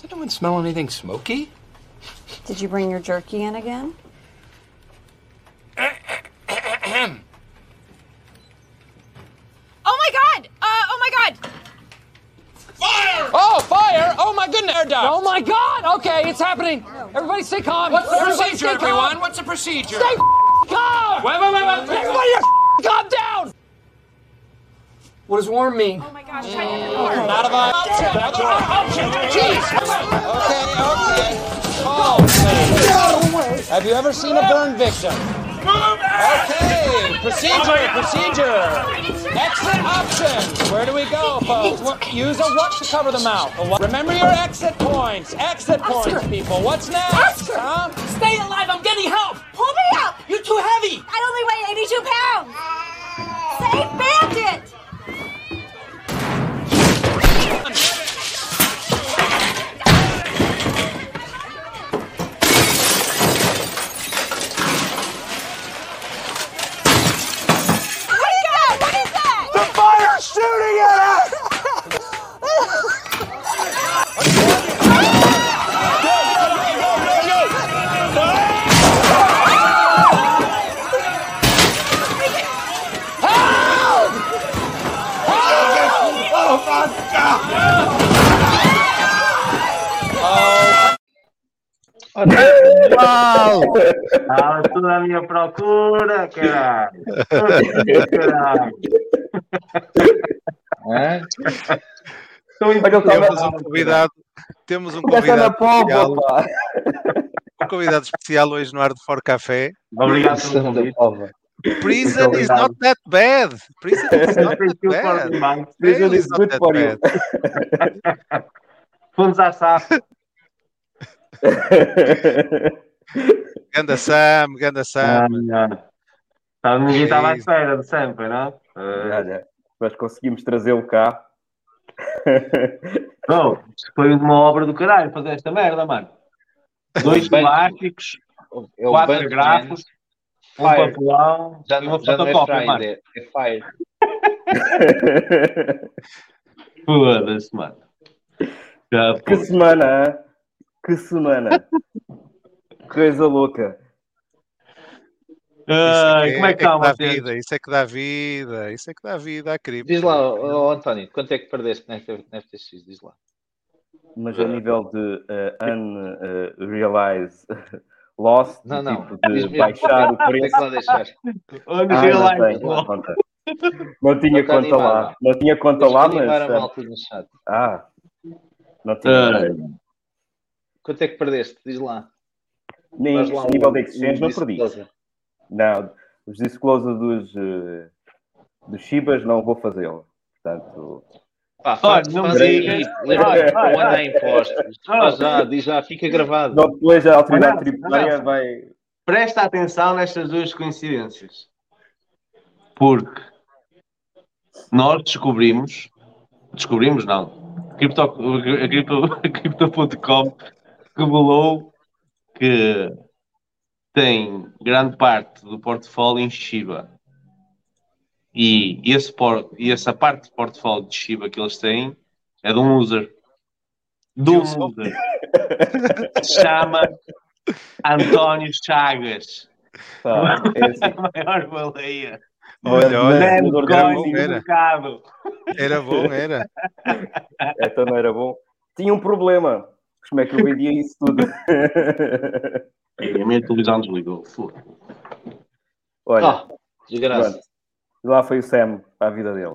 Does anyone smell anything smoky? Did you bring your jerky in again? Oh my god! Uh, oh my god! Fire! Oh, fire! Oh my goodness! Air duct. Oh my god! Okay, it's happening. Everybody stay calm. What's the Everybody procedure, stay calm. everyone? What's the procedure? Stay calm! Wait, wait, wait, wait, wait. Everybody calm down! What does warm mean? Oh my gosh, try to get the door. Not of option. Another option. Jeez. Have you ever seen a burn victim? Okay, procedure, procedure. Exit options. Where do we go, folks? What, use a what to cover the mouth? Remember your exit points. Exit points, people. What's next? Huh? Stay alive, I'm getting help! À minha procura, caralho. Caralho. Hã? Temos um convidado, temos um convidado especial, um convidado especial hoje no Ar de For Café. Obrigado pelo convite. Prison is not that bad. Prison is not that bad. Prison is not good that for you. bad. Fomos à SAF. Ganda Sam, Ganda Sam. Tá, ninguém estava à É espera de sempre, não? Olha, nós conseguimos trazê-lo cá. Bom, foi uma obra do caralho fazer esta merda, mano. Dois plásticos, É quatro grafos, um papelão Já e uma não, já é fotocópia, mano. Friday, é Fire. Foda-se, mano. Já, que semana? Que semana. Coisa louca. Isso Ai, como é que está, dá Matheus? vida, isso é que dá vida, isso é que dá vida à cripto. Diz lá, ó, António, quanto é que perdeste na FTX? Diz lá. Mas a nível de uh, unrealized loss, Não, não. tipo de Diz-me- baixar o preço. que. Ah, Unrealized não, tenho, loss. conta. não tinha Conta conta lá. Não tinha conta lá, que mas. animar uh, chat. Ah, não tinha. Quanto é que perdeste? Diz lá. Nem lá a nível de exchange não perdi. Não, os disclosures dos, eh, dos Shibas não vou fazê-lo. Portanto, Pá, Olha, faz, não faz me aí, digas. lembra Vai, vai, o ano a vai. impostos. Faz já, diz já, fica gravado. Não, depois a autoridade Olha, tributária olha. vai. Presta atenção nestas duas coincidências. Porque nós descobrimos, descobrimos não, Crypto, a Crypto- Crypto.com revelou que tem grande parte do portfólio em Shiba. E, esse por, e essa parte do portfólio de Shiba que eles têm é de um user. De um user. Se chama António Chagas. Pá, é assim. a maior baleia. Olha, olha, Era bom, era. Era bom, era. Então não era bom. Tinha um problema. Como é que eu vendia isso tudo? E a minha televisão desligou. Olha, Ah, desgraça. pronto. lá foi o Sam para a vida dele.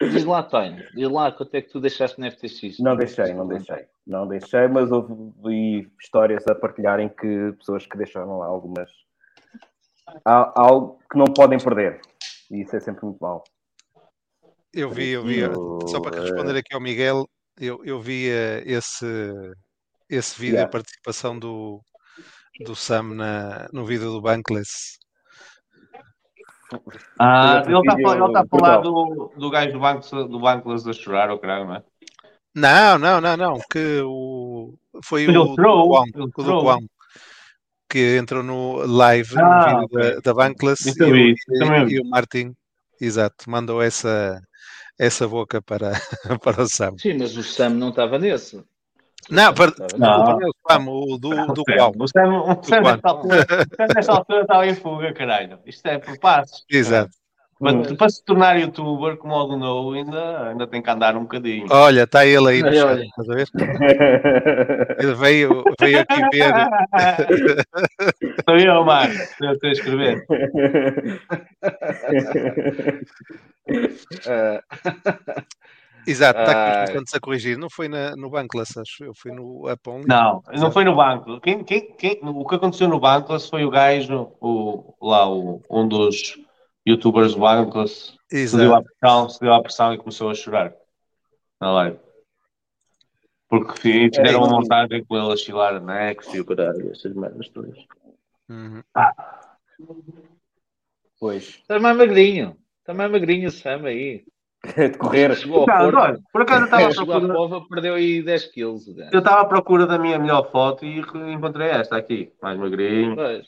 Diz lá, Tonho. Diz lá quanto é que tu deixaste na FTX. Não deixei, não deixei. Não deixei, mas houve histórias a partilharem que pessoas que deixaram lá algumas. Há algo que não podem perder. E isso é sempre muito mau. Eu vi, eu vi, só para responder aqui ao Miguel, eu, eu vi eh, esse, esse vídeo, Yeah. a participação do, do Sam na, no vídeo do Bankless. Ah, ele está a falar, tá a do falar Portugal. do, do gajo do banco do Bankless a chorar, ou caralho, não é? Não, não, não, não, que o, foi Ele o do o. Quão, que entrou no live Ah, no vídeo ok. da, da Bankless e, o- e, e o Martin, exato, mandou essa, essa boca para, para o Sam. Sim, mas o Sam não estava nesse. Não, para, Não. o Sam, o do, do O qual? O Sam, o Sam nesta altura estava em fuga, caralho. Isto é por passos. Exato. Para, para se tornar youtuber como o No, ainda, ainda tem que andar um bocadinho. Olha, está ele aí no Olha, olha. estás a ver? Ele veio, veio aqui ver. Sou eu, Marco. Sou eu que estou a escrever. Ah, Exato, está aqui os bastantes a corrigir. Não foi na, no Bankless, acho eu. Foi no Up Only. Não, não foi no banco. Quem, quem, quem, o que aconteceu no Bankless foi o gajo, o, lá, o, um dos youtubers Bankless, cedeu à Exato. pressão, cedeu à pressão e começou a chorar na live. Porque fi- fizeram uma montagem com ele a chilar a Next e o caralho, essas merdas todas. Uhum. Pois, Está mais magrinho. Está mais magrinho o Sam aí. de correr. Chegou Não, por acaso eu estava à à Pova, perdeu aí 10 quilos. eu estava à procura da minha melhor foto e encontrei esta aqui, mais magrinho. Pois.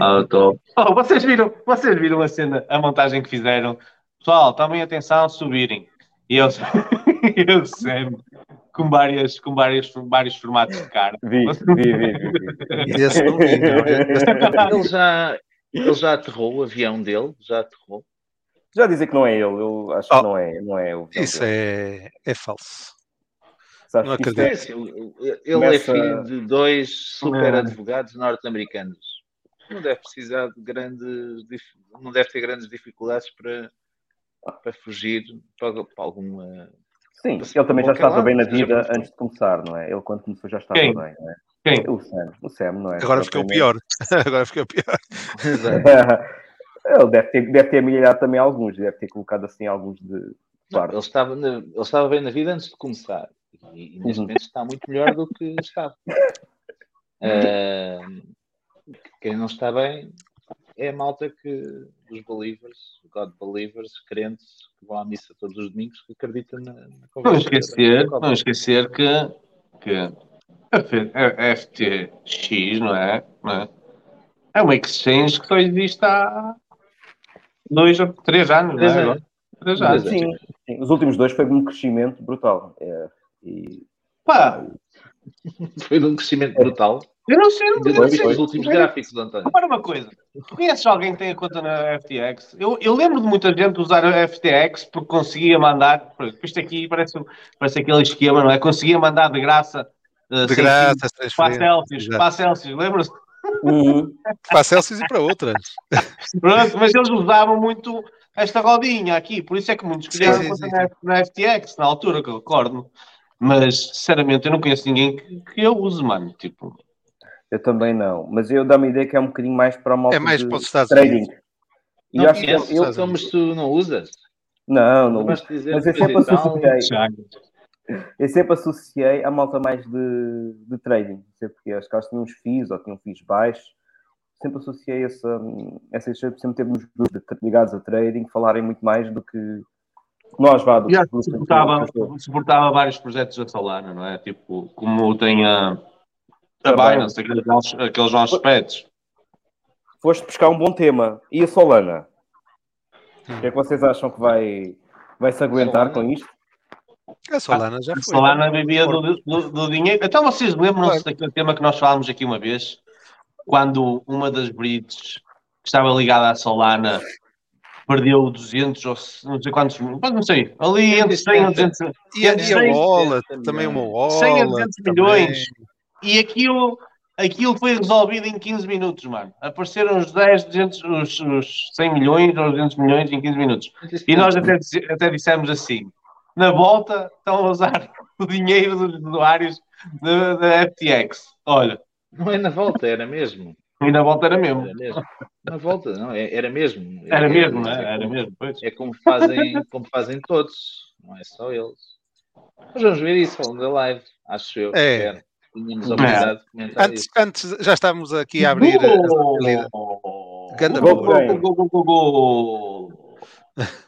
Ah, top. Oh, vocês viram, vocês viram a cena, a montagem que fizeram? Pessoal, tomem atenção, subirem. E eu, eu sempre com várias, com várias, vários formatos de cara. Vi, vi, vi, vi. Esse não vi, não. Esse- Ele já, ele já aterrou o avião dele? Já aterrou? Já dizem que não é ele, eu acho Oh. que não é, não é o Isso é, é falso. Sabes não É acredito. assim, ele é Começa- filho de dois super É. advogados norte-americanos. Não deve precisar de grandes. Não deve ter grandes dificuldades para, para fugir para, para alguma. Sim, ele também já estava lado, bem na vida antes de começar, não é? Ele quando começou já estava Quem? bem, não é? Quem? O Sam, o Sam, não é? Agora ficou pior. Agora ficou pior. Ele deve ter, deve ter amelhado também alguns, deve ter colocado assim alguns de Não, parte. ele, estava na- ele estava bem na vida antes de começar. E, e neste Uhum. momento está muito melhor do que estava. Ah, quem não está bem é a malta que os believers, God believers, crentes, que vão à missa todos os domingos, que acreditam na, na Não conversa esquecer, da- não esquecer que, que a F- a FTX, não é? Não é? É uma exchange que só existe há dois ou três anos, Três não é? anos. Três anos. Sim, sim, os últimos dois foi um crescimento brutal. É, e Pá, Foi de um crescimento brutal. Eu não sei, não viste os últimos gráficos do António. Repara uma coisa, tu conheces alguém que tenha conta na FTX? Eu, eu lembro de muita gente usar a FTX porque conseguia mandar, isto aqui parece, parece aquele esquema, não é? Conseguia mandar de graça, uh, De graça, para. Celsius, Exato. para Celsius, lembras? Uhum. Para Celsius e para outras. Pronto, mas eles usavam muito esta rodinha aqui, por isso é que muitos criaram sim, conta sim, na, na FTX, na altura, que eu recordo. Mas, sinceramente, eu não conheço ninguém que, que eu use, mano. Tipo, Eu também não, mas eu dá-me a ideia que é um bocadinho mais para a malta É mais de para os Estados trading. Unidos. E Não acho que eu, eu- mas tu não usas? não, não, mas eu sempre associei, eu sempre associei a malta mais de, de trading, não sei porque acho que elas tinham uns FIIs ou tinham FIIs baixos, sempre associei essa, essa sempre temos grupos ligados a trading falarem muito mais do que nós, vá, do E que suportava, suportava vários projetos da Solana, não é? Tipo, como tem a, a Também. Binance, aqueles nossos, aqueles nossos pets. Foste buscar um bom tema. E a Solana? O que é que vocês acham que vai, vai se aguentar Solana? com isto? A Solana já A foi. Solana vivia do, do- do dinheiro. Então vocês lembram-se Claro. daquele tema que nós falámos aqui uma vez? Quando uma das bridges que estava ligada à Solana perdeu 200 ou não sei quantos, mas não sei, ali entre 100 a 200, E a, entre e a 100 wallet, milhões. também uma wallet. 100 a 200 também. E aquilo, aquilo foi resolvido em 15 minutos, mano. Apareceram os 10, 200, os, os 100 milhões ou os 200 milhões em 15 minutos. E nós até, até dissemos assim: na volta estão a usar o dinheiro dos usuários da, da FTX. Olha, Não é na volta, era mesmo. e na volta era mesmo. Era mesmo. Na volta, não, é- era mesmo. Era É- mesmo, não é é? Era como- mesmo. Pois. É como fazem, como fazem todos, não é só eles. Mas vamos ver isso longo da live, acho eu. É. Tínhamos a oportunidade de comentar Antes, isso. antes, já estávamos aqui a abrir a realidade. Ganda Gol, gol, gol, gol, gol, gol.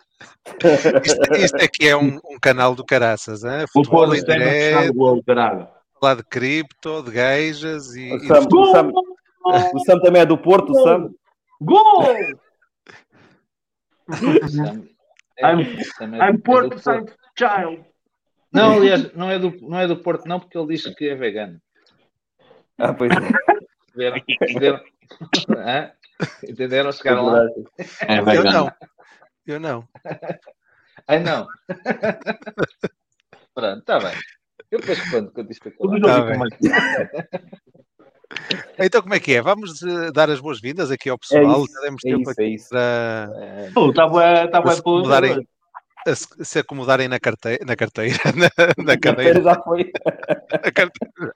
Isto, isto aqui é um, um canal do caraças, hein? O futebol uma questão direto, de gol, caralho. falar de cripto, de gajas e, O e Sam, o, Sam, o Sam também é do Porto, o Sam? Gol! É, I'm, é I'm Porto Saint Child. Não, aliás, não é, do, não é do Porto, não, porque ele diz que é vegano. Ah, pois é. Viram? Hã? Entenderam? Chegaram lá? É Eu não. Eu não. Ai, não. Pronto, está bem. Eu depois respondo quando isto acabar. Tá bem. Então, como é que é? Vamos eh, dar as boas-vindas aqui ao pessoal. isso, Já demos é tempo isso, é aqui isso. para, Pô, Está tá para a se, se acomodarem na carteira, na carteira, na, na Carteira cadeira. já foi. na carteira.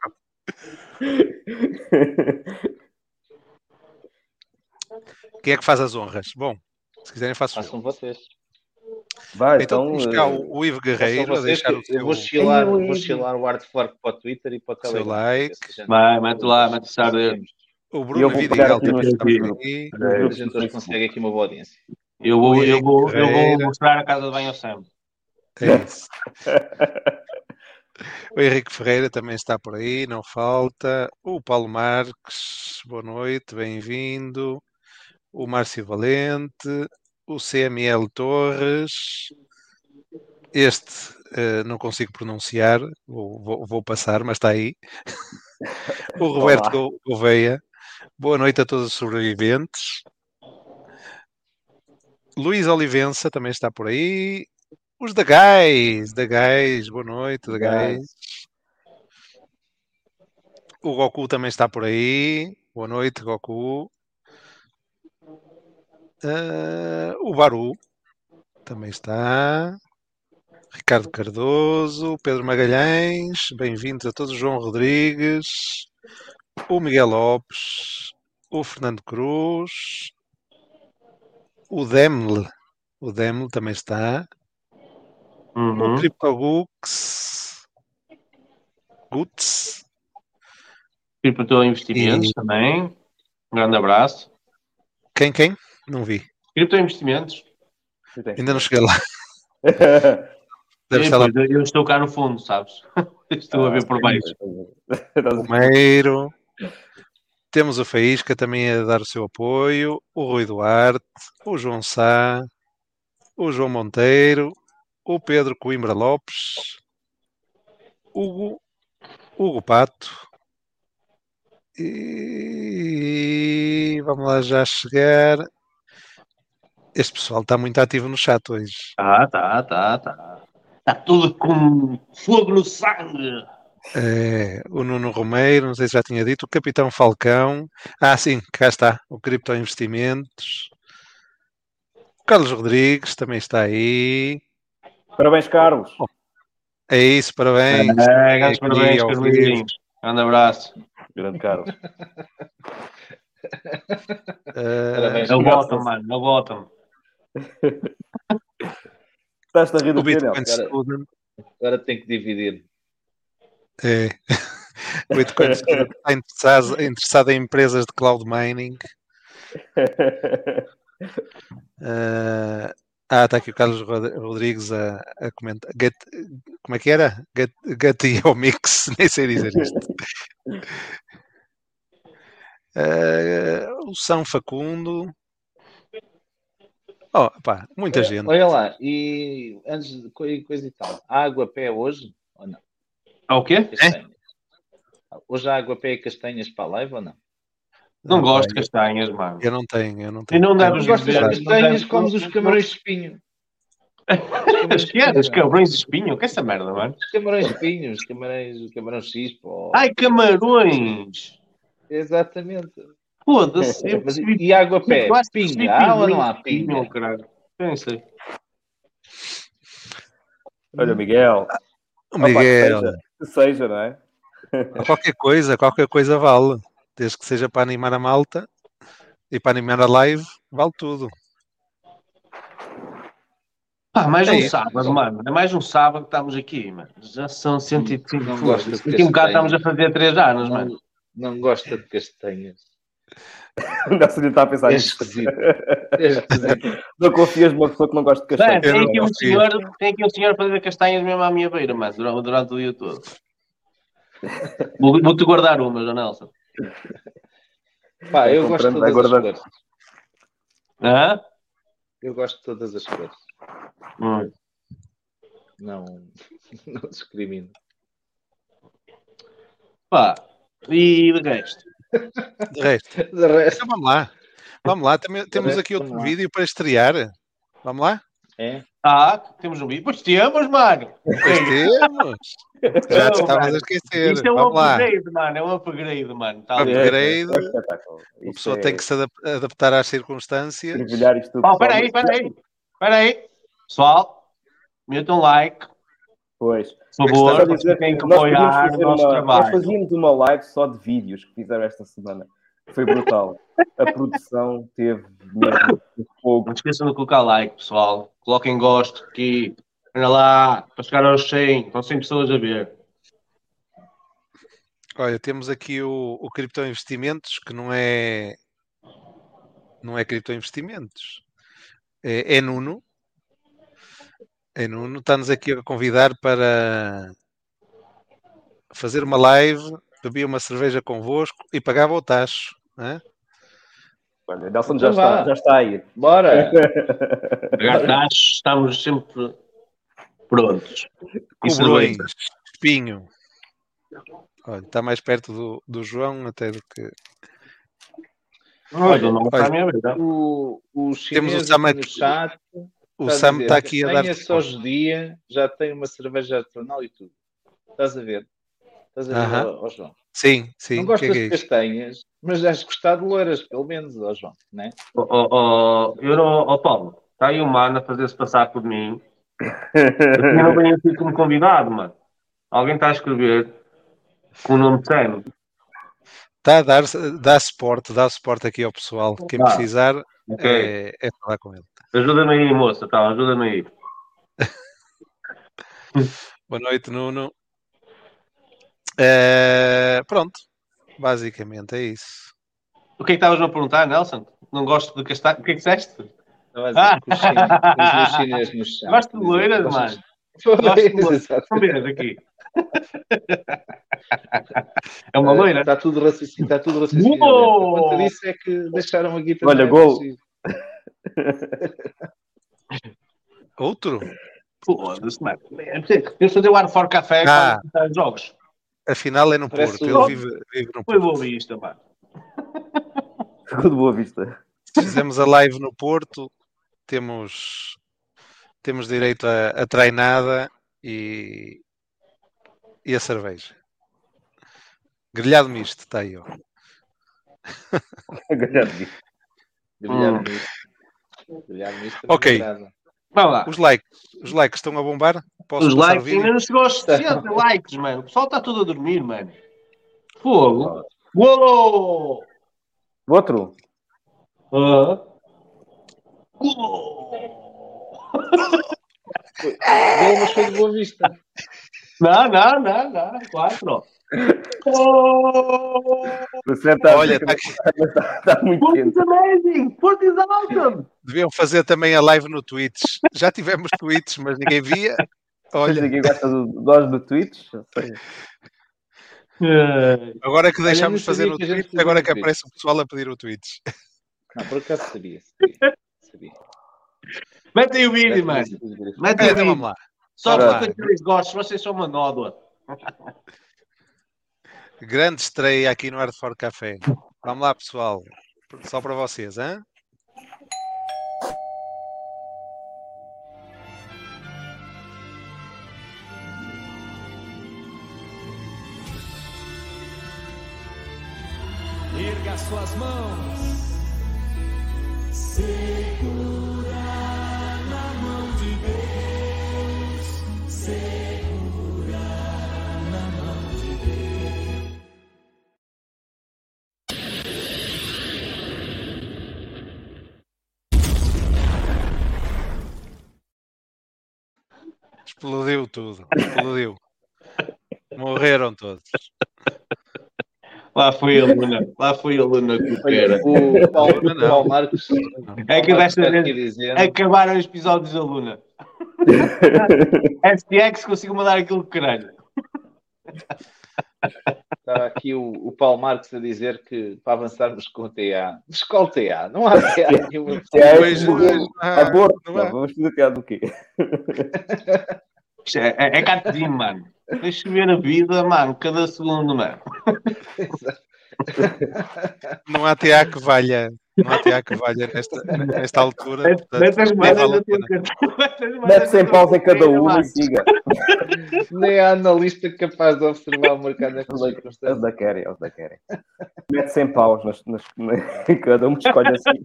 Quem é que faz as honras? Bom, se quiserem faço eu. Façam vocês. Vai, Então então. temos cá eh, o, o Ivo Guerreiro a vocês deixar o eu seu, vou chilar, eu vou chilar o Artfork para o Twitter e para o seu Telegram. like. Ver se a gente- Vai, mete lá, mete o. O Bruno eu Vidigal também está aqui. A gente hoje consegue aqui uma boa audiência. Eu vou, eu vou, eu vou mostrar a casa de banho ao Sam. É isso. O Henrique Ferreira também está por aí, não falta. O Paulo Marques, boa noite, bem-vindo. O Márcio Valente, o CML Torres. Este eh, não consigo pronunciar, vou, vou- vou passar, mas está aí. O Roberto Olá. Gou- Gouveia, boa noite a todos os sobreviventes. Luís Olivença também está por aí. Os da Gás, da Gás, boa noite, da Gás. O Goku também está por aí. Boa noite, Goku. Ah, o Baru também está. Ricardo Cardoso, Pedro Magalhães, bem-vindos a todos. João Rodrigues, o Miguel Lopes, o Fernando Cruz, o Demle, o Demle também está. O Uhum. CryptoGux, Guts, Cripto Investimentos E- também. Um grande abraço. quem, quem? Não vi. Cripto Investimentos. Ainda não cheguei lá. Deve Sim, estar lá eu estou cá no fundo, sabes? Estou a ver por baixo. o Meiro. Temos o Faísca também a dar o seu apoio, o Rui Duarte, o João Sá, o João Monteiro, o Pedro Coimbra Lopes, Hugo, Hugo Pato. E vamos lá já chegar. Este pessoal está muito ativo no chat hoje. Tá, tá, tá, tá. Está tudo com fogo no sangue. É, o Nuno Romeiro, não sei se já tinha dito, o Capitão Falcão. Ah, sim, cá está, o Cripto Investimentos. O Carlos Rodrigues também está aí. Parabéns, Carlos. É isso, parabéns. É, Aqui parabéns, Carlinhos. Grande abraço. Grande Carlos. Eh, Parabéns. É o bottom, mano. É o bottom. Estás-te a rir do Bitcoin? Student. Agora tem que dividir. É. O Bitcoin está interessado, interessado em empresas de cloud mining. Eh, ah, está aqui o Carlos Rod- Rodrigues a, a comentar. Get, como é que era? Get, get your mix, nem sei dizer isto. Eh, o São Facundo. Oh, pá, muita Olha- gente. Olha lá, e antes de co- coisa e tal, há água a pé hoje ou não? É o quê? Castanhas. Hoje há água pé e castanhas para a live ou não? Não Ah, gosto de castanhas, mano. Eu não tenho, eu não E tenho. não Eu deves Não gostas de castanhas, não comes os camarões de espinho. As que é? Os cabrões de espinho? Que é essa merda, mano? Os camarões de espinho, os camarões, o camarão X, pô. Ai, camarões! Exatamente. Foda-se. Mas e água pé? Pinga? Há ou não há pinga? caralho. Eu não sei. Olha, Miguel. O Opa, que seja, não é? qualquer coisa, qualquer coisa vale. Desde que seja para animar a malta e para animar a live, vale tudo. Pá, mais É um isso. sábado, mano. É mais um sábado que estamos aqui, mano. Já são 105 Não foda-se. gosto de um bocado estamos a fazer 3 anos, mano. Não, não gosta de castanhas. O Nelson está a pensar nisso. esquisito. É esquisito. Não confias numa pessoa que não gosta de Bem, castanhas. Eu tem aqui, um senhor, tem aqui um senhor a fazer castanhas mesmo à minha beira, mano, durante, durante o dia todo. Vou- Vou-te guardar uma, João Nelson. Pá, eu gosto de todas as cores. Hã? Eu gosto de todas as cores. Hum. Não, não discrimino. Pá, e de resto? De resto. De resto, Então vamos lá. Vamos lá. Também, temos resto, aqui outro vamos lá. vídeo para estrear. Vamos lá? é? Ah, temos um vídeo. Pois temos, mano. Pois temos. Já te estavas a esquecer. Isto é um Vamos lá. upgrade, mano. É um upgrade, mano. Tá. Upgrade. É, é espetáculo. A Isto pessoa é tem que se adap- adaptar às circunstâncias. mergulhar isto tudo. Oh, peraí, pessoal. peraí. Peraí. Pessoal, metam um like, Pois. por favor. dizer Tem que nós, apoiar o fazer nosso uma, nós trabalho. fazíamos uma live só de vídeos que fizeram esta semana. Foi brutal. A produção teve mesmo um fogo. Não esqueçam de colocar like, pessoal. Coloquem gosto aqui. Olha lá, para chegar aos 100. Estão 100 pessoas a ver. Olha, temos aqui o, o Cripto Investimentos, que não é não é Cripto Investimentos, é, é Nuno. É Nuno, está-nos aqui a convidar para fazer uma live, bebia uma cerveja convosco e pagava o tacho. né? Olha, Nelson já Então está, já está aí. Bora! Gatacho, estamos sempre prontos. E Cobrões, cerveja. espinho. Olha, está mais perto do, do João até do que. Olha, não está Olha. a minha vida. O, o Temos o chinês Sam aqui no aqui. chat O está a Sam está aqui a dar. Tenha só dia, já tem uma cerveja artesanal e tudo. Estás a ver? Estás a ver, Aham. ó, ó João? Sim, sim. não o que é que é de isto? castanhas, mas já has gostado de loiras, pelo menos, ó João, né? Ó, ó, ó, eu não, ó, Paulo, está aí um mano a fazer-se passar por mim. Eu não venho aqui como convidado, mano. Alguém está a escrever com o nome de Sam. Está a dar, dá suporte, dá suporte aqui ao pessoal. Quem Ah, precisar Ok. é, é falar com ele. Ajuda-me aí, moça, tá? Ajuda-me aí. Boa noite, Nuno. Eh, pronto, basicamente é isso. O que é que estavas-me a perguntar, Nelson? Não gosto de castanho. O que é que disseste? Estava a dizer Ah. Gosto de loiras, gostas- mano. Gosto de loiras. Ver aqui. É uma loira? Está tudo raciocínio. Está tudo raciocínio. Conta disso é que deixaram aqui também. Olha, gol. Outro? Foda-se, mano. Temos fazer o Ar for Café Ah. os jogos. Afinal é no Parece Porto. Ele vive, vive no Foi Porto. boa vista, mano. Ficou de boa vista. Fizemos a live no Porto. Temos, temos direito a, a treinada e, e a cerveja. Grelhado misto, está aí. Ó. Grande. Brilhar Hum. nisto. Nisto. Ok. Vamos lá. Os likes, os likes estão a bombar? Posso Os likes ainda não chegou aos 60 likes, mano. O pessoal está tudo a dormir, mano. Fogo. Uou! Outro? Ah. Gol, mas foi de boa vista. Não, não, não, não. Quatro. Oh! Você está Olha, está está, está muito quente. is amazing! Port is awesome! Deviam fazer também a live no Twitch. Já tivemos tweets, mas ninguém via. Olha, ninguém gosta do, do, do Twitch? Eh, agora que deixámos fazer no gente Twitch, agora que aparece o pessoal a pedir o Twitch. Não, por acaso sabia. Sabia. sabia. Mete aí o vídeo, mano. tinha sido verificado. Mete aí o vídeo. lá. Só porque lá. aqueles gostos, vocês são uma nódoa. Grande estreia aqui no Art for Café. Vamos lá, pessoal. Só para vocês, hein? Erga suas mãos. Explodiu tudo. Explodiu. Morreram todos. Lá foi a Luna. Lá foi a Luna. O Paulo, Não, não. o Paulo Marcos. É que desta vez acabaram os episódios da Luna. STX consigo mandar aquilo que caralho. Estava aqui o, o Paulo Marques a dizer que para avançarmos com o TA. Mas qual TA? Não há TA nenhuma. É, ah, aborto, não é? vamos fazer piada do quê? É, é, é catedinho, mano. Deixa eu ver a vida, mano, cada segundo, mano. Não há TA que valha. Não há TA que valha nesta, nesta altura. Mete as nem moedas vale a na tua pena. carteira. Mete as moedas Mete na 100 tua paus em cada uma e siga. Nem há analista capaz de observar o mercado nestas Eles circunstâncias. da querem, eles da querem. Mete 100 paus nas, nas, na- em cada um, escolhe assim.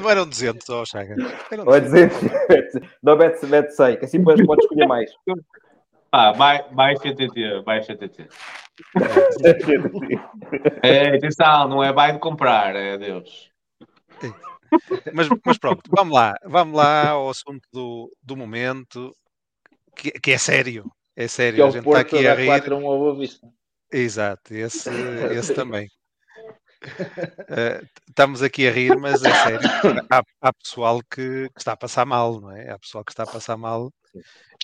Não eram 200, ó Chaga. Eram Ou é 200. 200. Não, mete, mete 100, que assim depois pode escolher mais. Pá, vai, vai CTT, vai CTT. É, atenção, não é vai de comprar, é Deus. Mas, mas pronto, vamos lá. Vamos lá ao assunto do, do momento, que, que é sério. É sério. Que é a o gente está Porto aqui a rir. 4 a 1 ao Boa Vista. Exato, esse, esse também. Eh, estamos aqui a rir, mas é sério. Há, há pessoal que, que está a passar mal, não é? Há pessoal que está a passar mal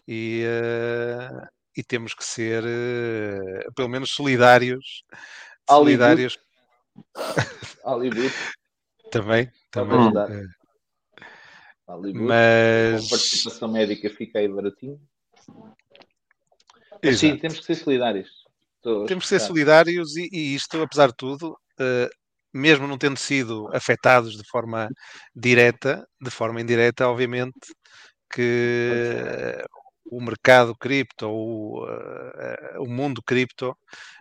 e, eh, e temos que ser, eh, pelo menos, solidários. Solidários Hollywood. também. também Hollywood. mas. Com participação médica fica aí baratinho. Mas sim, temos que ser solidários. Estou a Temos que ser solidários e, e isto, apesar de tudo, mesmo não tendo sido afetados de forma direta, de forma indireta, obviamente que eh, o mercado cripto ou eh, o mundo cripto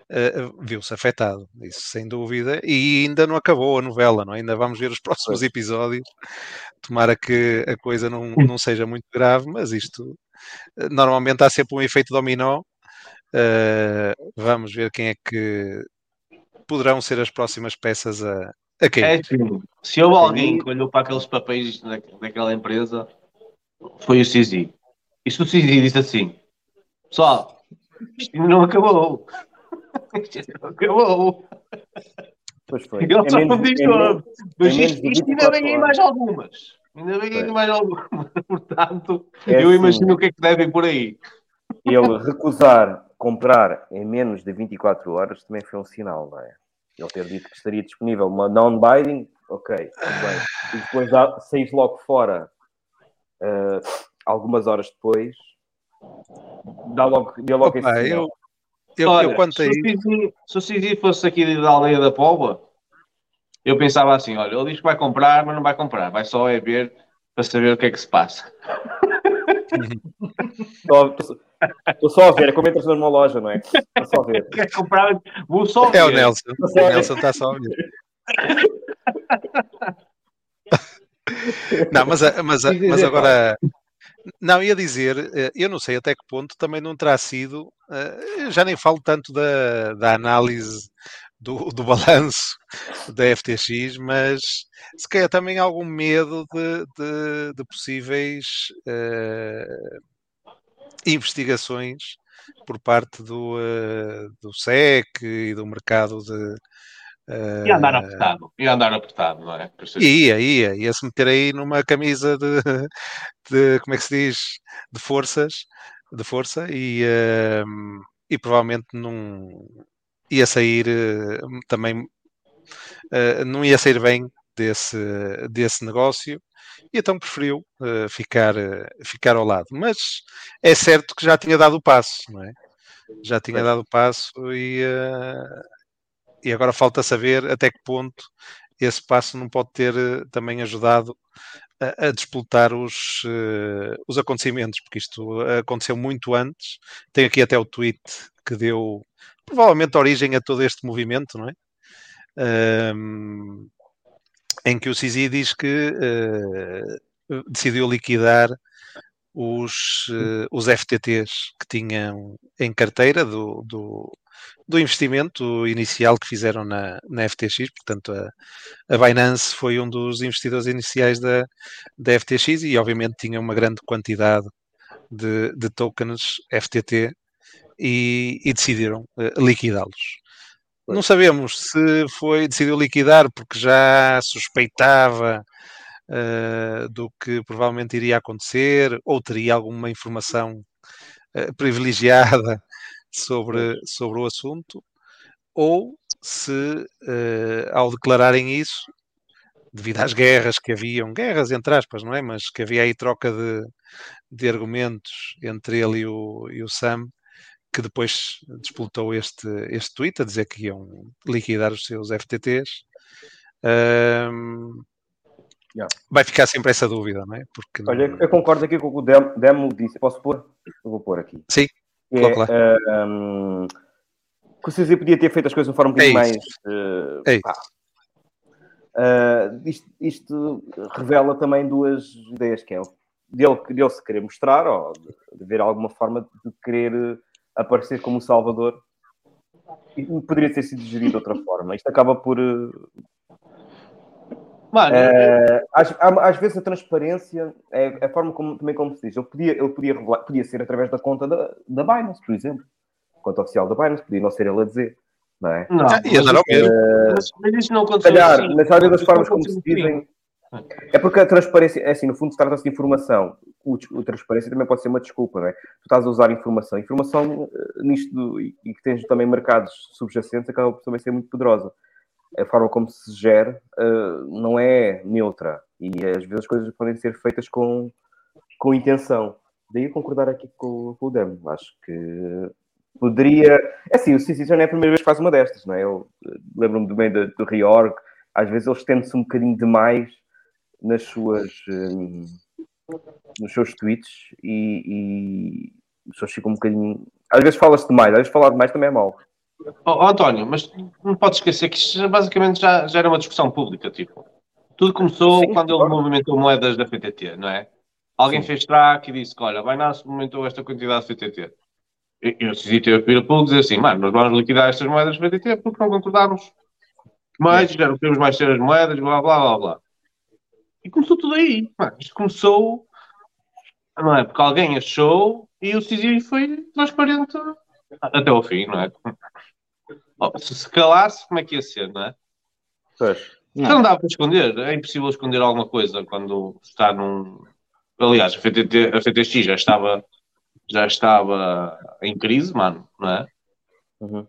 eh, viu-se afetado, isso sem dúvida, e ainda não acabou a novela, não é? ainda vamos ver os próximos episódios. Tomara que a coisa não, não seja muito grave, mas isto eh, normalmente há sempre um efeito dominó. Eh, vamos ver quem é que poderão ser as próximas peças a, a É cair. assim, se houve alguém que olhou para aqueles papéis da- daquela empresa, foi o Cizi. E se o Cizi disse assim, pessoal, isto ainda não acabou. Isto ainda não acabou. Pois foi. Ele Em só menos- diz menos- Mas menos isto, isto ainda 24 vem aí mais algumas. Ainda vem aí mais algumas. Portanto, É eu assim. imagino o que é que deve ir por aí. Ele recusar comprar em menos de 24 horas também foi um sinal, não é? Ele ter dito que estaria disponível uma non-binding, ok, tudo bem. E depois dá, saís logo fora eh, algumas horas depois, dá logo, deu logo Opa, esse sinal. eu, eu, Olha, eu quanto a se, o isso, Cizi, se o Cizi fosse aqui da aldeia da Póvoa, eu pensava assim: olha, ele diz que vai comprar, mas não vai comprar, vai só é ver para saber o que é que se passa. Estou só a ver, é como entras numa loja, não é? Estou só a ver. Quer comprar? Vou só ver. é o Nelson. O. Nelson está só a ver. Não, mas, mas, mas agora. Não, ia dizer, eh, eu não sei até que ponto também não terá sido, eh, já nem falo tanto da, da análise do, do balanço da FTX, mas se calhar também algum medo de, de- de possíveis eh, investigações por parte do, eh, do SEC e do mercado de. eh, E andar apertado. E andar apertado, não é? Ia, ia, ia se meter aí numa camisa de, de como é que se diz? De forças, de força e, ehm, e provavelmente não ia sair eh, também, não ia sair bem desse, desse negócio e então preferiu eh, ficar, eh, ficar ao lado. Mas é certo que já tinha dado o passo, não é? Já tinha dado o passo e, eh, e agora falta saber até que ponto esse passo não pode ter também ajudado a, a disputar os, os acontecimentos, porque isto aconteceu muito antes. Tenho aqui até o tweet que deu provavelmente origem a todo este movimento, não é? Em que o Sisi diz que eh, decidiu liquidar os, eh, os FTTs que tinham em carteira do, do, do investimento inicial que fizeram na, na FTX, portanto a, a Binance foi um dos investidores iniciais da, da FTX e obviamente tinha uma grande quantidade de, de tokens FTT e, e decidiram eh, liquidá-los. Não sabemos se foi decidiu liquidar porque já suspeitava eh, do que provavelmente iria acontecer ou teria alguma informação eh, privilegiada sobre, sobre o assunto, ou se, eh, ao declararem isso, devido às guerras que haviam, guerras entre aspas, não é? Mas que havia aí troca de, de argumentos entre ele e o, e o Sam, que depois disputou este, este tweet a dizer que iam liquidar os seus FTTs. Ahm, Yeah. Vai ficar sempre essa dúvida, não é? Porque Olha, não- eu concordo aqui com o que o Dem- Demo disse. Posso pôr? Eu vou pôr aqui. Sim, Coloca lá. é, ah, hum, que o CZ podia ter feito as coisas de uma forma um É bocadinho mais. É eh, isso. pá. Ah, isto, isto revela também duas ideias, que é o dele, dele se querer mostrar, ou de, de ver alguma forma de querer aparecer como o Salvador. E poderia ter sido gerido de outra forma. Isto acaba por. eh, Mano, eh, às, às vezes a transparência é a forma como, também como se diz. Ele podia, ele podia revelar, podia ser através da conta da, da Binance, por exemplo. Conta oficial da Binance, podia não ser ele a dizer. Não é? não, Ah, dar ao mesmo. mas, mas isso não aconteceu calhar, assim. mas às vezes as Isso formas não como se dizem. É porque a transparência, é assim, no fundo, trata-se de informação. O, o transparência também pode ser uma desculpa, não é? Tu estás a usar informação. Informação eh, nisto do- e e que tens também mercados subjacentes acaba por também ser muito poderosa. A forma como se gera eh, não é neutra e às vezes as coisas podem ser feitas com, com intenção. Daí eu concordar aqui com, com o Demo. Acho que poderia. É assim, o já não é a primeira vez que faz uma destas, não é? Eu eh, lembro-me também do, do Reorg. Às vezes eles tendem-se um bocadinho demais nas suas, hum, nos seus tweets e, e as ficam um bocadinho. Às vezes fala-se demais, às vezes falar demais também é mau. Ó, ó, António, mas não podes esquecer que isto basicamente já, já era uma discussão pública, tipo. Tudo começou Sim, quando ele claro. movimentou moedas da FTT, não é? Alguém fez track e disse que, olha, Binance movimentou esta quantidade de FTT. E eu decidi ter a público e dizer assim, mano, nós vamos liquidar estas moedas FTT porque não concordámos mais, já não queremos mais ter as moedas, blá, blá, blá, blá. E começou tudo aí. Mano, isto começou, não é? Porque alguém achou e o CZ foi transparente até ao fim, não é? Oh, se se calasse, como é que ia ser, não é? Pois. Não. não dá para esconder. É impossível esconder alguma coisa quando está num. Aliás, a, FTT, a FTX já estava, já estava em crise, mano, não é? Uhum.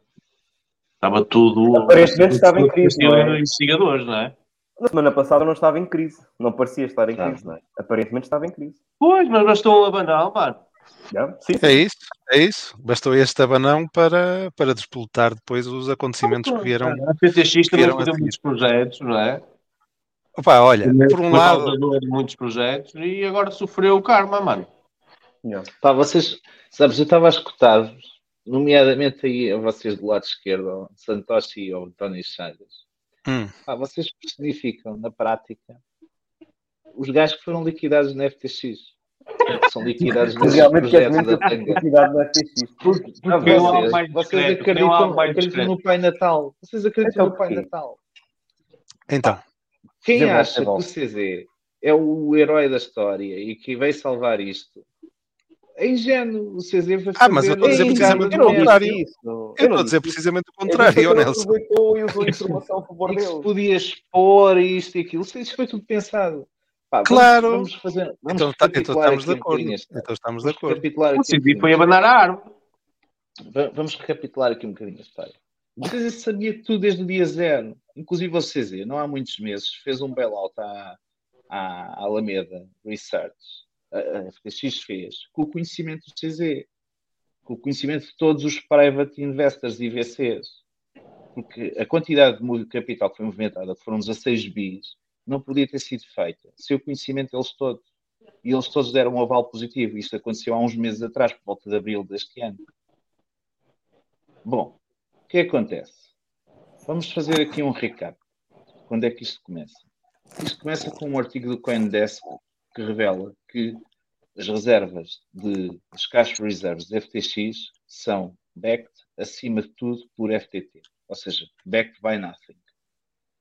Estava tudo. Aparentemente estava em crise, não é? investigadores, não é? Na semana passada não estava em crise. Não parecia estar em Tá. crise, não é? Aparentemente estava em crise. Pois, mas bastou um abanão, mano. Sim, É isso, é isso. Bastou este abanão para, para despoltar depois os acontecimentos que vieram. A FTX também fazia muitos projetos, não é? Opa, olha, por um lado, de muitos projetos e agora sofreu o karma, mano. Já. Pá, vocês, sabes, eu estava a escutar-vos, nomeadamente aí a vocês do lado esquerdo, Santoshi e ao Tony Chagas. Hum. Pá, vocês personificam na prática os gajos que foram liquidados na FTX. São liquidados nesses Realmente projetos da Tanga. cuidado na FTX. Porque, um algo vocês, mais vocês discreto, acreditam, mais acreditam no Pai Natal. Vocês acreditam Então no Pai? Natal. então, Quem acha que o. CZ é o herói da história e que veio salvar isto, é ingênuo. O CZ vai Ah, mas eu estou a dizer fazer precisamente o contrário. eu não estou a dizer precisamente o contrário, Nelson. aproveitou e usou a informação a favor que se dele. podia expor isto e aquilo. Isso foi tudo pensado. Pá, vamos- Claro. Vamos fazer. Vamos Então, tá- então estamos de um acordo. esta- Então estamos de acordo. recapitular O aqui um CZ foi abanar a árvore. Va- Vamos recapitular aqui um bocadinho a história. O CZ sabia tudo desde o dia zero. Inclusive o CZ, não há muitos meses, fez um bailout à, à Alameda Research. A, FTX fez com o conhecimento do CZ, com o conhecimento de todos os private investors e VCs. Porque a quantidade de capital que foi movimentada, que foram 16 bis, não podia ter sido feita sem o conhecimento deles todos. E eles todos deram um aval positivo. Isto aconteceu há uns meses atrás, por volta de abril deste ano. Bom, o é que acontece? Vamos fazer aqui um recap. Quando é que isto começa? Isto começa com um artigo do CoinDesk que revela que as reservas de as cash reserves de FTX são backed, acima de tudo, por FTT. Ou seja, backed by nothing.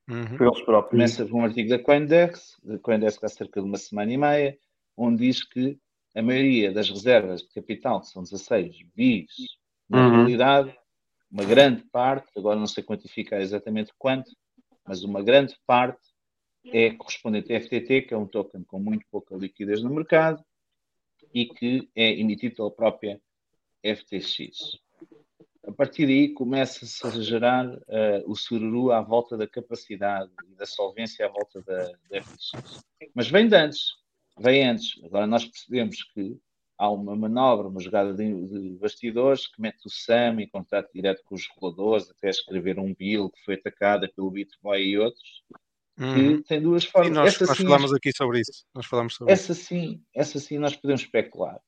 Uhum. Eles próprios. Começa com um artigo da Coindesk, da Coindesk há cerca de uma semana e meia, onde diz que a maioria das reservas de capital, que são 16 bis, na Uhum. realidade, uma grande parte, agora não sei quantificar exatamente quanto, mas uma grande parte é correspondente a FTT, que é um token com muito pouca liquidez no mercado e que é emitido pela própria FTX. a partir daí começa-se a gerar uh, o sururu à volta da capacidade e da solvência à volta da, da FTX. Mas vem de antes, vem antes. Agora nós percebemos que há uma manobra, uma jogada de, de bastidores que mete o Sam em contato direto com os reguladores, até escrever um bill que foi atacada pelo Bitboy e outros, Uhum. tem duas formas. E nós, essa nós sim, falámos aqui sobre isso. Nós falámos sobre essa sim, essa sim nós podemos especular.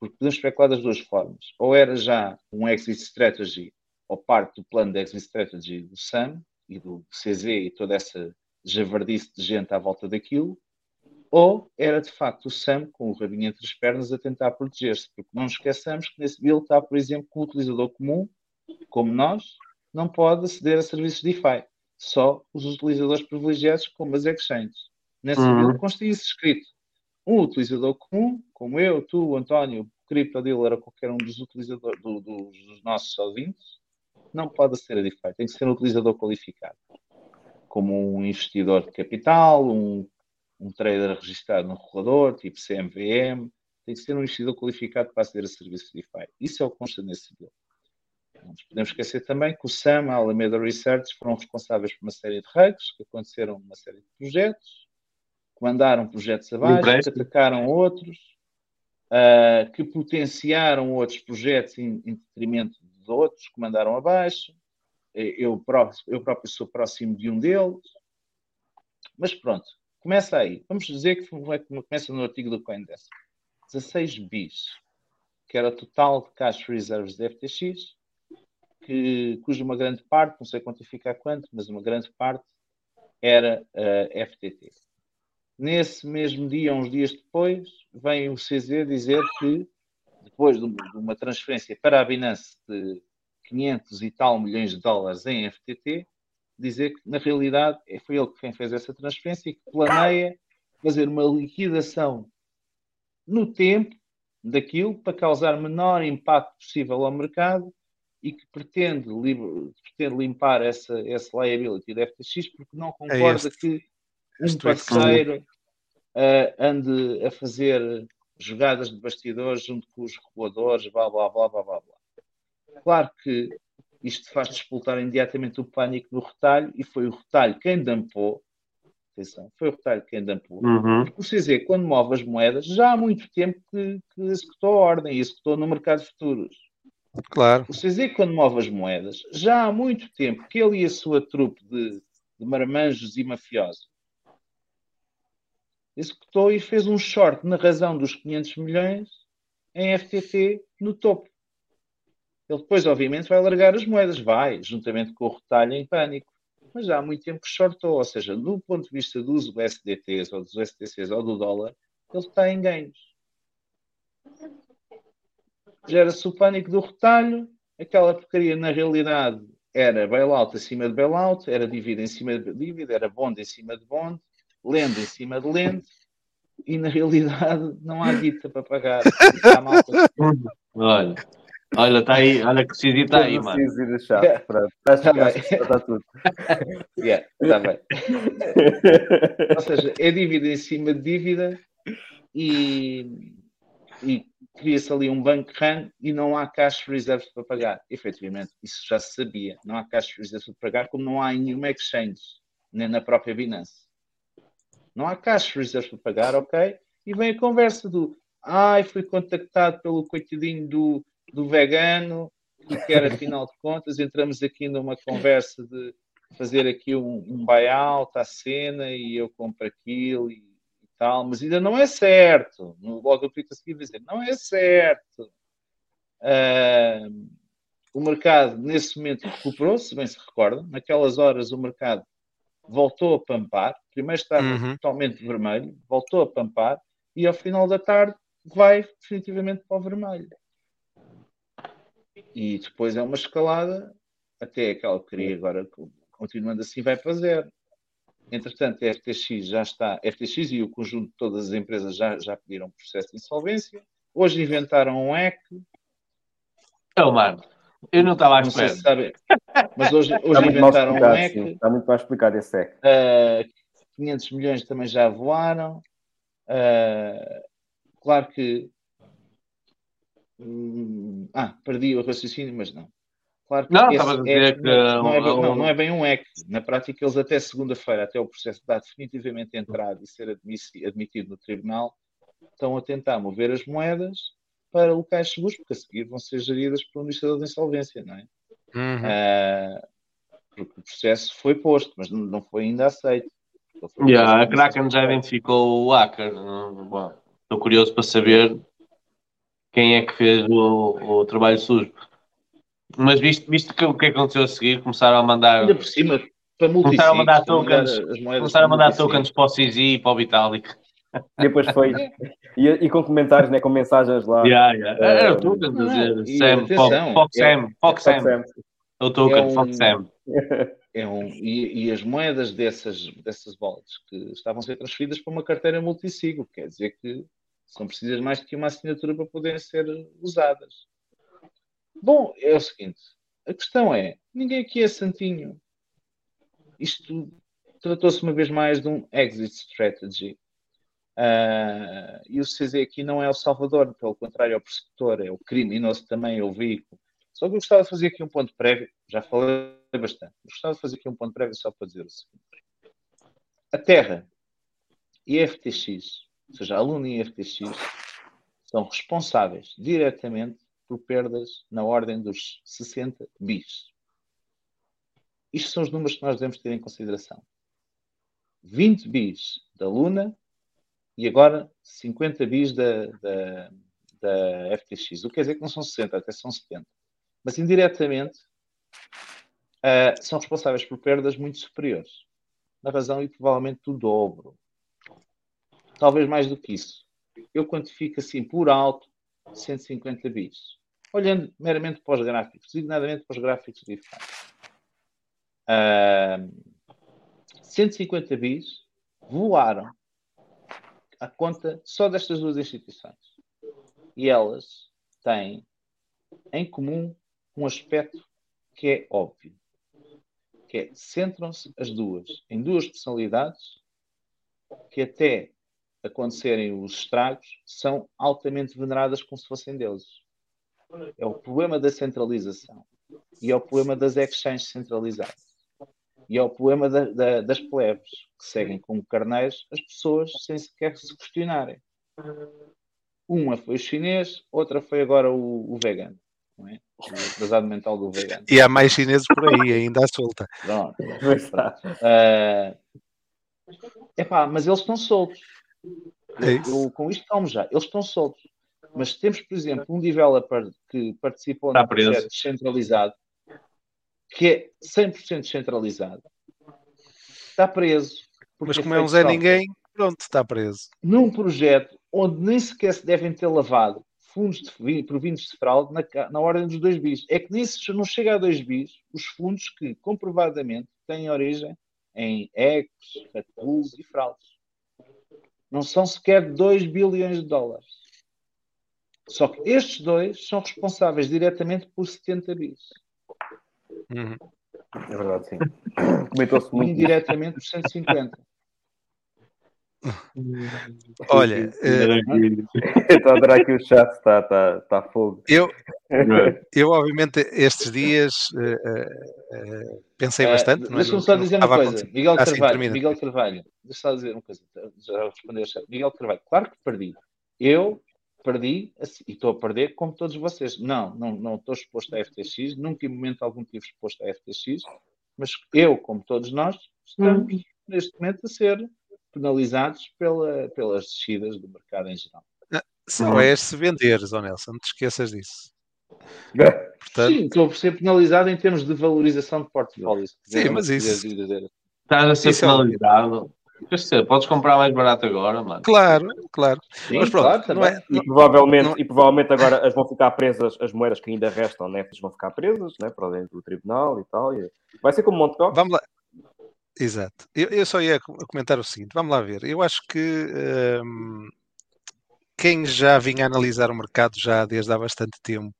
Porque podemos especular das duas formas. Ou era já um exit strategy, ou parte do plano de exit strategy do Sam e do CZ e toda essa javardice de gente à volta daquilo, ou era de facto o Sam com o rabinho entre as pernas a tentar proteger-se. Porque não esqueçamos que nesse bill está, por exemplo, que o utilizador comum, como nós, não pode aceder a serviços DeFi. Só os utilizadores privilegiados, como as exchanges. Nesse Uhum. bill consta isso escrito. Um utilizador comum, como eu, tu, António, o CryptoDealer ou qualquer um dos utilizadores do- dos, nossos ouvintes, não pode aceder a DeFi. Tem que ser um utilizador qualificado. Como um investidor de capital, um, um trader registrado no regulador, tipo CMVM. Tem que ser um investidor qualificado para aceder a serviços DeFi. Isso é o que consta nesse bill. Não nos podemos esquecer também que o SAM, a Alameda Research, foram responsáveis por uma série de rugs que aconteceram numa série de projetos, que mandaram projetos abaixo, que atacaram outros, ah, que potenciaram outros projetos em, em detrimento dos outros, que mandaram abaixo. Eh, Eu próprio, eu próprio sou próximo de um deles. Mas pronto, começa aí. Vamos dizer que é que começa no artigo do CoinDesk. 16 bis, que era o total de cash reserves da FTX, que, cuja uma grande parte, não sei quantificar quanto, mas uma grande parte era a FTT. Nesse mesmo dia, uns dias depois, vem o CZ dizer que, depois de uma, de uma transferência para a Binance de 500 e tal milhões de dólares em FTT, dizer que, na realidade, é- foi ele quem fez essa transferência e que planeia fazer uma liquidação no tempo daquilo para causar menor impacto possível ao mercado e que pretende, pretende limpar essa, essa liability da FTX porque não concorda este. que um é que parceiro ah, ande a fazer jogadas de bastidores junto com os reguladores, blá blá blá blá blá. blá. Claro que isto faz despoltar imediatamente o pânico no retalho e foi o retalho quem dampou. Atenção, foi o retalho quem dampou. Uhum. Porque o CZ, quando move as moedas, já há muito tempo que, que executou a ordem e executou no mercado de futuros. Claro. O CZ, quando move as moedas, já há muito tempo que ele e a sua trupe de, de marmanjos e mafiosos executou e fez um short na razão dos 500 milhões em FTT no topo. Ele depois, obviamente, vai largar as moedas, vai, juntamente com o retalho em pânico. Mas já há muito tempo que shortou, ou seja, do ponto de vista dos USDTs ou dos USDCs ou do dólar, ele está em ganhos. Gera-se o pânico do retalho, aquela porcaria na realidade era bailout acima de bailout, era dívida em cima de dívida, era bond em cima de bond, lenda em cima de lenda, e na realidade não há guita para pagar. Está Olha, olha, está aí, olha que CZ está aí, mano. Preciso ir deixar. Pronto, que Tá está tudo. Yeah, está bem. Ou seja, é dívida em cima de dívida e, e cria-se ali um bank run e não há cash reserves para pagar. Efetivamente, isso já se sabia. Não há cash reserves para pagar, como não há em nenhuma exchange, nem na própria Binance. Não há cash reserves para pagar, ok? E vem a conversa do ai, fui contactado pelo coitadinho do, do vegano que quer, afinal de contas, entramos aqui numa conversa de fazer aqui um, um buyout à cena e eu compro aquilo e tal, mas ainda não é certo. No logo eu fico a seguir a dizer, não é certo. Ah, o mercado, nesse momento, recuperou, se bem se recordam. Naquelas horas, o mercado voltou a pampar. Primeiro estava Uhum. totalmente vermelho, voltou a pampar e ao final da tarde vai definitivamente para o vermelho. E depois é uma escalada até aquela que queria agora, continuando assim, vai para zero. Entretanto, a FTX já está, a FTX e o conjunto de todas as empresas já, já pediram processo de insolvência. Hoje inventaram um EC, Então, mano, eu não estava à espera. se sabem, mas hoje, hoje inventaram um EC. sim. Está muito mal explicado esse SEC. Uh, 500 milhões também já voaram. Uh, claro que. hum, ah, perdi o raciocínio, mas não. Claro que Não, estava a dizer hack que, não, é, bem- uh, não, não é bem um hack. Na prática, eles até segunda-feira, até o processo estar definitivamente entrado e ser admitido no tribunal, estão a tentar mover as moedas para locais seguros, porque a seguir vão ser geridas pelo Ministério da Insolvência, não é? Uhum. Ah, porque o processo foi posto, mas não, não foi ainda aceito. Foi Yeah, a Kraken já identificou o hacker. Bom, Estou curioso para saber quem é que fez o, o trabalho sujo. Mas visto, visto que o que aconteceu a seguir, começaram a mandar, Ainda por cima, para começaram a mandar tokens, começaram a para mandar multisig. tokens para o CZ e para o Vitalik. Depois foi. E, e com comentários, né, com mensagens lá. Yeah, yeah. Eh, Era o token, a não, dizer e Sam, atenção, Fox é- Sam, Fox Fox Sam, Sam. é o token, É um- Fox Sam. É um, e, e as moedas dessas, dessas wallets que estavam a ser transferidas para uma carteira multisigo, quer dizer que são precisas mais do que uma assinatura para poderem ser usadas. Bom, é o seguinte: a questão é: ninguém aqui é santinho. Isto tratou-se uma vez mais de um exit strategy. Ah, e o CZ aqui não é o salvador, pelo contrário, é o persecutor, é o criminoso também, é o veículo. Só que eu gostava de fazer aqui um ponto prévio, já falei bastante, gostava de fazer aqui um ponto prévio só para dizer o seguinte: a Terra e a FTX, ou seja, a Luna e a FTX, são responsáveis diretamente por perdas na ordem dos 60 bis. Isto são os números que nós devemos ter em consideração. 20 bis da Luna e agora 50 bis da, da, da FTX. O que quer dizer que não são 60, até são 70. Mas indiretamente ah, são responsáveis por perdas muito superiores. Na razão e provavelmente do dobro. Talvez mais do que isso. Eu quantifico assim por alto 150 bis. Olhando meramente para os gráficos, designadamente para os gráficos de DeFi. Ah, 150 bis voaram à conta só destas duas instituições. E elas têm em comum um aspecto que é óbvio, que é centram-se as duas em duas personalidades que até acontecerem os estragos são altamente veneradas como se fossem deuses. É o problema da centralização e é o problema das exchanges centralizadas. E é o problema da- da- das plebes, que seguem como carneiros as pessoas sem sequer se questionarem. Uma foi o chinês, outra foi agora o, o vegano. Não é? O atrasado mental do vegano. E há mais chineses por aí, ainda à solta. Pronto. Ah, epá, mas eles estão soltos. É Eu, com isto calmo já. Eles estão soltos. Mas temos, por exemplo, um developer que participou Está num projeto descentralizado, que é 100% descentralizado, está preso. Mas como é um Zé Ninguém, pronto, está preso. Num projeto onde nem sequer se devem ter lavado fundos de, vi- provindos de fraude na, na ordem dos 2 bis. É que nem se não chega a 2 bis os fundos que comprovadamente têm origem em ecos, bulls e fraudes. Não são sequer 2 bilhões de dólares. Só que estes dois são responsáveis diretamente por 70 bis. Uhum. É verdade, sim. Comentou-se E muito. indiretamente por 150. Olha, Estou a adorar aqui o chat, está tá, tá fogo. eu, eu obviamente estes dias eh, eh, pensei bastante. não é? Deixa-me só que dizer uma a coisa. Miguel Ah, sim, Carvalho. Miguel Carvalho, deixa só dizer uma coisa. Já respondeu o chat. Miguel Carvalho, claro que perdi. Eu perdi assim, e estou a perder como todos vocês. Não, não, não estou exposto à FTX, nunca em momento algum estive exposto à FTX, mas eu, como todos nós, estamos neste momento a ser penalizados pela, pelas descidas do mercado em geral. Só és se venderes, ó Nelson, não te esqueças disso. Portanto, Sim, estou a ser penalizado em termos de valorização de portfólio. se Sim, mas isso- dizer. Estás a ser Isso é penalizado. Dizer, podes comprar mais barato agora, mano. claro, claro. Sim, Mas pronto, claro, não é, E provavelmente, Não- e provavelmente agora as vão ficar presas, as moedas que ainda restam, né? vão ficar presas né? para dentro do tribunal e tal. e vai ser como Monte Cox. Vamos lá. Exato. Eu, eu só ia co- comentar o seguinte: vamos lá ver. Eu acho que hum, quem já vinha analisar o mercado já desde há bastante tempo,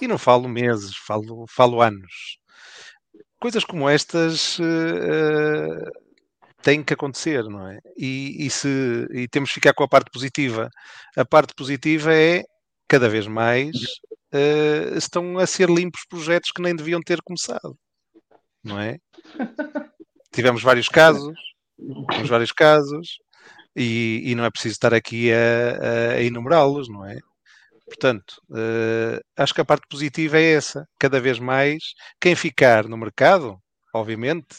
e não falo meses, falo, falo anos, coisas como estas eh, eh, têm que acontecer, não é? E, e se, e temos que ficar com a parte positiva. A parte positiva é cada vez mais eh, estão a ser limpos projetos que nem deviam ter começado, não é? Tivemos vários casos, tivemos vários casos, e, e não é preciso estar aqui a, a enumerá-los, não é? Portanto, eh, acho que a parte positiva é essa. Cada vez mais, quem ficar no mercado, obviamente,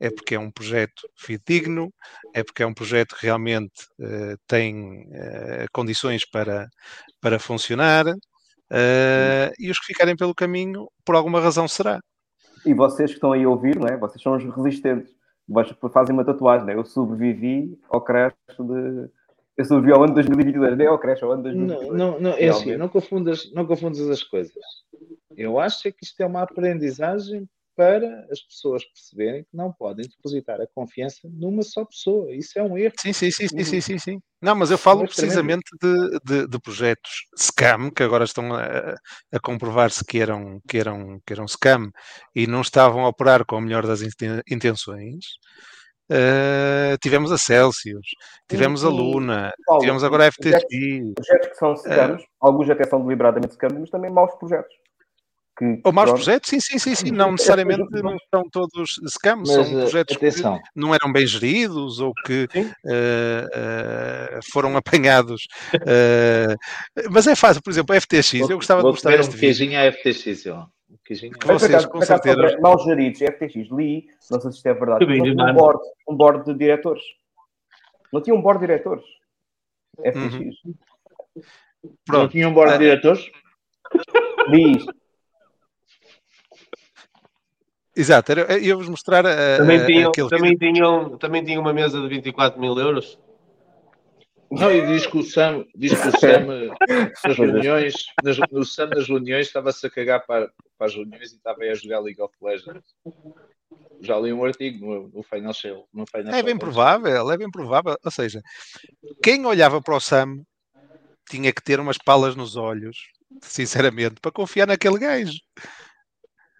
é porque é um projeto fidedigno, é porque é um projeto que realmente eh, tem eh, condições para, para funcionar, e os que ficarem pelo caminho, por alguma razão será. E vocês que estão aí a ouvir, não é? Vocês são os resistentes. Vocês fazem uma tatuagem, não é? Eu sobrevivi ao crash de. Eu sobrevivi ao ano de 2022, nem ao crash, ao ano de Não, 2022. não, não, é assim, não confundas, não confundas as coisas. Eu acho é que isto é uma aprendizagem para as pessoas perceberem que não podem depositar a confiança numa só pessoa. Isso é um erro. Sim, sim, sim, sim, sim, sim, sim. Não, mas eu falo Mas precisamente de, de, de projetos scam, que agora estão a, a comprovar-se que eram, que, eram, que eram scam e não estavam a operar com a melhor das inten- intenções. Uh, tivemos a Celsius, tivemos a E- e, Luna, Paulo, tivemos agora a projetos- FTX. Projetos que são scams, alguns até são deliberadamente scams, mas também maus projetos. Que, Ou maus pronto, projetos? Sim, sim, sim, sim. Não necessariamente não são todos scams, Mas, são eh, projetos atenção. que não eram bem geridos ou que eh, eh, foram apanhados. eh, mas é fácil, por exemplo, a FTX, eu gostava de Vou mostrar este um vídeo. queijinho à FTX, ó. Um Que vocês, acaso- com certeza- sobre mal geridos, FTX, li, não sei se isto é verdade, tinha um mano. board, um board de diretores. Não tinha um board de diretores. FTX. Uhum. Não tinha um board Ah. de diretores? Li isto. Exato, era- eu ia-vos mostrar eh, Também eh, tinham, aquele também, tinham, também tinham uma mesa de 24 mil euros. Não, e diz que o Sam, diz que o Sam eh, nas reuniões, nas, o Sam nas reuniões estava-se a cagar para, para as reuniões e estava aí a jogar League of Legends. Já li um artigo no, no Financial. No Financial É bem provável, é bem provável. Ou seja, quem olhava para o Sam tinha que ter umas palas nos olhos, sinceramente, para confiar naquele gajo.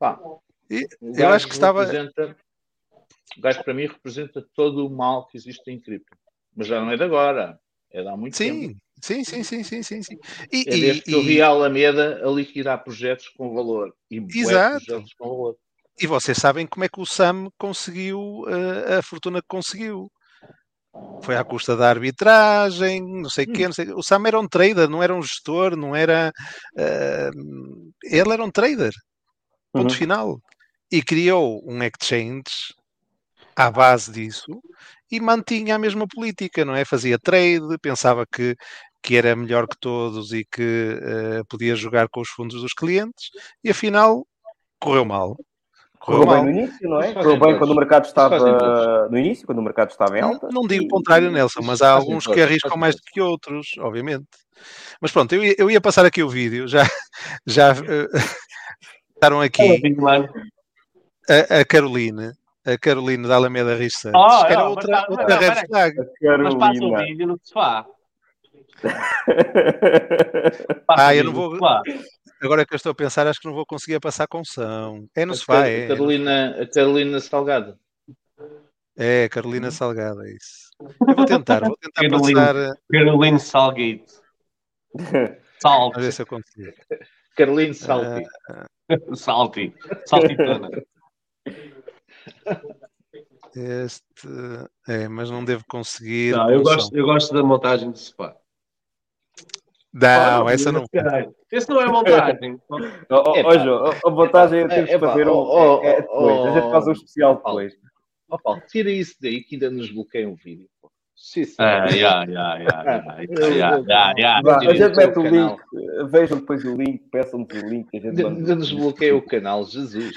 Pá, E o eu acho que estava. O gajo para mim representa todo o mal que existe em cripto. Mas já não é de agora. É de há muito tempo. Sim, sim, sim, sim, sim, sim, sim. E, É desde e- que eu vi a Alameda a liquidar projetos com valor. E Exato. projetos com valor. e vocês sabem como é que o Sam conseguiu eh, a fortuna que conseguiu. Foi à custa da arbitragem, não sei o quê. Não sei... O Sam era um trader, não era um gestor, não era. eh, ele era um trader. Ponto Uhum. final. E criou um exchange à base disso e mantinha a mesma política, não é? Fazia trade, pensava que, que era melhor que todos e que eh, podia jogar com os fundos dos clientes e afinal correu mal. Correu Correu bem mal. no início, não é? Correu bem todos. quando o mercado estava no início, quando o mercado estava em Não, alta. não digo E- o contrário, Nelson, mas há alguns que arriscam mais do que outros, obviamente. Mas pronto, eu ia, eu ia passar aqui o vídeo, já, já estaram aqui. A, a Caroline, a Caroline da Alameda Research, Oh, que era não, outra, mas tá- outra não, red flag. Mas passa o Carolina. vídeo no sofá. Ah, eu não vou-. Agora que eu estou a pensar, acho que não vou conseguir passar com som. É no sofá, é. a Carolina, a Carolina Salgado. É, Carolina Salgado, é isso. Eu vou tentar, vou tentar Carolina. passar, eh, Caroline Salgate. Salt. a ver se eu consigo. Caroline Salti. Salty. Saltitona. Este, é, mas não devo conseguir. Não, eu, gosto, eu gosto da montagem de sofá. Não, essa não. Esse não é montagem. João, a vantagem é termos Epá, que fazer um. é- é depois. A gente faz um especial depois. Tira isso daí que ainda nos bloqueia o vídeo. Sim, sim. A gente mete o link, vejam depois o link, peçam-nos o link. Ainda manda. ainda nos bloqueia o canal, Jesus.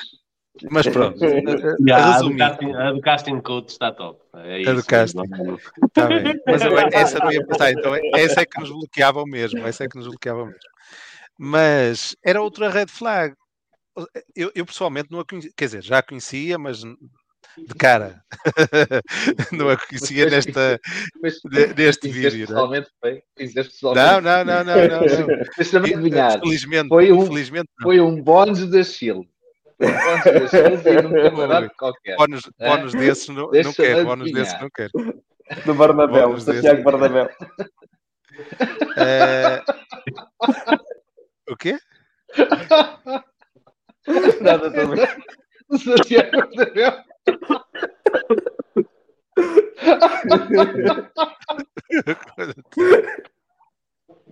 Mas pronto, eh, Já, a, do resumindo, casting, a do casting coach está top. É isso A do casting. Está bem. Mas eu, essa não ia passar, então essa é que nos bloqueava mesmo, essa é que nos bloqueava mesmo. Mas era outra red flag. Eu, eu pessoalmente não a conhecia, quer dizer, já a conhecia, mas de cara. não a conhecia Mas- nesta, Mas, neste vídeo. Não, é? pessoalmente? Conheceste não, não, não, não, não. não. Deixa-me adivinhar. Felizmente, Foi um- felizmente não. Foi um bónus da Chile. Bónus desses, não. Bónus, é? desses não, não quero, bónus desses não quero. Do Barnabéu, do Santiago Barnabéu. Eh, o quê? Nada também. O Santiago Barnabéu.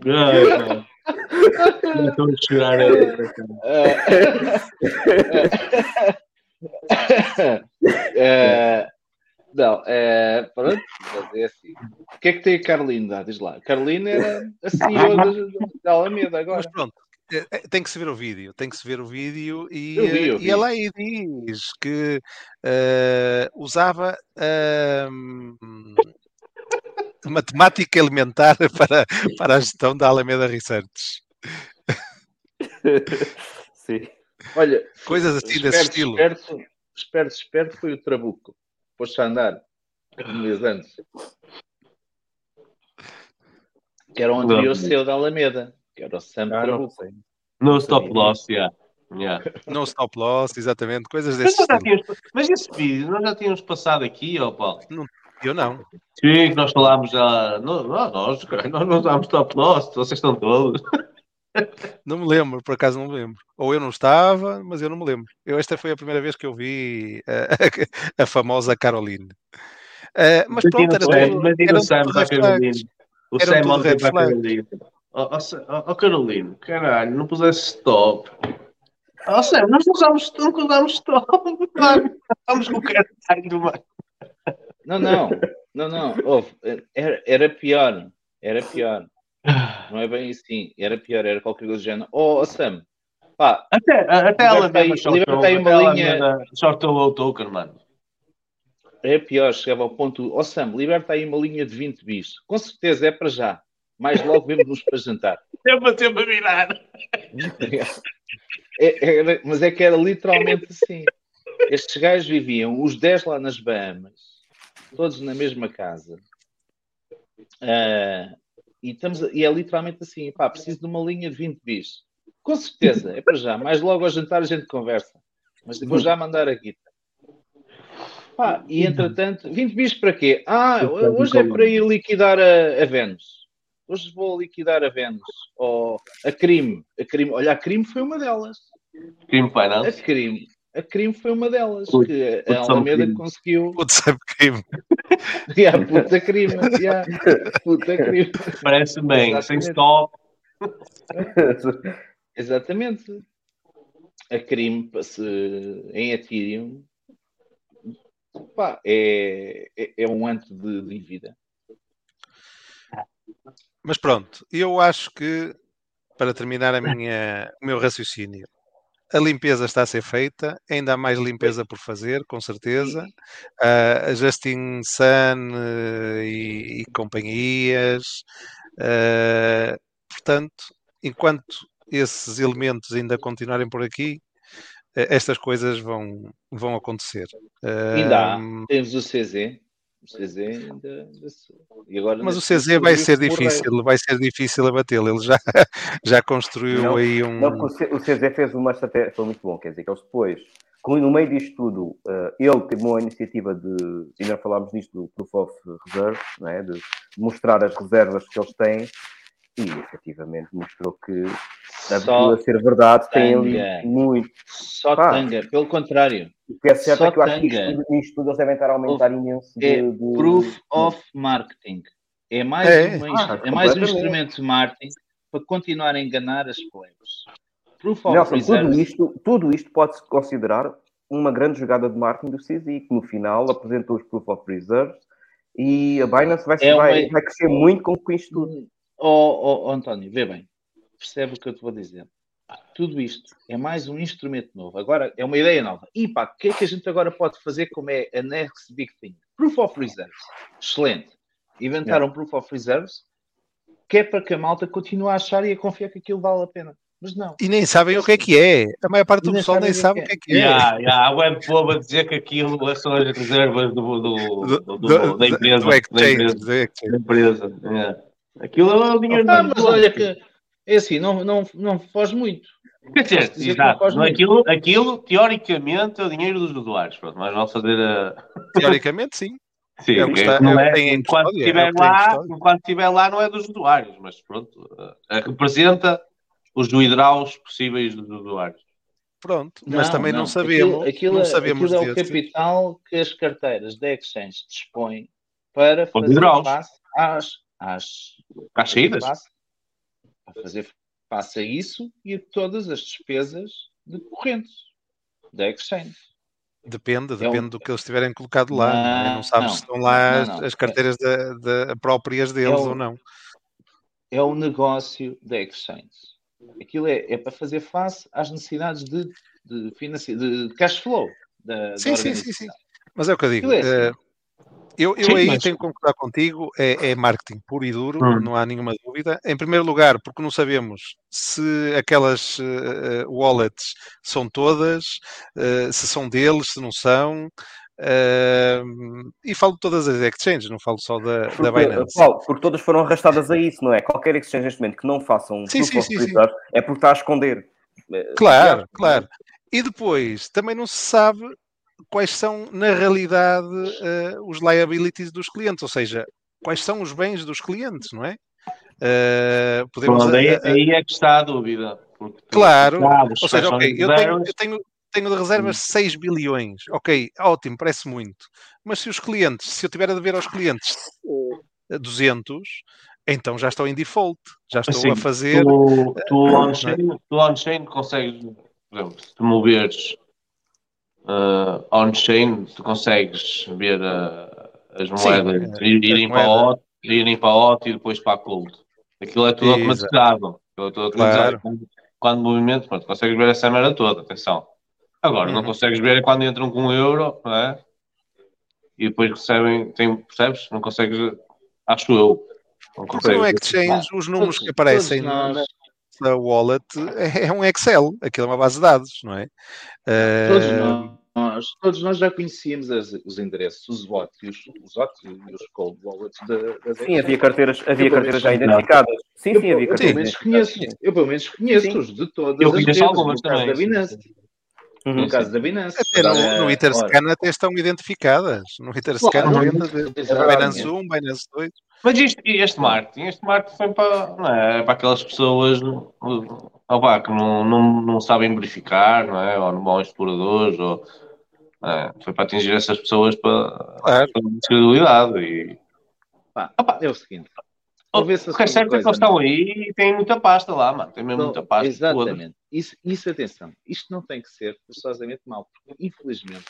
Ai, cara. Eu Estou a chorar. É, não, é, pronto, mas é assim. O que é que tem a Carolina? Diz lá. A Carolina era a CEO da, da Alameda Mas agora. pronto, é- é- tem que se ver o vídeo, tem que se ver o vídeo e, Eu vi, eu vi. e ela aí diz que eh, usava ahm, matemática elementar para, para a gestão da Alameda Research. Sim. Olha, Coisas assim desse esperto, estilo. Esperto, esperto, esperto foi o Trabuco. Pôs-se a andar um mês antes. Que era o anterior Não. CEO da Alameda. Que era o Sam Ah, não Trabuco. No stop loss, yeah. yeah. No stop loss, exatamente, coisas Mas, desse estilo. tínhamos, mas esse vídeo nós já tínhamos passado aqui, ó Paulo. Eu não. Sim, que nós falámos já. Nós, cara, nós não usámos stop loss, vocês estão todos. Não me lembro, por acaso não me lembro. Ou eu não estava, mas eu não me lembro. Eu, esta foi a primeira vez que eu vi eh, a, famosa Caroline. Eh, mas pronto, era tudo, o Sam para a flags. O Sam ontem red para a. Carolina. Ó oh, oh, oh, Carolina, caralho, não puseste stop. Ó Sam, nós não usámos, nunca usámos stop. Mano, estamos com o caralho, mano. Não, não, não, não. Houve, era, era pior. Era pior. Não é bem assim. Era pior, era qualquer coisa do género. Oh, Sam, pá, Até, até ela mesma shortou, uma linha- mesma shortou o token, mano. é pior. Chegava ao ponto. Oh, Sam, liberta aí uma linha de 20 bis. Com certeza é para já. Mais logo vemos-nos para jantar. Sempre, sempre a virar. É- mas é que era literalmente assim. Estes gajos viviam, os 10 lá nas Bahamas, todos na mesma casa. Ah, e, estamos, a- e é literalmente assim: pá, preciso de uma linha de 20 bis. Com certeza, é para já. Mais logo ao jantar a gente conversa. Mas vou já mandar a guita. Pá, e entretanto, 20 bis para quê? Ah, hoje é para ir liquidar a, a Vênus. Hoje vou liquidar a Vênus. Ou a crime. A crime. Olha, a crime foi uma delas. Crime A Finance. crime. A crime foi uma delas. Putz, que a Alameda crime. conseguiu. Putz, sabe crime. Yeah, puta crime. Yeah, puta crime. Parece bem, sem stop. Exatamente. A crime se- em Ethereum pá, é, é, é um anto de dívida. Mas pronto, eu acho que, para terminar a minha, o meu raciocínio, a limpeza está a ser feita, ainda há mais limpeza por fazer, com certeza. A Justin Sun eh, e, e companhias. ah, portanto, enquanto esses elementos ainda continuarem por aqui, eh, estas coisas vão, vão acontecer. Ainda há. Temos o CZ. O CZ ainda. E agora mas o CZ vai ser difícil, vai ser difícil abatê-lo. Ele já, já construiu Não, aí um. Não, porque o CZ fez uma estratégia, foi muito bom, quer dizer, que eles depois, no meio disto tudo, eh, ele teve uma iniciativa de, ainda falámos disto, do Proof of Reserve, não é? de mostrar as reservas que eles têm, e efetivamente mostrou que, de ser verdade, tem ali muito. Só Pá. tanga. Pelo contrário. O que é certo Só é que eu acho que isto, tudo- isto tudo eles devem estar a aumentar imenso de, É de- proof of marketing. É mais, É. uma- Ah, é mais um instrumento de marketing para continuar a enganar as plebes. Proof of Nelson, tudo isto, tudo isto pode-se considerar uma grande jogada de marketing do CZ, que no final apresentou os Proof of Reserves e a Binance vai, É vai, uma- vai crescer muito com, com isto tudo. Oh, oh, António, vê bem. Percebe o que eu te vou dizer. Tudo isto é mais um instrumento novo. Agora é uma ideia nova. E pá, o que é que a gente agora pode fazer como é a next big thing? Proof of reserves. Excelente. Inventaram Proof of reserves que é para que a malta continue a achar e a confiar que aquilo vale a pena. Mas não. E nem sabem o que é que é. A maior parte do nem pessoal nem sabe o que é que é. Yeah, a web povo a dizer que aquilo são as reservas do, do, do, do- Do- da empresa. do da exchange, empresa. Aquilo é o dinheiro Ah, mas olha que é assim, não, não, não foge muito. Quer dizer, dizer que não exato, aquilo, aquilo, teoricamente, é o dinheiro dos usuários. Pronto, mas vale fazer a. Teoricamente, sim. Sim, É está- não é o que é, enquanto é o estiver lá, enquanto estiver lá, não é dos usuários, mas pronto, eh, representa os withdraws possíveis dos usuários. Pronto, mas também não, sabemos, Aquilo, aquilo, não é- sabemos aquilo é o deste. capital que as carteiras da Exchange dispõem para fazer hidráulicos. face às, às, Às saídas? face- a fazer face a isso e a todas as despesas decorrentes da Exchange. Depende, É um- depende do que eles tiverem colocado lá. Não, é? não sabes Não, se estão lá não, as- não. as, carteiras da- da- próprias deles É o- ou não. É o negócio da Exchange. Aquilo é, é para fazer face às necessidades de, de, financi- de cash flow da, da Sim, sim, sim, sim. Mas é o que eu digo. É eh, assim. Eu eu Sim, aí mas- tenho que concordar contigo, é, é marketing puro e duro, Hum. não há nenhuma dúvida. Em primeiro lugar, porque não sabemos se aquelas eh, wallets são todas, eh, se são deles, se não são. eh, e falo de todas as exchanges, não falo só da, da Porque, Binance. Paulo, porque todas foram arrastadas a isso, não é? Qualquer exchange neste momento que não faça um Sim, sim, sim, sim. é porque está a esconder. Claro, claro. E depois, também não se sabe quais são, na realidade, eh, os liabilities dos clientes, ou seja, quais são os bens dos clientes, não é? Eh, podemos. Pronto, aí, eh, eh, aí é que está a dúvida. claro, sabes ou seja, ok, eu tenho, eu tenho, tenho de reservas 6 bilhões, ok, ótimo, parece muito, mas se os clientes, se eu tiver a dever aos clientes eh, 200, então já estou em default, já estou Assim, a fazer. Tu, eh, tu on-chain consegues, por exemplo, se te moveres uh, on-chain, tu consegues ver uh, as moedas eh, irem para a moedas. OT, irem para a OT e depois para a Cold. Aquilo é tudo Exato. automatizado. Aquilo é tudo Claro. automatizado. Quando, quando movimento, pronto, consegues ver essa merda toda, atenção. Agora, não Uhum. consegues ver é quando entram com um euro, não é? E depois recebem, tem, percebes? Não consegues, acho eu. Não Porque no consegues. exchange, os números que aparecem todos nós- na wallet é é um Excel, aquilo é uma base de dados, não é? Todos Eh, nós, todos nós já conhecíamos as- os endereços, os VOT e os, os OT e os cold wallets da, das Sim, havia carteiras, havia carteiras já identificadas. Sim, Eu, sim, havia eu pelo carteiras menos conheço, eu pelo menos conheço-os de todas Eu as redes, algumas no caso também, da Binance. sim. Uhum. No caso da Binance. Até no, no Interscan até estão identificadas. No Interscan Claro, exatamente. Binance 1, Binance 2. Mas isto, este marketing, este marketing foi para, não é, para aquelas pessoas opá, que não, não, não sabem verificar, não é? Ou não vão exploradores, ou, é, foi para atingir essas pessoas para, Claro. para credibilidade. E, pá, é o seguinte. a o que é certo é que eles estão aí e têm muita pasta lá, mano. Tem mesmo Não, muita pasta. toda. Exatamente. Isso, isso, atenção, isto não tem que ser forçosamente mau, porque infelizmente,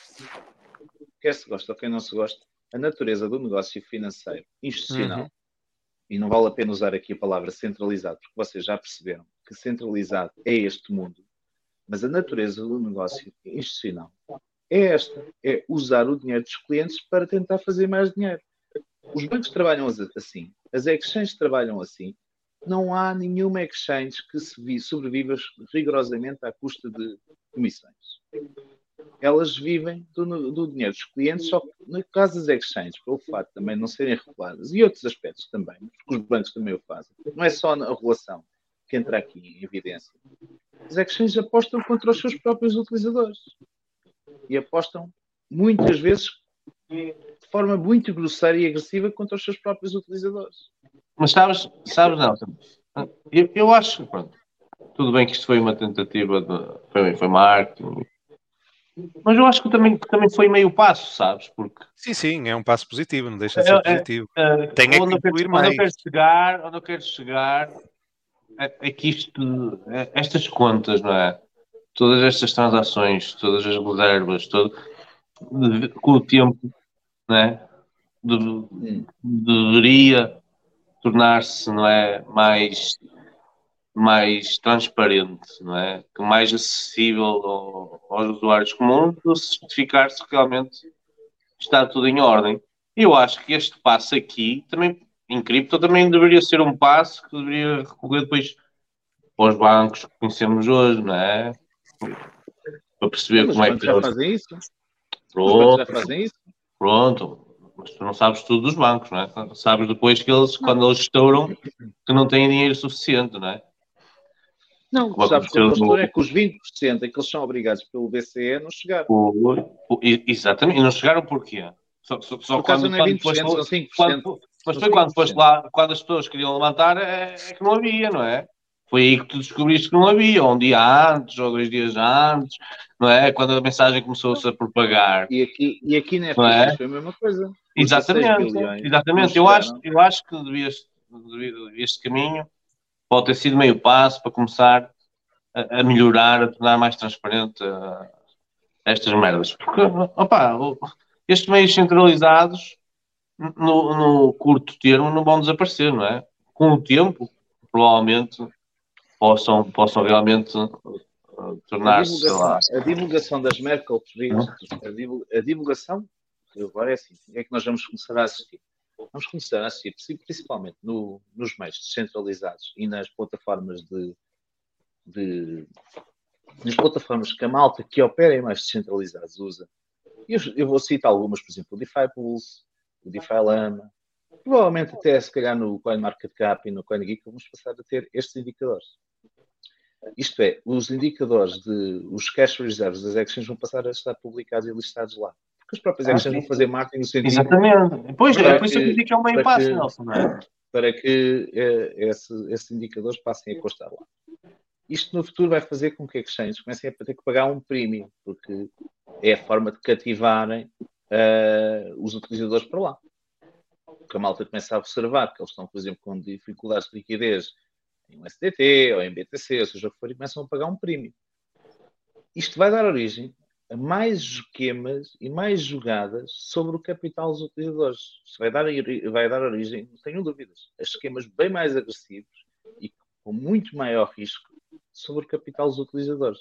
quer se gosta ou quem não se gosta, a natureza do negócio financeiro institucional, Uhum. e não vale a pena usar aqui a palavra centralizado, porque vocês já perceberam que centralizado é este mundo, mas a natureza do negócio institucional é esta: é usar o dinheiro dos clientes para tentar fazer mais dinheiro. Os bancos trabalham as- assim, as exchanges trabalham assim. Não há nenhuma exchange que sobreviva rigorosamente à custa de comissões. Elas vivem do, do dinheiro dos clientes, só que no caso das exchanges, pelo facto de também não serem reguladas, e outros aspectos também, porque os bancos também o fazem, não é só a regulação que entra aqui em evidência. As exchanges apostam contra os seus próprios utilizadores. E apostam muitas vezes de forma muito grosseira e agressiva contra os seus próprios utilizadores. Mas sabes, sabes não, eu, eu acho que pronto, tudo bem que isto foi uma tentativa de foi, foi marketing, mas eu acho que também, que também foi meio passo, sabes? Porque Sim, sim, é um passo positivo, não deixa de ser É, é, positivo. eh, Tem é que onde eu quero- incluir onde eu mais. quero chegar, onde eu quero chegar é, é que isto, é- estas contas, não é? Todas estas transações, todas as reservas, todo, com o tempo, não é? De- deveria tornar-se, não é? Mais, mais transparente, não é? Que Mais acessível ao- aos usuários comuns, para se certificar se realmente está tudo em ordem. Eu acho que este passo aqui, também em cripto, também deveria ser um passo que deveria recorrer depois para os bancos que conhecemos hoje, não é? Para perceber Mas como é que já eles. fazem isso. Pronto, já fazem isso. pronto. Mas tu não sabes tudo dos bancos, não é? Sabes depois que eles, quando eles estouram, que não têm dinheiro suficiente, não é? Não, Como sabes que a postura no- é que os 20% em que eles são obrigados pelo BCE não chegaram. O- o- exatamente. E não chegaram porquê? Só, só, só Por quando, não é quando 20%, depois- são 5%. quando, mas foi quando foste 5%. lá, quando as pessoas queriam levantar, é, é que não havia, não é? Foi aí que tu descobriste que não havia, ou um dia antes, ou dois dias antes, não é? Quando a mensagem começou-se a propagar. E aqui, e aqui na Não é? Foi a mesma coisa. Exatamente, 16 bilhões exatamente. Eu acho, eu acho que devias, devido- este caminho pode ter sido meio passo para começar a, a melhorar, a tornar mais transparente uh, estas merdas. Porque, opá, o- estes meios centralizados, no, no curto termo, não vão desaparecer, não é? Com o tempo, provavelmente, possam, possam realmente uh, A tornar-se, divulgação, a divulgação das Merkel a, a divulgação, agora é assim, é que nós vamos começar a assistir. Vamos começar a assistir, pri- principalmente no- nos meios descentralizados e nas plataformas de, de- nas plataformas que a malta que opera em mais descentralizados usa. Eu, eu vou citar algumas, por exemplo, o DeFi Pulse, o DeFi Lama, provavelmente até se calhar no CoinMarketCap e no CoinGeek vamos passar a ter estes indicadores. Isto é, os indicadores de os cash reserves das exchanges vão passar a estar publicados e listados lá. Porque as próprias Ah, vão fazer marketing no sentido Exatamente. Pois, é por isso que eu digo que é um meio passo, que- Nelson, não é? para que eh, esse- esses indicadores passem a constar lá. Isto no futuro vai fazer com que exchanges comecem a ter que pagar um premium, porque é a forma de cativarem eh, os utilizadores para lá. Porque a malta começa a observar que eles estão, por exemplo, com dificuldades de liquidez em um SDT ou em BTC, ou seja o que for, e começam a pagar um premium. Isto vai dar origem mais esquemas e mais jogadas sobre o capital dos utilizadores. Isto vai dar, vai dar origem, não tenho dúvidas, a esquemas bem mais agressivos e com muito maior risco sobre o capital dos utilizadores.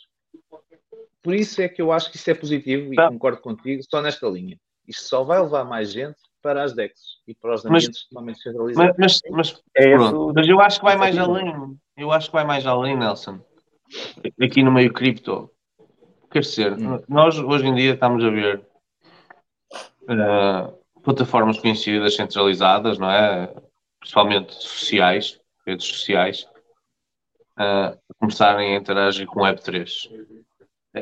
Por isso é que eu acho que isso é positivo e Tá. concordo contigo, só nesta linha. Isto só vai levar mais gente para as DEXs e para os Mas- ambientes totalmente centralizados. Mas, mas, mas, É mas eu acho que vai mais além. Eu acho que vai mais além, Nelson. Aqui no meio cripto. Quer dizer, Hum. nós hoje em dia estamos a ver eh, plataformas conhecidas centralizadas, não é? Principalmente sociais, redes sociais, a começarem a interagir com Web3.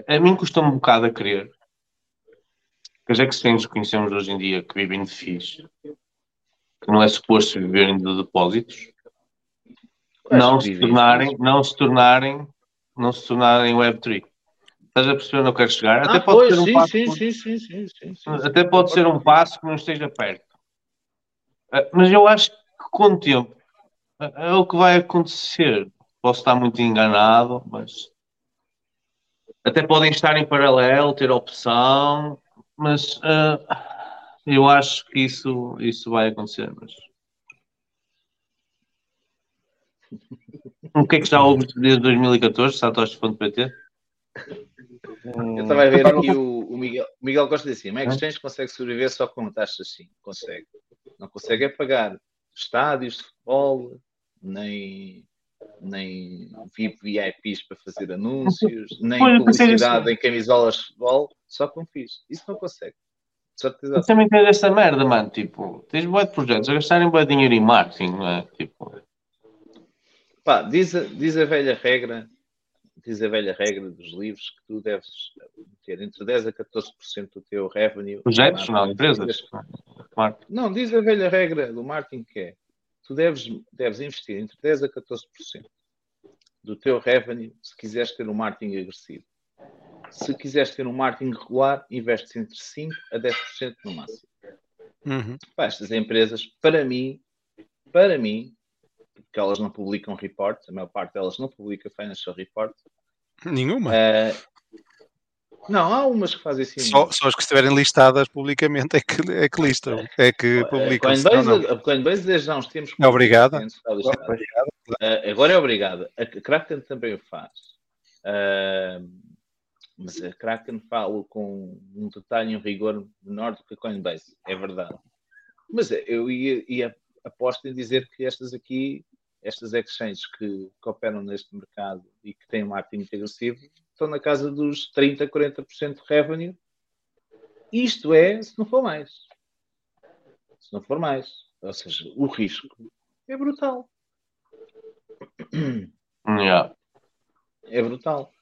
A, a mim custa-me um bocado a crer que as exchanges que conhecemos hoje em dia que vivem de FIIs, que não é suposto viverem de depósitos, não se tornarem, não se tornarem, não se tornarem Web3. Estás a perceber onde eu quero chegar? Até Ah, pode ser um passo, até pode ser um passo que não esteja perto. Ah, Mas eu acho que com o tempo ah, é o que vai acontecer. Posso estar muito enganado, mas até podem estar em paralelo, ter opção, mas ah, eu acho que isso, isso vai acontecer. Mas... O que é que já houve desde 2014, satoshi.pt? Eu estava a ver aqui o, o Miguel. O Miguel gosta de dizer assim: uma exchange consegue sobreviver só com taxas sim. Consegue. Não consegue é pagar estádios de futebol, nem, nem VIP VIPs para fazer anúncios, nem publicidade em camisolas de futebol, só com FIIs. Isso não consegue. Eu também tens essa merda, mano. Tipo, tens bué de projetos a gastarem de dinheiro em marketing, não é? Tipo, Pá, diz, a, diz a velha regra, diz a velha regra dos livros que tu deves ter entre 10 a 14% do teu revenue. projetos, não, empresas. Marketing. Não, diz a velha regra do marketing que é tu deves, deves investir entre 10 a 14% do teu revenue se quiseres ter um marketing agressivo. Se quiseres ter um marketing regular, investes entre 5 a 10% no máximo. Uhum. Pá, estas empresas, para mim, para mim, porque elas não publicam reports, a maior parte delas não publica financial report. Nenhuma. eh, não, há umas que fazem assim. Só, só as que estiverem listadas publicamente é que, é que listam, é que A publicam. Coinbase, não. a Coinbase desde há uns tempos. É obrigada. Uh, agora é obrigada. A Kraken também o faz. Uh, mas a Kraken fala com um detalhe e um rigor menor do que a Coinbase. É verdade. Mas eu ia, ia aposto em dizer que estas aqui, estas exchanges que, que operam neste mercado e que têm um marketing muito agressivo, estão na casa dos 30, 40% de revenue. Isto é, se não for mais. Se não for mais. Ou seja, o risco é brutal. Yeah. É brutal.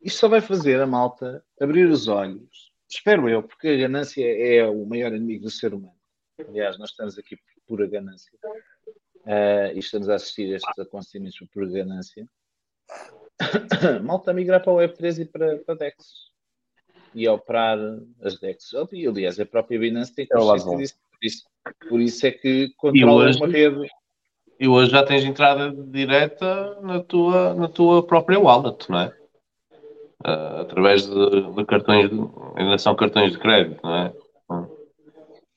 Isto só vai fazer a malta abrir os olhos, espero eu, porque a ganância é o maior inimigo do ser humano. Aliás, nós estamos aqui pura ganância. eh, e estamos a assistir a estes acontecimentos por ganância, malta a migrar para o Web3 e para, para DEX. E a operar as DEX. E, aliás, a própria Binance tem É consciência disso. Por isso, por isso é que controla hoje- uma rede. E hoje já tens entrada direta na tua, na tua própria wallet, não é? Ah, através de, de cartões, de, ainda são cartões de crédito, não é?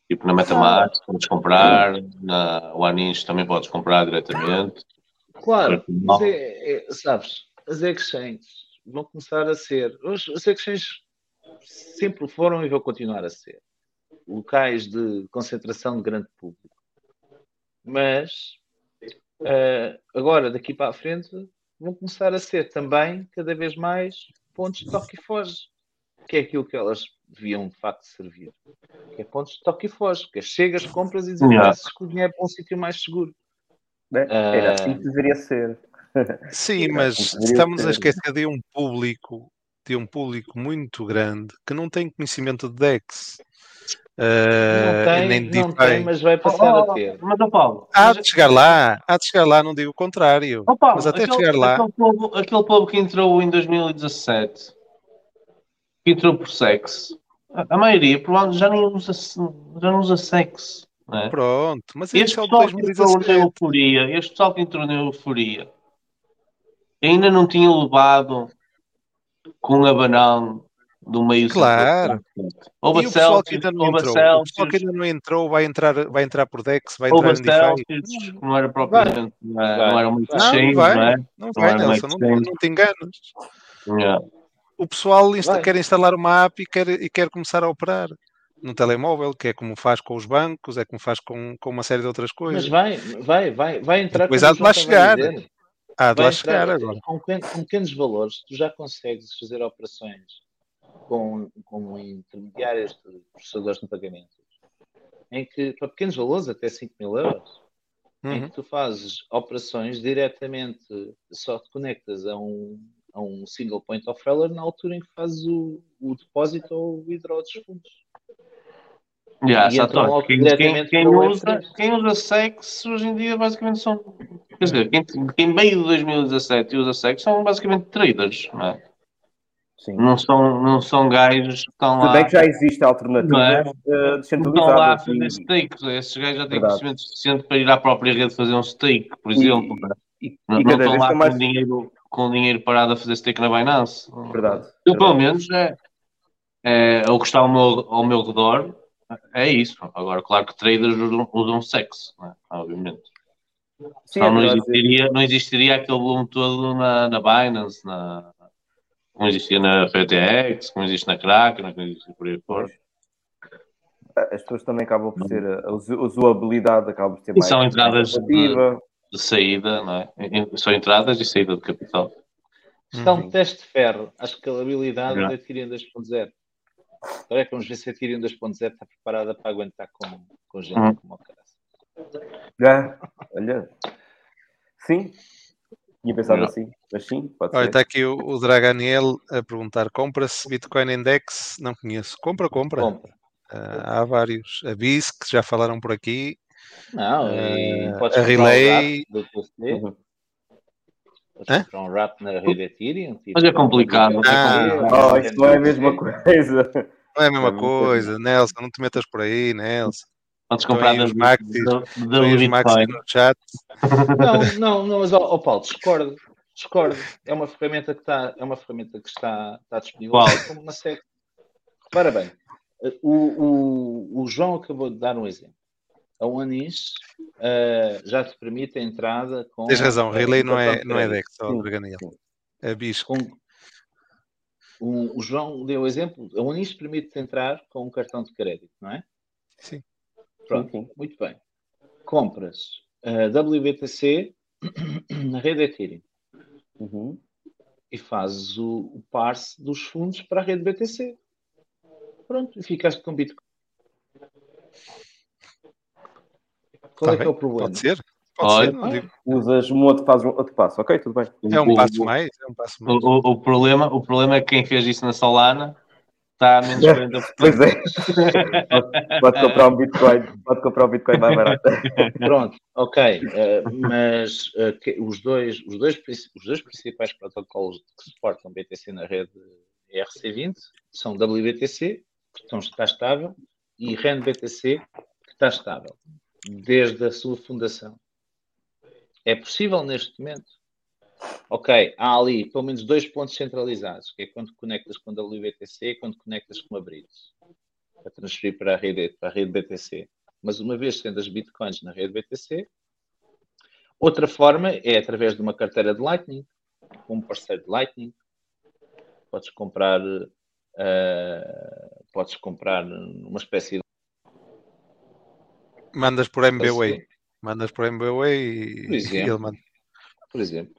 Tipo na Metamask, podes comprar, na OneInch também podes comprar diretamente. Claro, mas é, é- sabes, as exchanges vão começar a ser. Os, as exchanges sempre foram e vão continuar a ser locais de concentração de grande público. Mas eh, agora, daqui para a frente, vão começar a ser também cada vez mais pontos de toque e foge, que é aquilo que elas deviam de facto servir. Que é pontos de toque e foge, que é chegas, compras e desapareces com o dinheiro para um sítio mais seguro. Né? Era Ah. assim que deveria ser. Sim, mas estamos a esquecer de um público, de um público muito grande que não tem conhecimento de DEX. eh, Não tem, nem de não tem, mas vai passar a ter. Mas, ó Paulo, Há mas- de chegar lá, há de chegar lá, não digo o contrário. ó Paulo, mas até aquele, chegar lá, Aquele povo, aquele povo que entrou em 2017, que entrou por sexo, a, a maioria provavelmente já nem usa, já não usa sexo. Não é? pronto. Mas Este é pessoal que entrou na 2017. euforia, este pessoal que entrou na euforia, ainda não tinha levado com a banana do meio Claro. Houve E a o pessoal que Celsius, ainda não entrou, o pessoal que Celsius, ainda não entrou vai entrar, vai entrar por DEX, vai entrar em. Celsius, não era propriamente, não era- não era muito Vai. Não, vai. não é? Não Não vai, uma Nelson, não, exchange. não te enganas. Yeah. O pessoal insta- quer instalar uma app e quer, e quer começar a operar no telemóvel, que é como faz com os bancos, é como faz com, com uma série de outras coisas. Mas vai, vai, vai, vai entrar Depois há de lá chegar. Há de Vai lá chegar agora. Com, com pequenos valores, tu já consegues fazer operações com, com intermediários de processadores de pagamento, em que, para pequenos valores, até 5 mil euros, em Uhum. que tu fazes operações diretamente, só te conectas a um, a um single point of failure na altura em que fazes o, o depósito ou o withdraw dos fundos. Yeah, E logo quem, diretamente quem, quem usa, Web3. quem usa sexo hoje em dia basicamente são. Quer dizer, quem, quem veio de 2017 e usa sexo são basicamente traders, não é? Sim. Não são, não são gajos que estão Se lá. bem que já existe Não é? alternativas eh, Estão lá a descentralizadas. fazer e- stakes. Esses gajos já têm Verdade. conhecimento suficiente para ir à própria rede fazer um stake, por E- exemplo. não é? E, Não, e não estão lá com, mais. dinheiro, com dinheiro parado a fazer stake na Binance. Verdade. Eu, pelo menos, é, é, o que está ao meu, ao meu redor é isso. Agora, claro que traders usam, usam sexo, não é? obviamente. Sim, Senão é não, verdade. existiria, não existiria aquele boom todo na, na Binance, na, como existia na FTX, como existe na Kraken, como existe por aí fora. As pessoas também acabam por ter a usabilidade, acabam por ter E mais. são entradas de-. De saída, não é? São entradas e saída de capital. Isto é um Uhum. teste de ferro à escalabilidade da Ethereum 2.0. Agora é que vamos ver se a Ethereum 2.0 está preparada para aguentar com, com gente Uhum. como o cara. Já, olha. Sim. Tinha pensado Não. assim, mas sim, pode Olha, ser. está aqui o, o Draganiel a perguntar: compra-se Bitcoin Index? Não conheço. Compra, compra. Compra. Ah, há vários. A BISC, que já falaram por aqui. Não, e Eh, podes a comprar Relay- um wrap do Uhum. podes um wrap na rede Ethereum. Tipo, Mas é complicado. Ah, Oh, isso não é a mesma coisa. Não é a mesma É coisa, Nelson. Não te metas por aí, Nelson. Podes comprar os maxis, da, Estão da aí os Maxi Bitcoin. no chat. Não, não, não, mas ó ó, Paulo, discordo. Discordo. É uma ferramenta que está, é uma ferramenta que está, está disponível como uma SEC. Repara bem, o, o, o João acabou de dar um exemplo. A OneInch eh, já te permite a entrada com. Tens razão, eh, Relay não é, não é. Dex, ó, Sim, Draganiel. sim. É BISC. Com, o, o João deu o exemplo. A OneInch permite entrar com um cartão de crédito, não é? Sim. Pronto, Sim, sim. muito bem. Compras a WBTC na rede Ethereum. Uhum. e fazes o, o parse dos fundos para a rede BTC. Pronto, e ficaste com Bitcoin. Qual Tá é que é bem, o problema? Pode ser. Pode Olha, ser, não digo. Usas um outro, fazes um outro passo. Ok, tudo bem. É um passo o- mais, é um passo O, mais. o, o problema, o problema é que quem fez isso na Solana Está a menos 40%. Pois é. Pode, pode comprar um Bitcoin. Pode comprar um Bitcoin mais barato. Pronto, ok. eh, mas eh, que- os, dois, os, dois, os dois principais protocolos que suportam BTC na rede ERC20 são WBTC, que estão, está estável, e RENBTC, que está estável, desde a sua fundação. É possível neste momento. Ok, há ali pelo menos dois pontos centralizados, que é quando conectas com WBTC e quando conectas com a Bridge, para transferir para a rede, para a rede BTC. Mas uma vez tendo as bitcoins na rede BTC, outra forma é através de uma carteira de Lightning, com um parceiro de Lightning. Podes comprar, eh, podes comprar uma espécie Mandas por MBWay. Mandas por MBWay e, Por e exemplo. ele manda. por exemplo,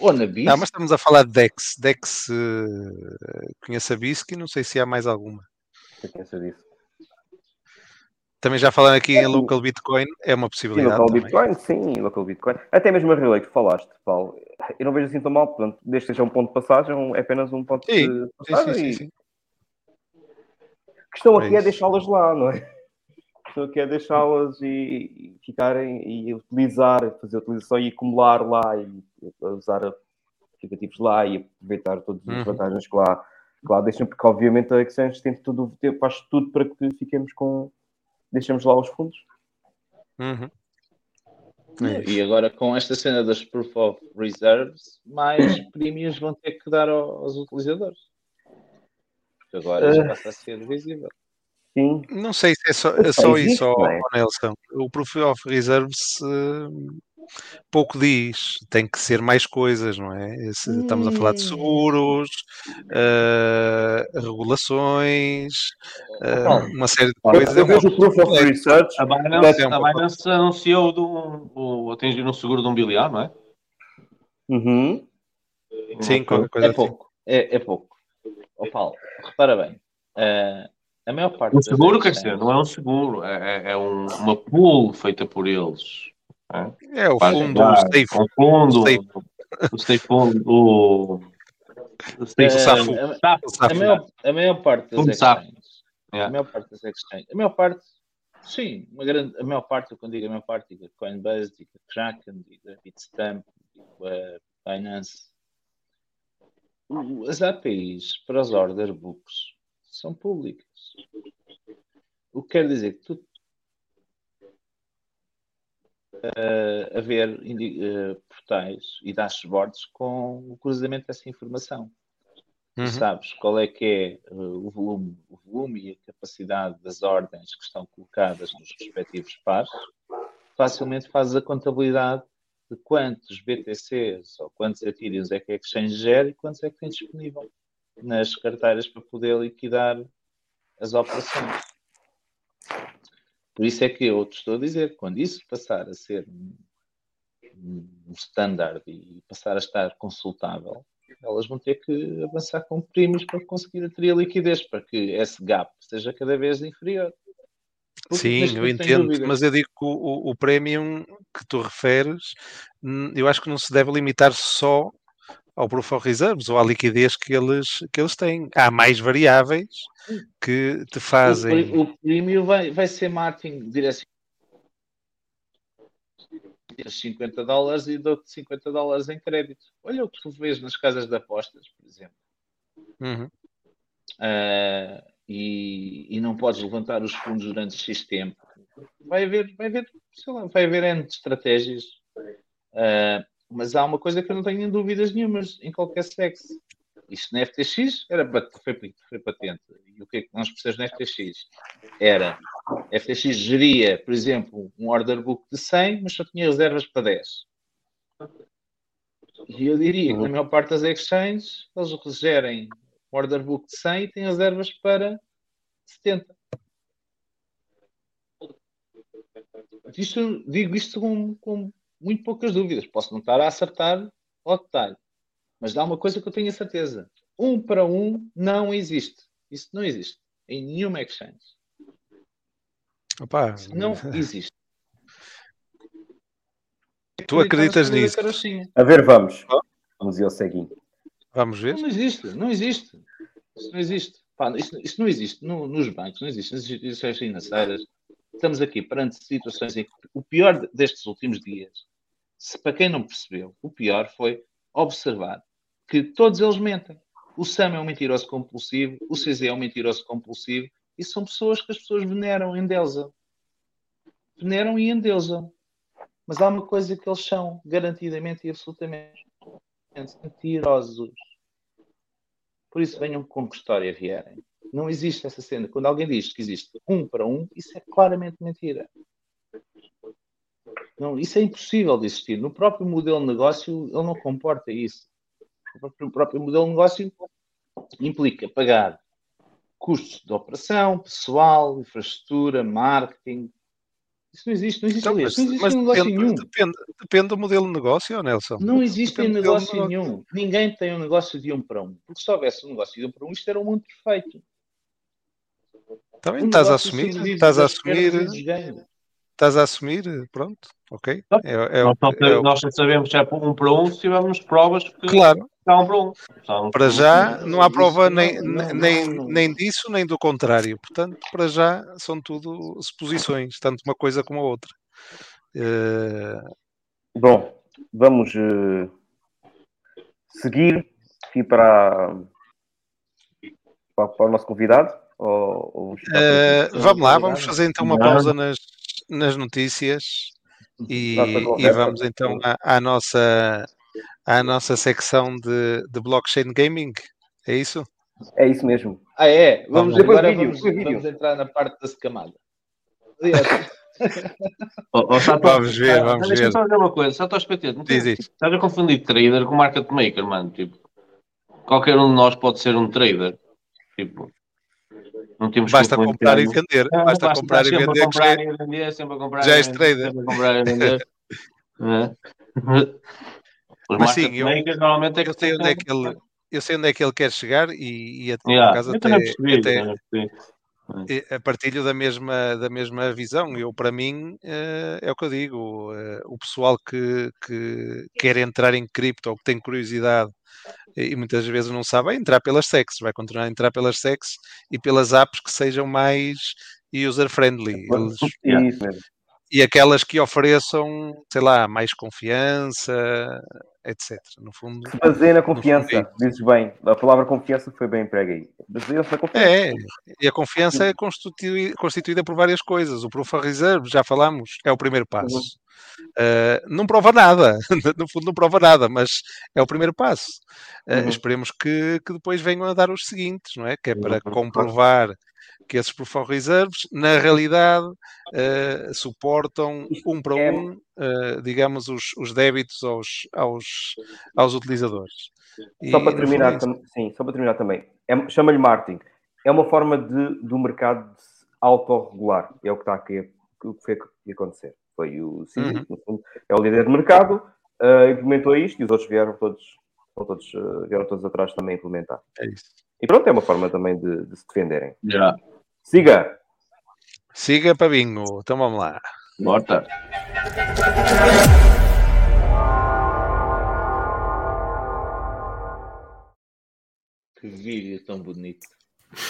ou na BIS, Não, mas estamos a falar de Dex. Dex eh, conheço a Bisky, não sei se há mais alguma. Eu disso. Também já falaram aqui em local Bitcoin, é uma Sim, possibilidade. local também. Bitcoin, sim, local Bitcoin. Até mesmo a Relay que falaste, Paulo. Eu não vejo assim tão mal, portanto, desde que seja um ponto de passagem, é apenas um ponto Sim, de Sim, passagem. sim, sim, e sim. A questão É aqui é isso. deixá-las lá, não é? A questão aqui é deixá-las e, e ficarem e utilizar, fazer a utilização e acumular lá e usar aplicativos lá e aproveitar todas as Uhum. vantagens que lá, que lá deixam, porque obviamente a Exchange tem tudo, tem- faz tudo para que fiquemos com. deixemos lá os fundos. Uhum. É e agora com esta cena das Proof of Reserves, mais premiums vão ter que dar ao- aos utilizadores. Porque agora já passa a ser visível. Sim. Não sei se é só, é só existe, isso, é? ó Nelson. O Proof of Reserves eh, pouco diz, tem que ser mais coisas, não é? Se estamos a falar de Hum. seguros, eh, regulações, Paulo, uma série de coisas. É eu uma- vejo o Proof of é- Research. A Binance, É um a Binance anunciou do, o, atingir um seguro de um bilhar, não é? Uhum. Sim, qualquer coisa É assim. pouco, é, é pouco. Ó Paulo, repara bem, eh, a maior parte Um seguro, quer dizer, não é um seguro, é, é- é um- uma pool feita por eles. É o Para fundo ajudar. safe. Um fundo, Safe. o safe fundo, o, o safe Eh, Safu. a- Safu. A Safe. maior, a maior parte das exchanges, Yeah. a maior parte das exchanges, a maior parte, sim, uma grande, a maior parte, quando digo a maior parte, digo a Coinbase, digo a Kraken, digo a Bitstamp, digo a Binance. O- As APIs para os order books são públicas. O que quer dizer que tu eh, haver indi- eh, portais e dashboards com o cruzamento dessa informação. Tu Uhum. sabes qual é que é eh, o volume, o volume e a capacidade das ordens que estão colocadas nos respectivos pares, facilmente fazes a contabilidade de quantos BTCs ou quantos Ethereums é que a Exchange gera e quantos é que tem disponível nas carteiras para poder liquidar as operações. Por isso é que eu te estou a dizer, quando isso passar a ser um, standard e passar a estar consultável, elas vão ter que avançar com primos para conseguir atrair liquidez, para que esse gap seja cada vez inferior. Porque Sim, eu entendo, dúvida. mas eu digo que o, o, o premium que tu referes, hum, eu acho que não se deve limitar só ao Proof of Reserves ou à liquidez que eles, que eles têm. Há mais variáveis que te O, fazem. pri- o premium vai, vai ser marketing direcionado. 50 dólares e dou-te 50 dólares em crédito. Olha o que tu vês nas casas de apostas, por exemplo. Uhum. Ah, e, e não podes levantar os fundos durante X tempo. Vai haver, vai haver, sei lá, vai haver N estratégias. Ah, mas há uma coisa que eu não tenho dúvidas nenhumas em qualquer sexo. Isto na FTX era, foi, foi patente. E o que é que nós precisamos na FTX? Era, a FTX geria, por exemplo, um order book de 100, mas só tinha reservas para 10. E eu diria que na maior parte das exchanges, eles gerem um order book de 100 e têm reservas para 70. Isto, digo isto com, com muito poucas dúvidas. Posso não estar a acertar ao detalhe. Mas dá uma coisa que eu tenho a certeza. Um para um não existe. Isso não existe. Em nenhuma exchange. Opa, Isso não existe. tu acreditas nisso? Carochinha. A ver, vamos. Vamos ir ao seguinte. Vamos ver? Não existe. Não existe. Isso não existe. Pá, isto, isto não existe no- nos bancos, não existe nas instituições financeiras. Estamos aqui perante situações em que o pior destes últimos dias, se para quem não percebeu, o pior foi observar que todos eles mentem. O Sam é um mentiroso compulsivo, o CZ é um mentiroso compulsivo, e são pessoas que as pessoas veneram, endeusam. Veneram e endeusam. Mas há uma coisa que eles são, garantidamente e absolutamente mentirosos. Por isso venham com que história vierem. Não existe essa cena. Quando alguém diz que existe um para um, isso é claramente mentira. Não, isso é impossível de existir. No próprio modelo de negócio, ele não comporta isso. O próprio, modelo de negócio implica pagar custos de operação, pessoal, infraestrutura, marketing. Isso não existe. Não existe, Então, mas, não existe mas negócio depende, nenhum. depende, depende do modelo de negócio, Nelson. Não existe de negócio nenhum. Ninguém tem um negócio de um para um. Porque se houvesse um negócio de um para um, isto era um mundo perfeito. Também Um estás a assumir, sobrevive estás a assumir, estás a assumir, pronto, ok. É, é, nós, só, é- nós só sabemos se é um para um se tivermos provas que Claro. há um para um. Para já não há prova não- nem, não- nem, não- nem disso nem do contrário. Portanto, para já são tudo suposições, tanto uma coisa como a outra. Eh, Bom, vamos eh, seguir aqui para, para, para o nosso convidado. Ou, ou vamos aqui? vamos lá, vamos fazer então uma Não. pausa nas, nas notícias e, e vamos então à, à nossa, à nossa secção de, de blockchain gaming. É isso? É isso mesmo. Ah, é? Vamos, Depois agora vídeo, vamos, vídeo. vamos entrar na parte da camada. Ó, Sato, Vamos ver, ah, vamos ver. só dizer uma coisa, Sato SPT, não Diz tens- isso. estás a confundir trader com market maker, mano. Tipo, qualquer um de nós pode ser um trader. Tipo, não temos Basta comprar e vender. Ah, Basta basta comprar e vender. a que comprar já é- e a vender, sempre a comprar já és trader. sempre a comprar e vender. É. Os Mas sim, eu- makers normalmente é que eu sei onde é que ele, eu sei onde é que ele quer chegar e, e até, por Yeah, acaso eu até, também percebi, até a partilho da mesma, da mesma visão. Eu, para mim, eh, é o que eu digo. eh, O pessoal que, que quer entrar em cripto ou que tem curiosidade e muitas vezes não sabe, vai entrar pelas sex, vai continuar a entrar pelas sex e pelas apps que sejam mais user-friendly. Eles-. Isso mesmo. E aquelas que ofereçam, sei lá, mais confiança, etc. No fundo, Se baseia na fundo confiança, é isso. dizes bem. A palavra confiança foi bem emprega aí. Baseia-se na confiança. É, e a confiança é constitui- constituída por várias coisas. O Proof of Reserve, já falámos, é o primeiro passo. Uh, não prova nada, no fundo não prova nada, mas é o primeiro passo. Uh, Uhum. Esperemos que, que depois venham a dar os seguintes, não é? Que é para comprovar que esses of Reserves, na realidade, uh, suportam um para um, uh, digamos, os, os débitos aos, aos, aos utilizadores. Só E, para terminar, fundo, é sim, só para terminar também. É- Chama-lhe marketing. É uma forma de, do mercado de se autorregular. É o que está aqui, o que foi acontecer. Foi o Cid, Uhum. no fundo, é o líder de mercado, ah, implementou isto e os outros vieram todos, foram todos, ah, vieram todos atrás também implementar. É isso. E pronto, é uma forma também de, de se defenderem. Já. Siga! Siga para bingo, então vamos lá. Bota. que vídeo tão bonito.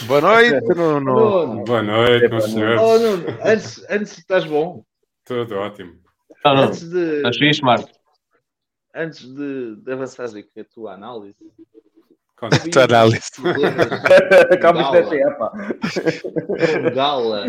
Boa noite, Nuno. Nuno, Boa noite, meus senhores. oh, Nuno, antes, antes estás bom. Tudo ótimo. Não, não. Antes de, fixe, Marco? antes de, de avançares aqui com a tua análise, Conta. havia Tua análise. isto é pá. com Gala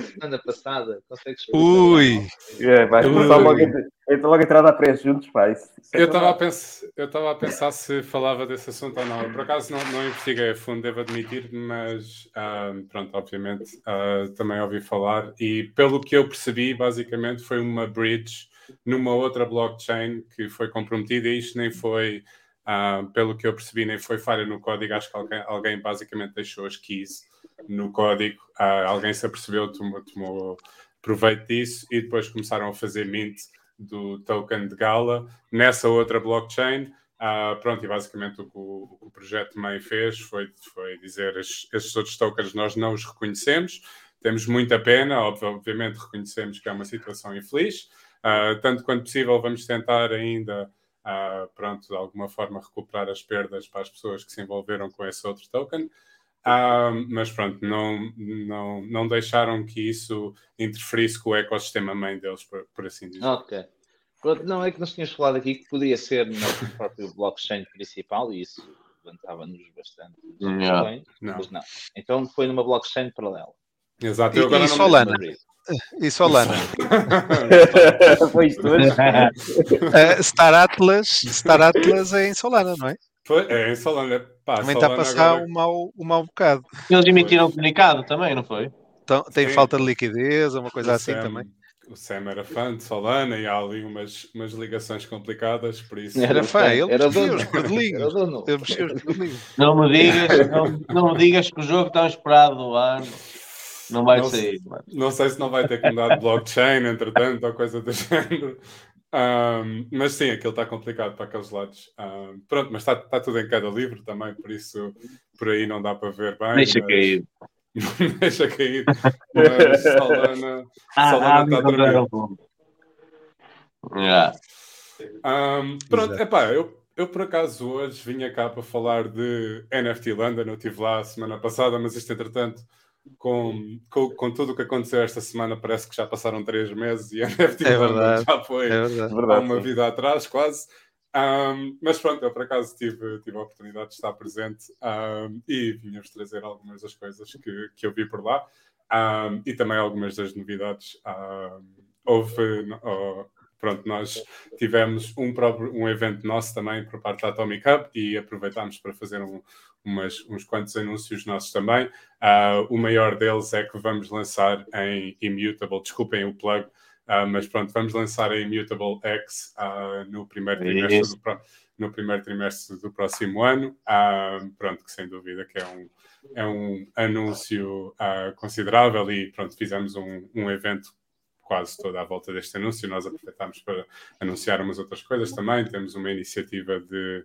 semana passada. Consegues? Ui, É, vai começar logo, a- entra logo a entrada a pré juntos, pá. É Eu estava a, verdade. pens eu estava a pensar se falava desse assunto ou não. Eu, por acaso não, não investiguei a fundo, devo admitir, mas ah, pronto, obviamente ah, também ouvi falar. E pelo que eu percebi, basicamente foi uma bridge numa outra blockchain que foi comprometida e isto nem foi, ah, pelo que eu percebi, nem foi falha no código. Acho que alguém, alguém basicamente deixou as keys no código, Ah, alguém se apercebeu, tomou, tomou proveito disso e depois começaram a fazer mint do token de Gala nessa outra blockchain. Ah, pronto, e basicamente o que o, o projeto também fez foi, foi dizer estes, outros tokens nós não os reconhecemos, temos muita pena, ob- obviamente reconhecemos que é uma situação infeliz, Ah, tanto quanto possível vamos tentar ainda, ah, pronto, de alguma forma recuperar as perdas para as pessoas que se envolveram com esse outro token. Ah, mas pronto, não, não, não deixaram que isso interferisse com o ecossistema mãe deles, por, por assim dizer. Ok. Pronto, não, é que nós tínhamos falado aqui que podia ser no próprio blockchain principal e isso levantava-nos bastante. Yeah. Bem, Mas não. Então foi numa blockchain paralela. Exato, E, eu agora e não Solana? E Solana? Foi isto hoje. Uh, Star Atlas, Star Atlas é em Solana, não é? Foi, é em Solana. Pá, Também está a Solana passar agora- um mau, um mau bocado. Eles emitiram um comunicado também, não foi? Então, tem Sim. falta de liquidez, uma coisa o assim Sam- também. O Sam era fã de Solana e há ali umas, umas ligações complicadas, por isso. Era fã, ele Era dono. os. Não me digas, não, não me digas que o jogo tão esperado do ano não vai Não sair. mano. Não sei se não vai ter que mudar de blockchain, entretanto, ou coisa do género. Ahm, mas sim, aquilo está complicado para aqueles lados. Ahm, pronto, mas está, está tudo em cada livro também, por isso por aí não dá para ver bem. Deixa mas- cair. Deixa cair. Mas Solana, Ah, Solana ah, está como. Yeah. Ahm, pronto, epá, eu, eu por acaso hoje vinha cá para falar de NFT London, eu estive lá a semana passada, mas isto entretanto, com, com, com tudo o que aconteceu esta semana, parece que já passaram três meses e NFT É verdade. já foi É verdade. há Verdade, uma vida atrás, quase. Ahm, mas pronto, eu por acaso tive, tive a oportunidade de estar presente ahm, e vinha-vos trazer algumas das coisas que, que eu vi por lá ahm, e também algumas das novidades. Houve, oh, pronto, nós tivemos um, próprio, um evento nosso também por parte da Atomic Hub e aproveitámos para fazer um- umas, uns quantos anúncios nossos também. Ah, o maior deles é que vamos lançar em Immutable, desculpem o plug, ah, mas pronto, vamos lançar a Immutable X ah, no, primeiro trimestre Isso. do, no primeiro trimestre do próximo ano. Pronto, que sem dúvida que é um, é um anúncio considerável e pronto, fizemos um, um evento quase toda à volta deste anúncio. Nós aproveitámos para anunciar umas outras coisas também. Temos uma iniciativa de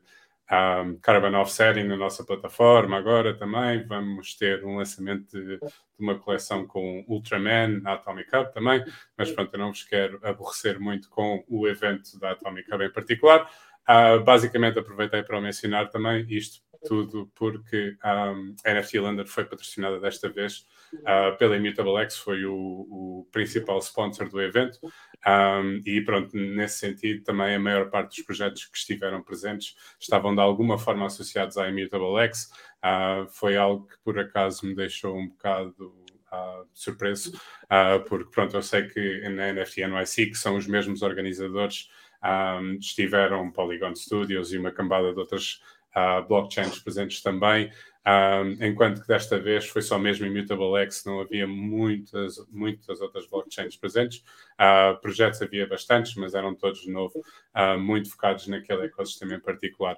um, carbon offsetting na nossa plataforma agora também. Vamos ter um lançamento de, de uma coleção com Ultraman na Atomic Hub também. Mas pronto, eu não vos quero aborrecer muito com o evento da Atomic Hub em particular. Ah, basicamente, aproveitei para mencionar também isto tudo porque um, a NFT Lander foi patrocinada desta vez ah, pela Immutable X, foi o, o principal sponsor do evento. Um, e pronto, nesse sentido, também a maior parte dos projetos que estiveram presentes estavam de alguma forma associados à Immutable X. Ah, foi algo que por acaso me deixou um bocado ah, surpreso, ah, porque pronto, eu sei que na NFT NYC, que são os mesmos organizadores, um, estiveram Polygon Studios e uma cambada de outras ah, blockchains presentes também. Um, enquanto que desta vez foi só mesmo Immutable X, não havia muitas, muitas outras blockchains presentes. Ah, projetos havia bastantes, mas eram todos de novo ah, muito focados naquele ecossistema em particular.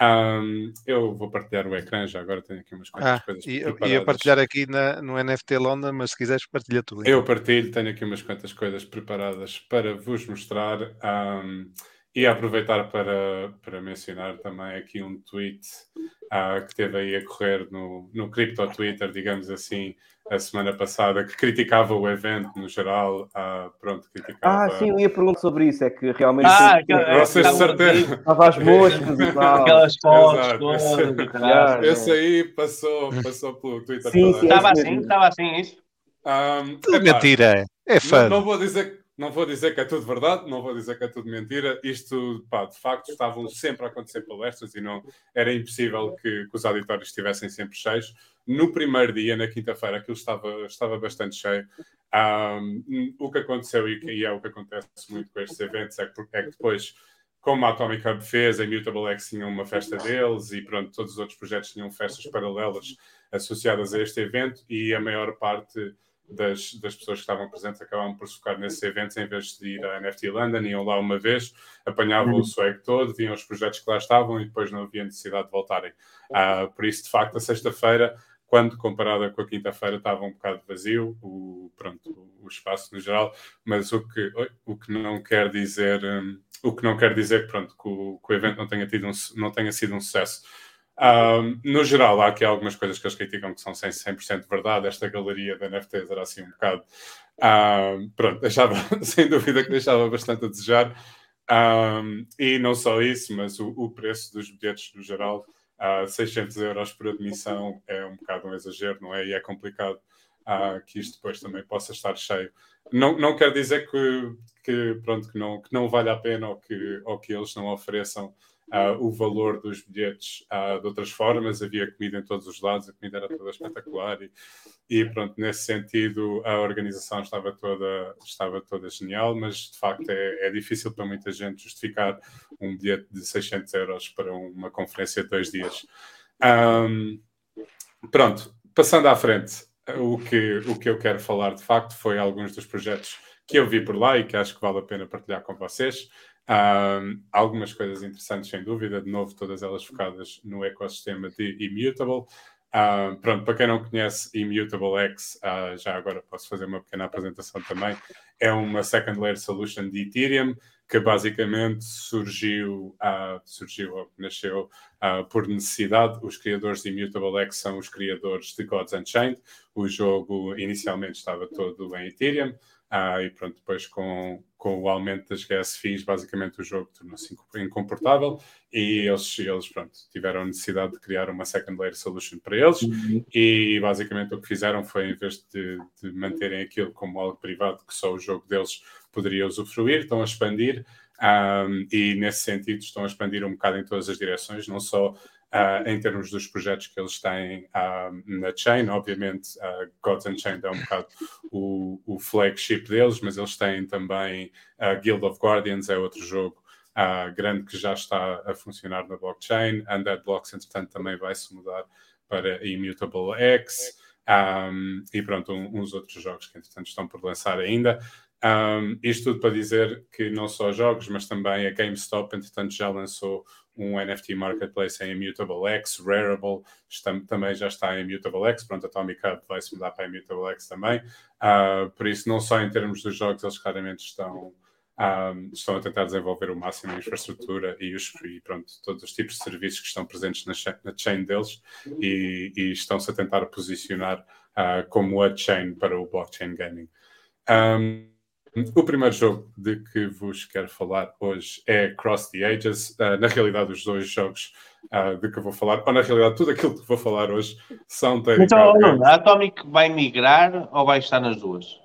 Um, eu vou partilhar o ecrã, já agora tenho aqui umas quantas Ah, coisas preparadas. ia partilhar aqui na, no NFT London, mas se quiseres partilha tu. Eu partilho, tenho aqui umas quantas coisas preparadas para vos mostrar um, e aproveitar para, para mencionar também aqui um tweet ah, que teve aí a correr no, no Crypto Twitter, digamos assim, a semana passada, que criticava o evento no geral. ah, pronto, criticava. Ah, sim, eu ia perguntar sobre isso. É que realmente Ah, aquela- Vocês de certeza. estava às moscas e tal. Aquelas fotos Exato, todas. esse- aí passou, passou pelo Twitter. Sim, sim. Estava esse assim, estava assim isso. Um, Tudo epá, mentira. É Não, fã. não vou dizer, não vou dizer que é tudo verdade, não vou dizer que é tudo mentira. Isto, pá, de facto, estavam sempre a acontecer palestras e não era impossível que, que os auditórios estivessem sempre cheios. No primeiro dia, na quinta-feira, aquilo estava, estava bastante cheio. Ahm, o que aconteceu e, e é o que acontece muito com estes eventos é que, é que depois, como a Atomic Hub fez, a Immutable X tinha uma festa deles e pronto, todos os outros projetos tinham festas paralelas associadas a este evento e a maior parte das, das pessoas que estavam presentes acabavam por se focar nesses eventos em vez de ir à NFT London, iam lá uma vez, apanhavam o swag todo, viam os projetos que lá estavam e depois não havia necessidade de voltarem. Ah, por isso, de facto, a sexta-feira, quando comparada com a quinta-feira, estava um bocado vazio, o, pronto, o espaço no geral, mas o que, o que não quer dizer, hum, o que não quer dizer pronto, que, o, que o evento não tenha, tido um, não tenha sido um sucesso. Um, no geral, há aqui algumas coisas que eles criticam que são 100%, 100% verdade. Esta galeria de NFTs era assim um bocado. um, pronto, deixava, sem dúvida que deixava bastante a desejar. Um, e não só isso, mas o, o preço dos bilhetes no geral uh, 600 euros por admissão é um bocado um exagero, não é? E é complicado uh, que isto depois também possa estar cheio. Não, não quer dizer que, que, pronto, que, não, que não vale a pena ou que, ou que eles não ofereçam uh, o valor dos bilhetes uh, de outras formas. Havia comida em todos os lados, a comida era toda espetacular e, e pronto, nesse sentido a organização estava toda, estava toda genial, mas de facto é, é difícil para muita gente justificar um bilhete de 600 euros para uma conferência de dois dias. Um, pronto, passando à frente, o que, o que eu quero falar de facto foi alguns dos projetos que eu vi por lá e que acho que vale a pena partilhar com vocês. Um, algumas coisas interessantes, sem dúvida, de novo, todas elas focadas no ecossistema de Immutable. Pronto, para quem não conhece Immutable X, uh, já agora posso fazer uma pequena apresentação também. É uma second layer solution de Ethereum que basicamente surgiu, uh, surgiu nasceu uh, por necessidade. Os criadores de Immutable X são os criadores de Gods Unchained. O jogo inicialmente estava todo em Ethereum. Ah, e pronto, depois com, com o aumento das gas fees, basicamente o jogo tornou-se incomportável e eles, eles pronto, tiveram necessidade de criar uma second layer solution para eles uhum. e basicamente o que fizeram foi, em vez de, de, manterem aquilo como algo privado que só o jogo deles poderia usufruir, estão a expandir um, e nesse sentido estão a expandir um bocado em todas as direções, não só Uh, em termos dos projetos que eles têm uh, na chain. Obviamente, uh, Gods Unchained é um bocado o, o, flagship deles, mas eles têm também uh, Guild of Guardians, é outro jogo grande que já está a funcionar na blockchain. Undead Blocks, entretanto, também vai se mudar para Immutable X. Um, e pronto, um, uns outros jogos que, entretanto, estão por lançar ainda. Um, isto tudo para dizer que não só jogos, mas também a GameStop, entretanto, já lançou um NFT Marketplace em Immutable X, Rarible também já está em Immutable X, pronto, Atomic Hub vai se mudar para Immutable X também, uh, por isso não só em termos dos jogos, eles claramente estão, um, estão a tentar desenvolver o máximo a infraestrutura e, os, e pronto, todos os tipos de serviços que estão presentes na, na chain deles e, e estão-se a tentar posicionar uh, como a chain para o blockchain gaming. Um, o primeiro jogo de que vos quero falar hoje é Cross the Ages. Uh, na realidade, os dois jogos uh, de que eu vou falar, ou na realidade, tudo aquilo que vou falar hoje são Então, a Atomic vai migrar ou vai estar nas duas?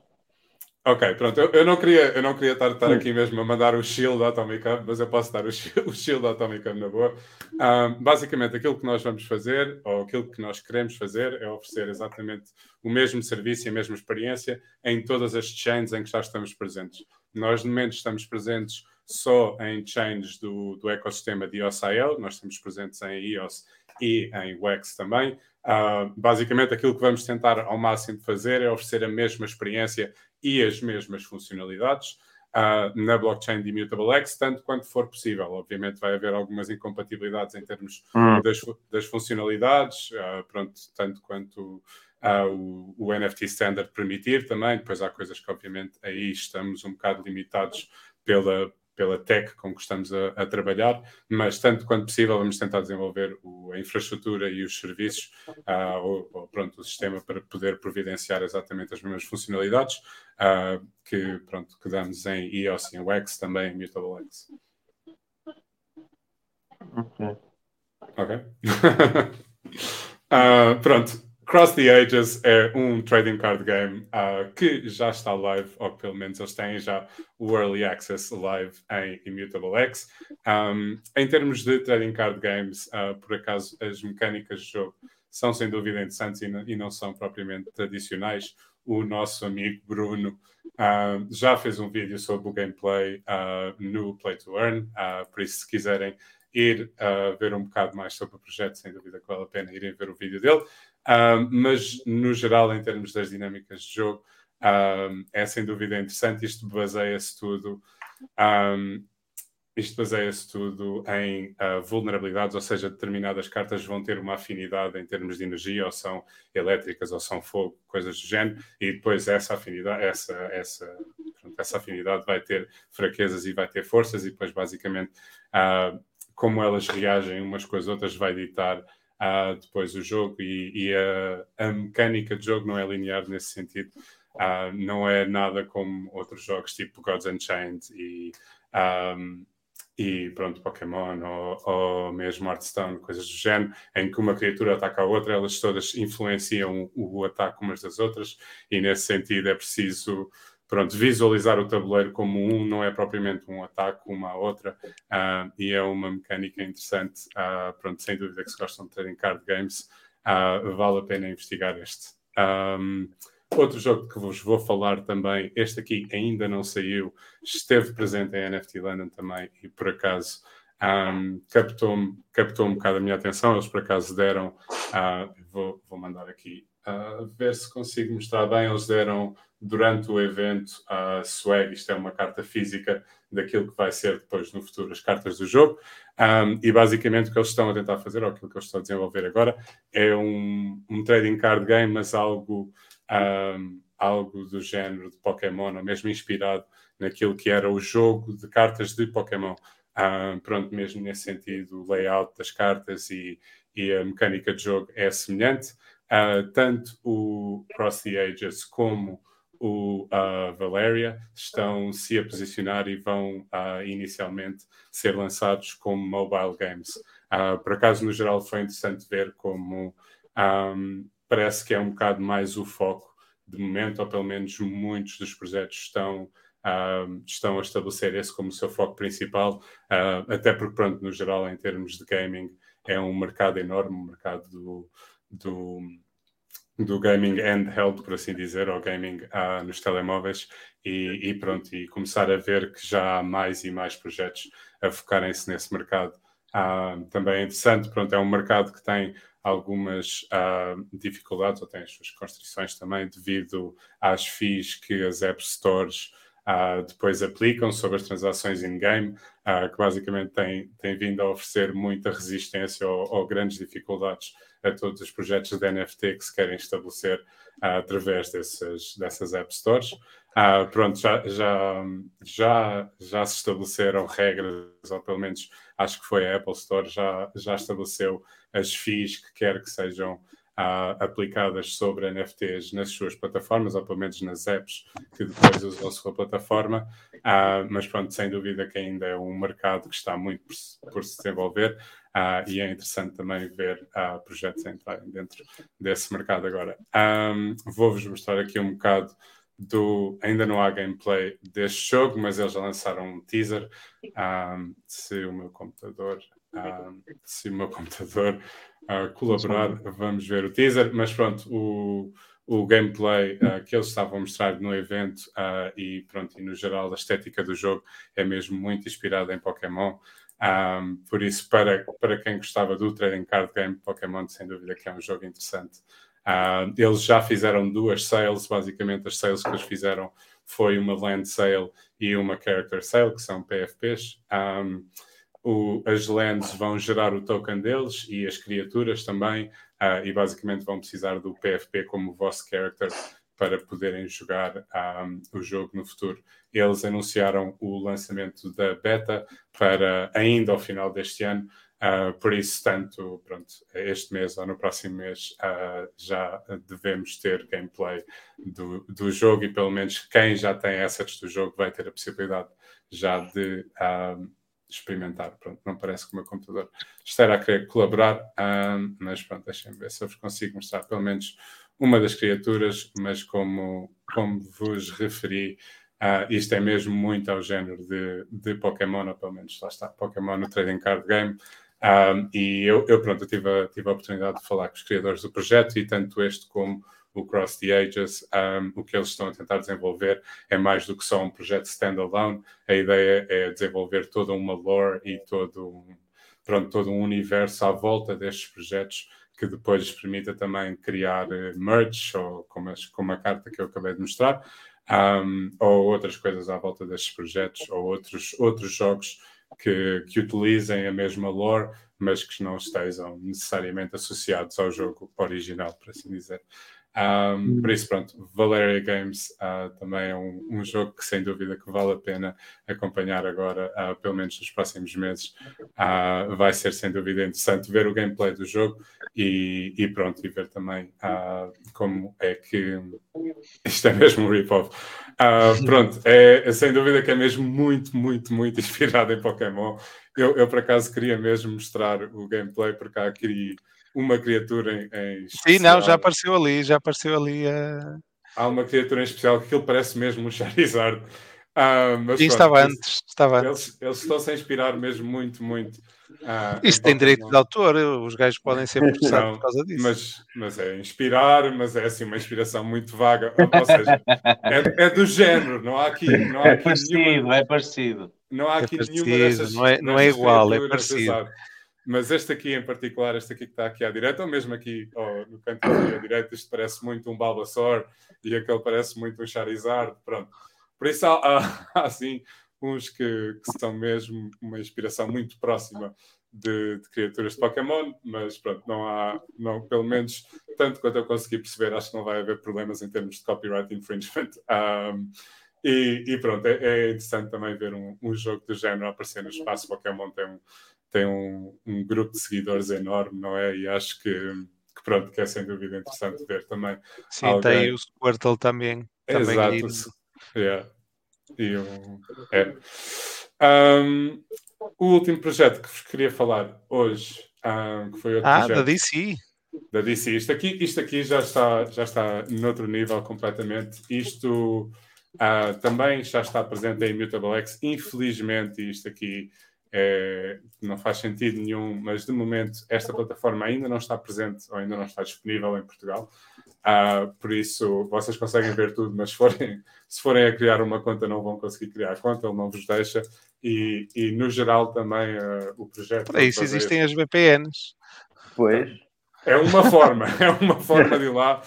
Ok, pronto. Eu, eu, não queria, eu não queria estar, estar aqui mesmo a mandar o shield Atomic Hub, mas eu posso dar o shield, o shield Atomic Hub na boa. Um, basicamente, aquilo que nós vamos fazer, ou aquilo que nós queremos fazer, é oferecer exatamente o mesmo serviço e a mesma experiência em todas as chains em que já estamos presentes. Nós, no momento, estamos presentes só em chains do, do ecossistema de EOS.IO, nós estamos presentes em EOS e em WEX também. Uh, basicamente, aquilo que vamos tentar ao máximo fazer é oferecer a mesma experiência e as mesmas funcionalidades uh, na blockchain de Immutable X, tanto quanto for possível. Obviamente vai haver algumas incompatibilidades em termos hum. das, das, funcionalidades, uh, pronto, tanto quanto uh, o, o, NFT Standard permitir também. Depois há coisas que, obviamente, aí estamos um bocado limitados pela, pela tech com que estamos a, a, trabalhar, mas tanto quanto possível vamos tentar desenvolver o, a infraestrutura e os serviços, uh, ou, ou, pronto, o sistema para poder providenciar exatamente as mesmas funcionalidades uh, que, pronto, que damos em EOS e em WEX, também em Mutable X. Ok. Ok. uh, pronto, Cross the Ages é um trading card game uh, que já está live, ou pelo menos eles têm já o Early Access live em Immutable X. Um, em termos de trading card games, uh, por acaso as mecânicas de jogo são sem dúvida interessantes e não, e não são propriamente tradicionais. O nosso amigo Bruno uh, já fez um vídeo sobre o gameplay no Play to Earn, por isso, se quiserem ir uh, ver um bocado mais sobre o projeto, sem dúvida que vale a pena irem ver o vídeo dele. Um, mas, no geral, em termos das dinâmicas de jogo, um, é sem dúvida interessante. Isto baseia-se tudo. Um, isto baseia-se tudo em uh, vulnerabilidades, ou seja, determinadas cartas vão ter uma afinidade em termos de energia, ou são elétricas, ou são fogo, coisas do género, e depois essa afinidade, essa, essa, essa afinidade vai ter fraquezas e vai ter forças, e depois, basicamente, como elas reagem umas com as outras, vai ditar depois o jogo e, e a, a, mecânica de jogo não é linear nesse sentido. Não é nada como outros jogos tipo Gods Unchained e, um, e pronto, Pokémon ou, ou mesmo Hearthstone, coisas do género, em que uma criatura ataca a outra, elas todas influenciam o ataque umas das outras, e nesse sentido é preciso pronto, visualizar o tabuleiro como um, não é propriamente um ataque uma outra, uh, e é uma mecânica interessante. Uh, pronto, sem dúvida que se gostam de trading card games, uh, vale a pena investigar este. Um, outro jogo que vos vou falar também, este aqui ainda não saiu, esteve presente em NFT London também, e por acaso um, captou-me captou um bocado a minha atenção. Eles por acaso deram, vou, vou mandar aqui ver se consigo mostrar bem. Eles deram durante o evento a swag, isto é uma carta física daquilo que vai ser depois no futuro as cartas do jogo. Um, e basicamente o que eles estão a tentar fazer, ou aquilo que eles estão a desenvolver agora, é um, um trading card game, mas algo, um, algo do género de Pokémon, ou mesmo inspirado naquilo que era o jogo de cartas de Pokémon. Um, pronto, mesmo nesse sentido, o layout das cartas e, e a mecânica de jogo é semelhante. Uh, tanto o Cross the Ages como o uh, Valeria estão-se a posicionar e vão uh, inicialmente ser lançados como mobile games. Uh, por acaso, no geral, foi interessante ver como um, parece que é um bocado mais o foco de momento, ou pelo menos muitos dos projetos estão, estão a estabelecer esse como o seu foco principal, até porque, pronto, no geral, em termos de gaming, é um mercado enorme, um mercado do, do do gaming handheld, por assim dizer, ou gaming uh, nos telemóveis, e, e, pronto, e começar a ver que já há mais e mais projetos a focarem-se nesse mercado. Uh, também é interessante, pronto, é um mercado que tem algumas uh, dificuldades, ou tem as suas constrições também, devido às fees que as App Stores Uh, depois aplicam sobre as transações in-game, uh, que basicamente tem, tem vindo a oferecer muita resistência ou, ou, grandes dificuldades a todos os projetos de NFT que se querem estabelecer uh, através desses, dessas App Stores. pronto, já, já, já, já se estabeleceram regras, ou pelo menos acho que foi a Apple Store, já, já estabeleceu as fees que quer que sejam uh, aplicadas sobre NFTs nas suas plataformas, ou pelo menos nas apps que depois usam a sua plataforma. Uh, mas pronto, sem dúvida que ainda é um mercado que está muito por, por se desenvolver uh, e é interessante também ver projetos entrarem dentro desse mercado agora. Um, Vou-vos mostrar aqui um bocado do. Ainda não há gameplay deste jogo, mas eles já lançaram um teaser. Um, se o meu computador. Um, se o meu computador uh, colaborar, vamos ver o teaser, mas pronto, o, o gameplay uh, que eles estavam a mostrar no evento uh, e pronto, e no geral a estética do jogo é mesmo muito inspirada em Pokémon. Um, por isso, para, para quem gostava do trading card game, Pokémon sem dúvida que é um jogo interessante. Uh, eles já fizeram duas sales, basicamente as sales que eles fizeram foi uma land sale e uma character sale, que são PFPs. Um, o, as lands vão gerar o token deles e as criaturas também, uh, e basicamente vão precisar do PFP como vosso character para poderem jogar um, o jogo no futuro. Eles anunciaram o lançamento da beta para ainda ao final deste ano, uh, por isso, tanto pronto, este mês ou no próximo mês uh, já devemos ter gameplay do, do jogo e pelo menos quem já tem assets do jogo vai ter a possibilidade já de experimentar. Pronto, não parece que o meu computador esteja a querer colaborar, um, mas pronto, deixem-me ver se eu vos consigo mostrar pelo menos uma das criaturas, mas como, como vos referi, uh, isto é mesmo muito ao género de, de Pokémon, ou pelo menos lá está, Pokémon no Trading Card Game. Um, e eu, eu, pronto, eu tive, a, tive a oportunidade de falar com os criadores do projeto e tanto este como o Cross the Ages, um, o que eles estão a tentar desenvolver é mais do que só um projeto standalone. A ideia é desenvolver toda uma lore e todo um, pronto, todo um universo à volta destes projetos que depois permita também criar uh, merch, ou como, as, como a carta que eu acabei de mostrar, um, ou outras coisas à volta destes projetos, ou outros, outros jogos que, que utilizem a mesma lore, mas que não estejam necessariamente associados ao jogo original, por assim dizer. Um, por isso, pronto, Valeria Games uh, também é um, um, jogo que sem dúvida que vale a pena acompanhar agora, uh, pelo menos nos próximos meses. Uh, vai ser sem dúvida interessante ver o gameplay do jogo e, e pronto, e ver também como é que isto é mesmo um rip-off. pronto, é, é, sem dúvida que é mesmo muito, muito, muito inspirado em Pokémon. Eu, eu por acaso queria mesmo mostrar o gameplay porque há aqui uma criatura em, em Sim, não, já apareceu ali, já apareceu ali. Uh... Há uma criatura em especial que aquilo parece mesmo um Charizard. Uh, mas Sim, estava antes, estava eles, antes. Eles estão-se a inspirar mesmo muito, muito. Uh, Isto tem direito de autor, os gajos podem ser processados por causa disso. Mas, mas é inspirar, mas é assim uma inspiração muito vaga. Ou seja, é, é do género, não há aqui. Não há é aqui parecido, nenhuma, é parecido. Não há É aqui parecido, nenhuma dessas. não é- não é igual, é parecido. exato. Mas este aqui em particular, este aqui que está aqui à direita, ou mesmo aqui ó, no canto aqui à direita, isto parece muito um Bulbasaur e aquele parece muito um Charizard. Pronto. Por isso há, há, há assim uns que, que são mesmo uma inspiração muito próxima de, de criaturas de Pokémon, mas pronto, não há, não, pelo menos tanto quanto eu consegui perceber, acho que não vai haver problemas em termos de copyright infringement. Um, e, e pronto, é, é interessante também ver um, um jogo do género aparecer no espaço. Pokémon tem um, tem um, um grupo de seguidores enorme, não é? E acho que, que pronto, que é sem dúvida interessante ver também. Sim, alguém- tem o Squirtle também. também Exato. Yeah. E um, é. Um, o último projeto que vos queria falar hoje, que foi outro Ah, projeto da DC. da DC. Isto aqui, isto aqui já, está, já está noutro nível completamente. Isto ah, também já está presente em Mutable X. Infelizmente, isto aqui é, não faz sentido nenhum, mas de momento esta plataforma ainda não está presente ou ainda não está disponível em Portugal. Ah, por isso, vocês conseguem ver tudo, mas se forem, se forem a criar uma conta, não vão conseguir criar a conta, ele não vos deixa. E, e no geral, também ah, o projeto. Para isso fazer- existem as VPNs. Pois. É uma forma, é uma forma de ir lá.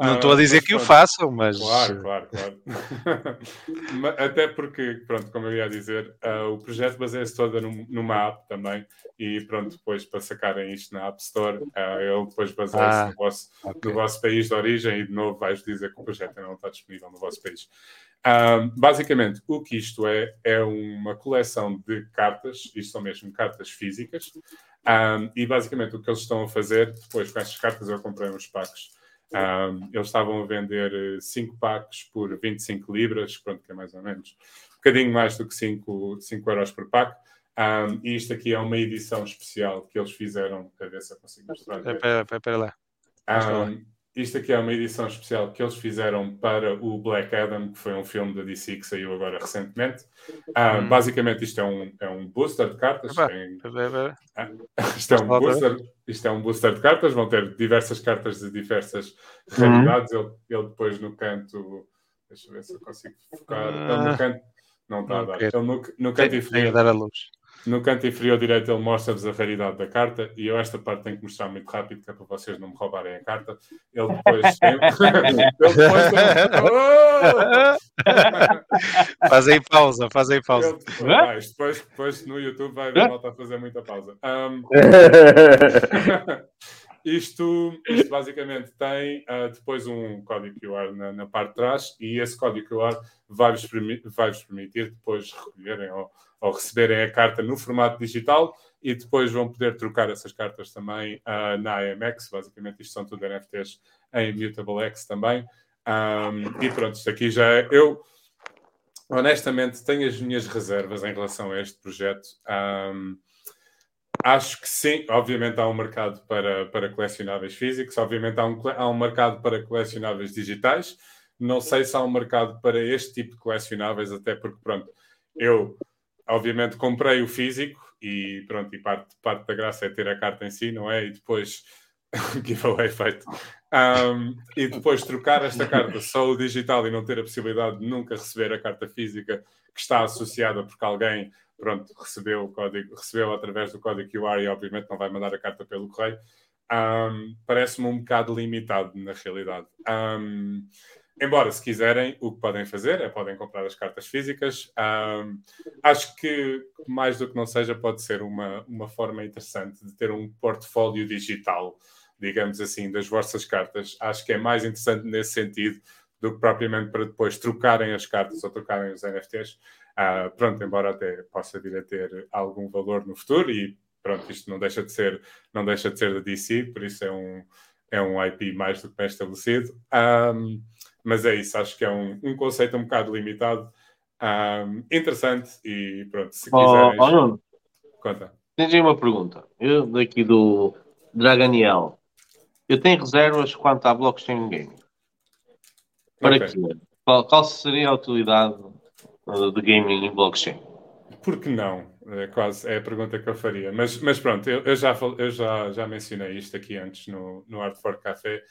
Não Ah, estou a dizer mas que o façam, mas. Claro, claro, claro. Até porque, pronto, como eu ia dizer, ah, o projeto baseia-se toda num- numa app também. E pronto, depois para sacarem isto na App Store, ah, ele depois baseia-se Ah, no, vosso, ok. no vosso país de origem e de novo vais dizer que o projeto ainda não está disponível no vosso país. Basicamente, o que isto é, é uma coleção de cartas, isto são mesmo cartas físicas, Um, e basicamente o que eles estão a fazer, depois com estas cartas eu comprei uns packs. Um, eles estavam a vender 5 packs por 25 libras, pronto, que é mais ou menos um bocadinho mais do que 5, 5 euros por pack. Um, e isto aqui é uma edição especial que eles fizeram, para ver se eu consigo mostrar. Espera, espera, espera lá. Isto aqui é uma edição especial que eles fizeram para o Black Adam, que foi um filme da DC que saiu agora recentemente. Um, Hum. Basicamente, isto é um, é um booster de cartas. Tem- espera, espera. isto, é um booster, isto é um booster de cartas, vão ter diversas cartas de diversas Uhum. raridades. Ele, ele depois no canto. Deixa eu ver se eu consigo focar. Ele no Ah. canto. Não está a dar. Ele no, no canto Tem, tem inferior. a dar a luz. No canto inferior direito ele mostra-vos a raridade da carta e eu esta parte tenho que mostrar muito rápido que é para vocês não me roubarem a carta. Ele depois ele depois tem... Faz aí pausa, faz aí pausa. Ele depois, depois, depois no YouTube vai ver malta a fazer muita pausa. Um, isto, isto basicamente tem ah, depois um código QR na, na parte de trás e esse código QR vai-vos vai-vos permitir depois recolherem ou, ou receberem a carta no formato digital e depois vão poder trocar essas cartas também ah, na AMX. Basicamente, isto são tudo NFTs em Mutable X também. Um, e pronto, isto aqui já é. Eu honestamente tenho as minhas reservas em relação a este projeto. Um, acho que sim, obviamente há um mercado para, para colecionáveis físicos, obviamente há um, há um mercado para colecionáveis digitais. Não sei se há um mercado para este tipo de colecionáveis, até porque, pronto, eu obviamente comprei o físico e pronto, e parte, parte da graça é ter a carta em si, não é? E depois giveaway feito. Um, e depois trocar esta carta só o digital e não ter a possibilidade de nunca receber a carta física que está associada porque alguém pronto, recebeu o código, recebeu através do código QR e obviamente não vai mandar a carta pelo correio. Um, Parece-me um bocado limitado na realidade. Um, embora, se quiserem, o que podem fazer é podem comprar as cartas físicas. Um, acho que, mais do que não seja, pode ser uma, uma forma interessante de ter um portfólio digital digamos assim, das vossas cartas. Acho que é mais interessante nesse sentido do que propriamente para depois trocarem as cartas ou trocarem os NFTs. Ah, pronto, embora até possa vir a ter algum valor no futuro e pronto, isto não deixa de ser, não deixa de ser da DC, por isso é um, é um IP mais do que bem estabelecido. Um, mas é isso, acho que é um, um conceito um bocado limitado, um, interessante e pronto, se quiseres. Oh, oh, Nuno, Conta. tens aí uma pergunta. Eu daqui do Draganiel. Eu tenho reservas quanto à blockchain gaming. Para Ok. quê? Qual, qual seria a utilidade uh, de gaming em blockchain? Por que não? É quase é a pergunta que eu faria. Mas, mas pronto, eu, eu já, eu já, já mencionei isto aqui antes no, no Art for Café.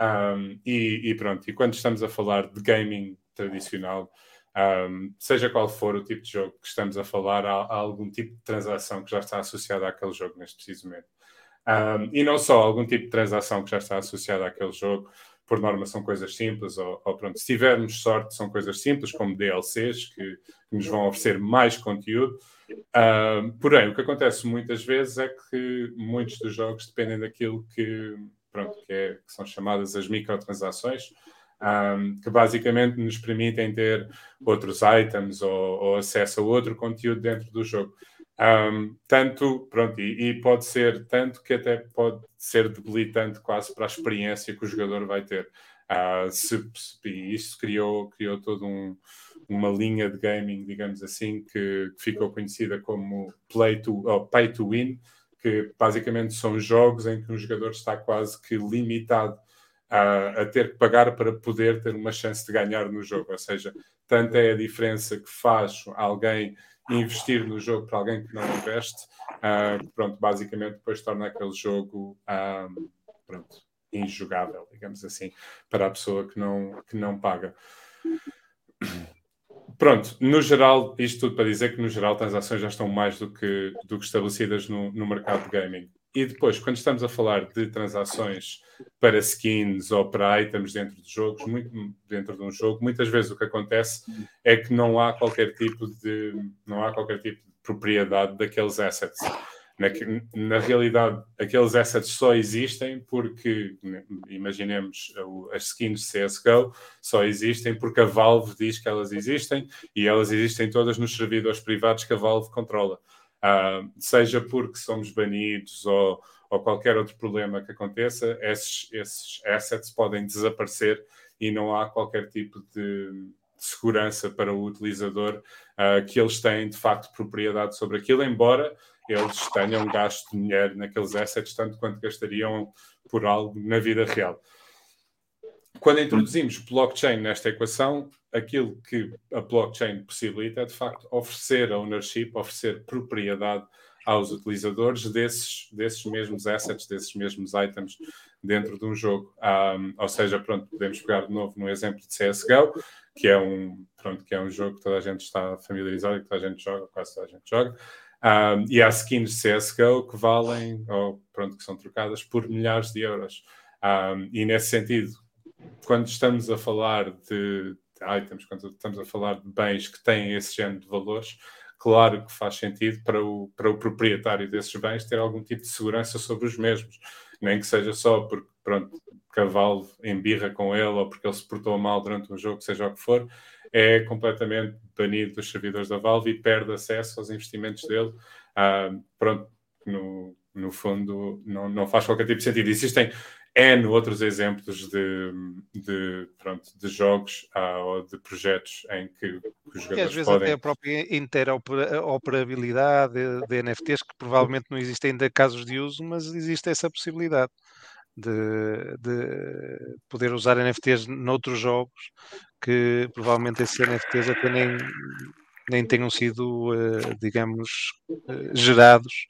Um, e, e pronto, e quando estamos a falar de gaming tradicional, um, seja qual for o tipo de jogo que estamos a falar, há, há algum tipo de transação que já está associada àquele jogo neste preciso momento. Um, e não só algum tipo de transação que já está associada àquele jogo, por norma são coisas simples, ou, ou pronto, se tivermos sorte, são coisas simples, como DLCs, que, que nos vão oferecer mais conteúdo. Um, porém, o que acontece muitas vezes é que muitos dos jogos dependem daquilo que, pronto, que, é- que são chamadas as microtransações, um, que basicamente nos permitem ter outros items ou, ou acesso a outro conteúdo dentro do jogo. Um, tanto, pronto, e, e pode ser tanto que até pode ser debilitante quase para a experiência que o jogador vai ter. Ah, se, isso criou, criou todo um, uma linha de gaming, digamos assim, que, que ficou conhecida como play to, ou pay to win, que basicamente são jogos em que um jogador está quase que limitado a, a ter que pagar para poder ter uma chance de ganhar no jogo. Ou seja, tanto é a diferença que faz alguém investir no jogo para alguém que não investe, que, pronto, basicamente depois torna aquele jogo ah, pronto, injogável, digamos assim, para a pessoa que não, que não paga. Pronto, no geral, isto tudo para dizer que no geral transações já estão mais do que, do que estabelecidas no, no mercado de gaming. E depois, quando estamos a falar de transações para skins ou para items dentro de jogos, muito dentro de um jogo, muitas vezes o que acontece é que não há qualquer tipo de não há qualquer tipo de propriedade daqueles assets. Na, na realidade, aqueles assets só existem porque, né, imaginemos, as skins de CSGO só existem porque a Valve diz que elas existem e elas existem todas nos servidores privados que a Valve controla. Ah, seja porque somos banidos ou, ou qualquer outro problema que aconteça, esses, esses assets podem desaparecer e não há qualquer tipo de, segurança para o utilizador ah, que eles têm de facto propriedade sobre aquilo, embora eles tenham gasto dinheiro naqueles assets tanto quanto gastariam por algo na vida real. Quando introduzimos blockchain nesta equação, aquilo que a blockchain possibilita é de facto oferecer ownership, oferecer propriedade aos utilizadores desses, desses mesmos assets, desses mesmos items dentro de um jogo. Um, ou seja, pronto, podemos pegar de novo no exemplo de CSGO, que é um, pronto, que é um jogo que toda a gente está familiarizado e que toda a gente joga, quase toda a gente joga. Um, e há skins de CSGO que valem, ou pronto, que são trocadas por milhares de euros. Um, e nesse sentido, quando estamos a falar de, items, quando estamos a falar de bens que têm esse género de valores, claro que faz sentido para o, para o proprietário desses bens ter algum tipo de segurança sobre os mesmos, nem que seja só porque, pronto, Valve embirra com ele ou porque ele se portou mal durante um jogo, seja o que for, é completamente banido dos servidores da Valve e perde acesso aos investimentos dele. Ah, pronto, no, no fundo, não, não faz qualquer tipo de sentido. Existem N outros exemplos de, de, pronto, de jogos ah, ou de projetos em que os E às jogadores vezes podem. até a própria interoperabilidade de, de NFTs, que provavelmente não existe ainda casos de uso, mas existe essa possibilidade de, de poder usar NFTs noutros jogos que provavelmente esses NFTs até nem, nem tenham sido, eh, digamos, eh, gerados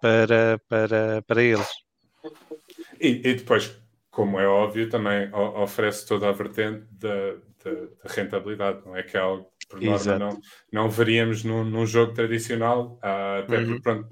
para, para, para eles. E, e depois, como é óbvio, também oferece toda a vertente da, da- da rentabilidade, não é que é algo que, por norma, Exato. não, não veríamos num, num jogo tradicional, ah, até Uhum. porque, pronto,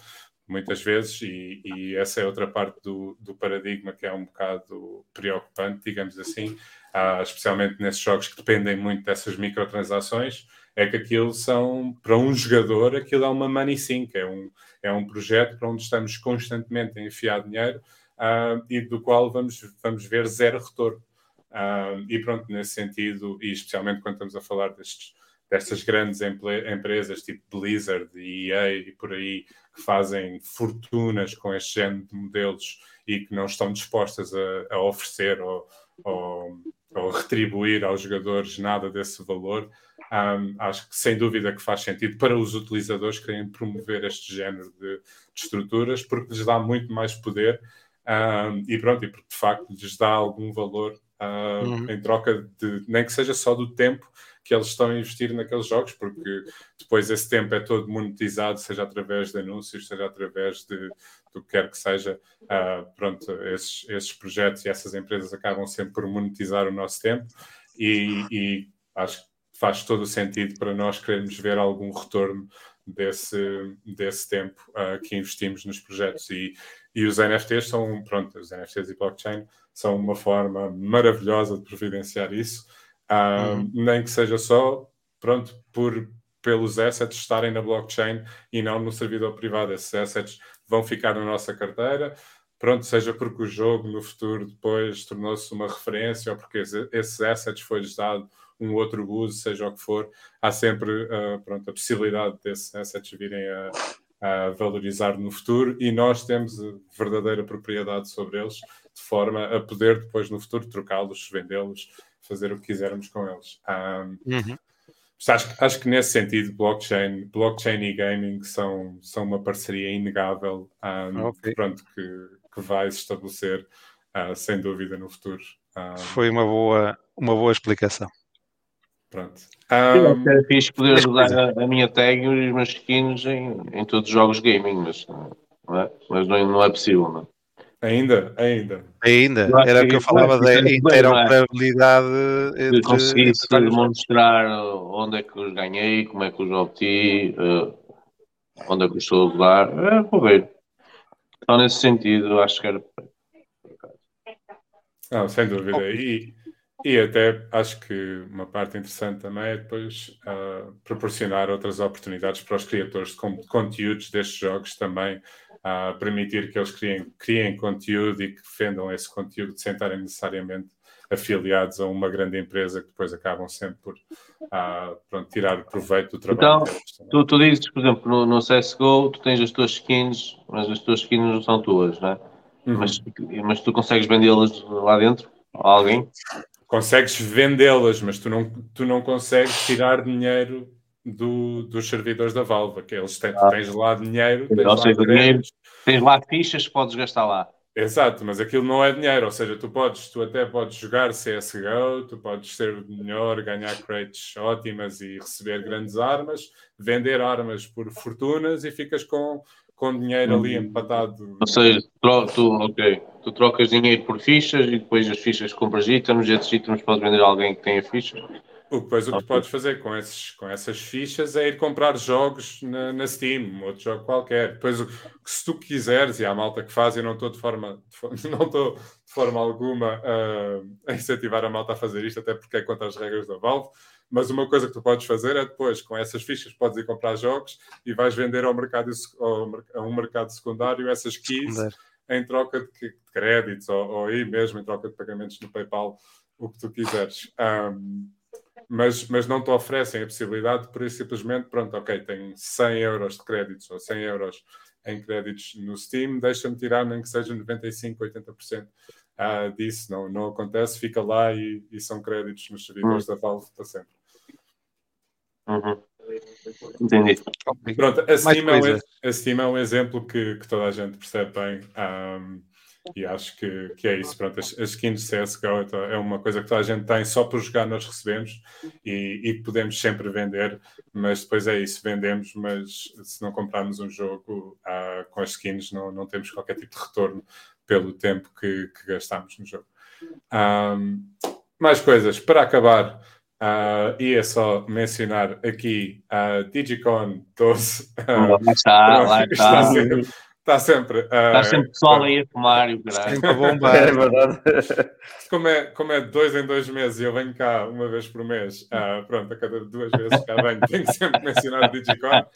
muitas vezes, e, e essa é outra parte do, do paradigma que é um bocado preocupante, digamos assim, ah, especialmente nesses jogos que dependem muito dessas microtransações, é que aquilo são, para um jogador, aquilo é uma money sink, é um, é um projeto para onde estamos constantemente a enfiar dinheiro uh, e do qual vamos, vamos ver zero retorno. Uh, e pronto, nesse sentido, e especialmente quando estamos a falar destes, destas grandes empresas tipo Blizzard e EA e por aí, que fazem fortunas com este género de modelos e que não estão dispostas a, a oferecer ou, ou, ou, retribuir aos jogadores nada desse valor, um, acho que sem dúvida que faz sentido para os utilizadores querem promover este género de, de estruturas porque lhes dá muito mais poder um, e pronto, e porque de facto lhes dá algum valor uh, uhum. em troca de nem que seja só do tempo que eles estão a investir naqueles jogos, porque depois esse tempo é todo monetizado, seja através de anúncios, seja através de do que quer que seja. Uh, pronto, esses, esses projetos e essas empresas acabam sempre por monetizar o nosso tempo e, e acho que faz todo o sentido para nós queremos ver algum retorno desse, desse tempo uh, que investimos nos projetos e, e os NFTs são, pronto, os NFTs e blockchain são uma forma maravilhosa de providenciar isso uhum. nem que seja só, pronto, por pelos assets estarem na blockchain e não no servidor privado. Esses assets vão ficar na nossa carteira, pronto, seja porque o jogo no futuro depois tornou-se uma referência ou porque esses assets foi-lhes dado um outro uso, seja o que for, há sempre uh, pronto, a possibilidade desses assets virem a, a, valorizar no futuro e nós temos verdadeira propriedade sobre eles, de forma a poder depois no futuro trocá-los, vendê-los fazer o que quisermos com eles. Um, uhum. acho, acho, que nesse sentido, blockchain, blockchain e gaming são, são uma parceria inegável um, okay. pronto, que, que vai se estabelecer uh, sem dúvida no futuro. Um, Foi uma boa, uma boa explicação. Pronto. Um, é fixe poder usar a, a, minha tag e os meus skins em, em todos os jogos gaming, mas não é, mas não, não é possível. Não. Ainda, ainda. Ainda, era o que eu falava da interoperabilidade entre... De conseguir demonstrar onde é que os ganhei, como é que os obti, uh, onde é que os estou a usar. É, vou ver. Então, nesse sentido, acho que era... Não, sem dúvida. E, e até acho que uma parte interessante também é depois uh, proporcionar outras oportunidades para os criadores de conteúdos destes jogos também a permitir que eles criem, criem conteúdo e que defendam esse conteúdo sem estarem necessariamente afiliados a uma grande empresa que depois acabam sempre por uh, pronto, tirar proveito do trabalho. Então, tu, tu, dizes, por exemplo, no, no, CSGO, tu tens as tuas skins, mas as tuas skins não são tuas, não é? Uhum. Mas, mas tu consegues vendê-las lá dentro? A alguém? Consegues vendê-las, mas tu não, tu não consegues tirar dinheiro do, dos servidores da Valve, que eles têm, ah. tens lá dinheiro, tens lá, dinheiro, tens lá fichas que podes gastar lá. Exato, mas aquilo não é dinheiro, ou seja, tu podes, tu até podes jogar CSGO, tu podes ser melhor, ganhar crates ótimas e receber grandes armas, vender armas por fortunas e ficas com, com dinheiro ali empatado. Ou seja, tu, ok, tu trocas dinheiro por fichas e depois as fichas compras itens, e esses itens podes vender a alguém que tenha fichas. Depois o que podes fazer com, esses, com essas fichas é ir comprar jogos na, na Steam, outro jogo qualquer. Depois, se tu quiseres, e há malta que faz, eu não estou de forma, de, não estou de forma alguma uh, a incentivar a malta a fazer isto, até porque é contra as regras da Valve. Mas uma coisa que tu podes fazer é depois, com essas fichas, podes ir comprar jogos e vais vender ao mercado, ao, a um mercado secundário essas keys em troca de, de créditos ou, ou aí mesmo em troca de pagamentos no PayPal, o que tu quiseres. Um, mas, mas não te oferecem a possibilidade por isso simplesmente, pronto, ok, tenho 100 euros de créditos ou 100 euros em créditos no Steam, deixa-me tirar nem que seja 95, 80% uh, disso, não, não acontece, fica lá e, e são créditos nos servidores uhum. da Valve para sempre. Uhum. Entendi. Pronto, a Steam, é um, a Steam, é um, exemplo que, que toda a gente percebe bem. Um, e acho que, que é isso. Pronto, as, as skins de CSGO é uma coisa que toda a gente tem só por jogar, nós recebemos e, e podemos sempre vender, mas depois é isso, vendemos, mas se não comprarmos um jogo uh, com as skins, não, não temos qualquer tipo de retorno pelo tempo que, que gastamos no jogo. Um, mais coisas para acabar. Uh, ia só mencionar aqui a Digicon 12. Uh, lá está, lá está. está Está sempre. Uh, Está sempre pessoal aí a fumar e o caralho. Sempre a bombar. É verdade. Como é, como é dois em dois meses e eu venho cá uma vez por mês, uh, pronto, a cada duas vezes cá venho, tenho que sempre mencionar o Digicon.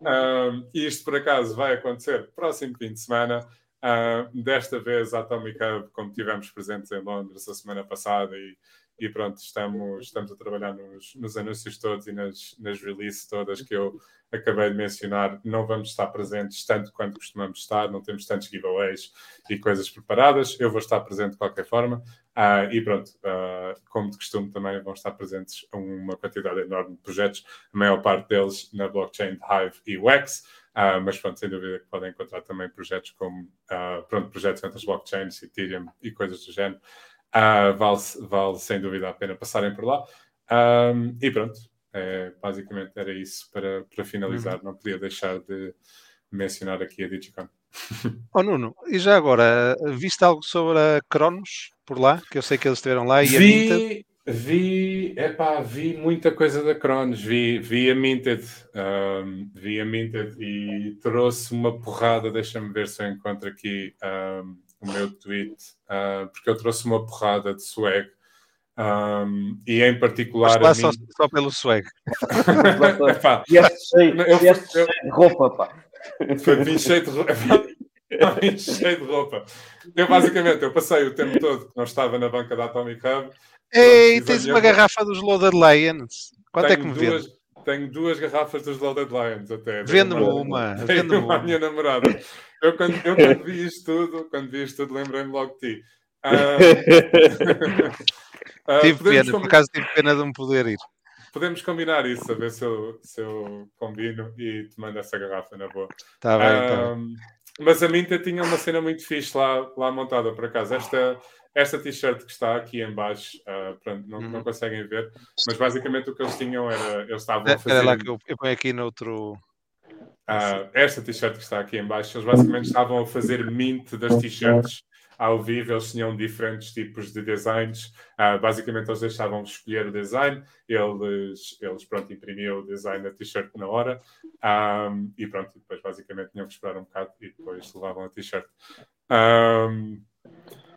Uh, e isto por acaso vai acontecer próximo fim de semana. Uh, desta vez a Atomic Hub, como tivemos presentes em Londres a semana passada e, e pronto, estamos, estamos a trabalhar nos, nos anúncios todos e nas, nas releases todas que eu acabei de mencionar, não vamos estar presentes tanto quanto costumamos estar, não temos tantos giveaways e coisas preparadas. Eu vou estar presente de qualquer forma. Uh, e pronto, uh, como de costume, também vão estar presentes uma quantidade enorme de projetos, a maior parte deles na blockchain de Hive e Wax. Uh, mas pronto, sem dúvida que podem encontrar também projetos como pronto, projetos entre as blockchains, Ethereum e coisas do género. Vale, vale sem dúvida a pena passarem por lá. Um, e pronto, é, basicamente era isso para, para finalizar. Uhum. Não podia deixar de mencionar aqui a Digicon. Oh Nuno, e já agora, viste algo sobre a Cronos por lá? Que eu sei que eles estiveram lá e vi, a Minted? Vi, epá, vi muita coisa da Cronos, vi, vi a Minted, um, vi a Minted e trouxe uma porrada, deixa-me ver se eu encontro aqui um, o meu tweet, uh, porque eu trouxe uma porrada de swag um, e em particular. Mas lá mim... só, só, pelo swag. e este cheio, eu, este eu, cheio de roupa, pá. Foi vim cheio de roupa. cheio de roupa. Eu basicamente eu passei o tempo todo que não estava na banca da Atomic Hub. Ei, tens uma garrafa dos Loaded Lions. Quanto é que me duas, vende? Tenho duas garrafas dos Loaded Lions até. Vende-me uma. Vende-me uma. a minha namorada. Eu quando, eu quando vi isto tudo, quando vi isto tudo, lembrei-me logo de ti. Uh, tive pena, por acaso tive pena de me poder ir. Podemos combinar isso, a ver se eu, se eu combino e te mando essa garrafa na boa. Tá bem, uh, tá bem. Mas a Minta tinha uma cena muito fixe lá, lá montada, por acaso. Esta, esta t-shirt que está aqui em baixo, uh, pronto, não, uhum. não conseguem ver, mas basicamente o que eles tinham era, eles estavam a fazer... Era lá que eu, eu ponho aqui no Uh, esta t-shirt que está aqui em baixo, eles basicamente estavam a fazer mint das t-shirts ao vivo eles tinham diferentes tipos de designs. Uh, basicamente, eles deixavam escolher o design, eles, eles pronto, imprimiam o design da t-shirt na hora um, e pronto, depois basicamente tinham que esperar um bocado e depois levavam a t-shirt. Um,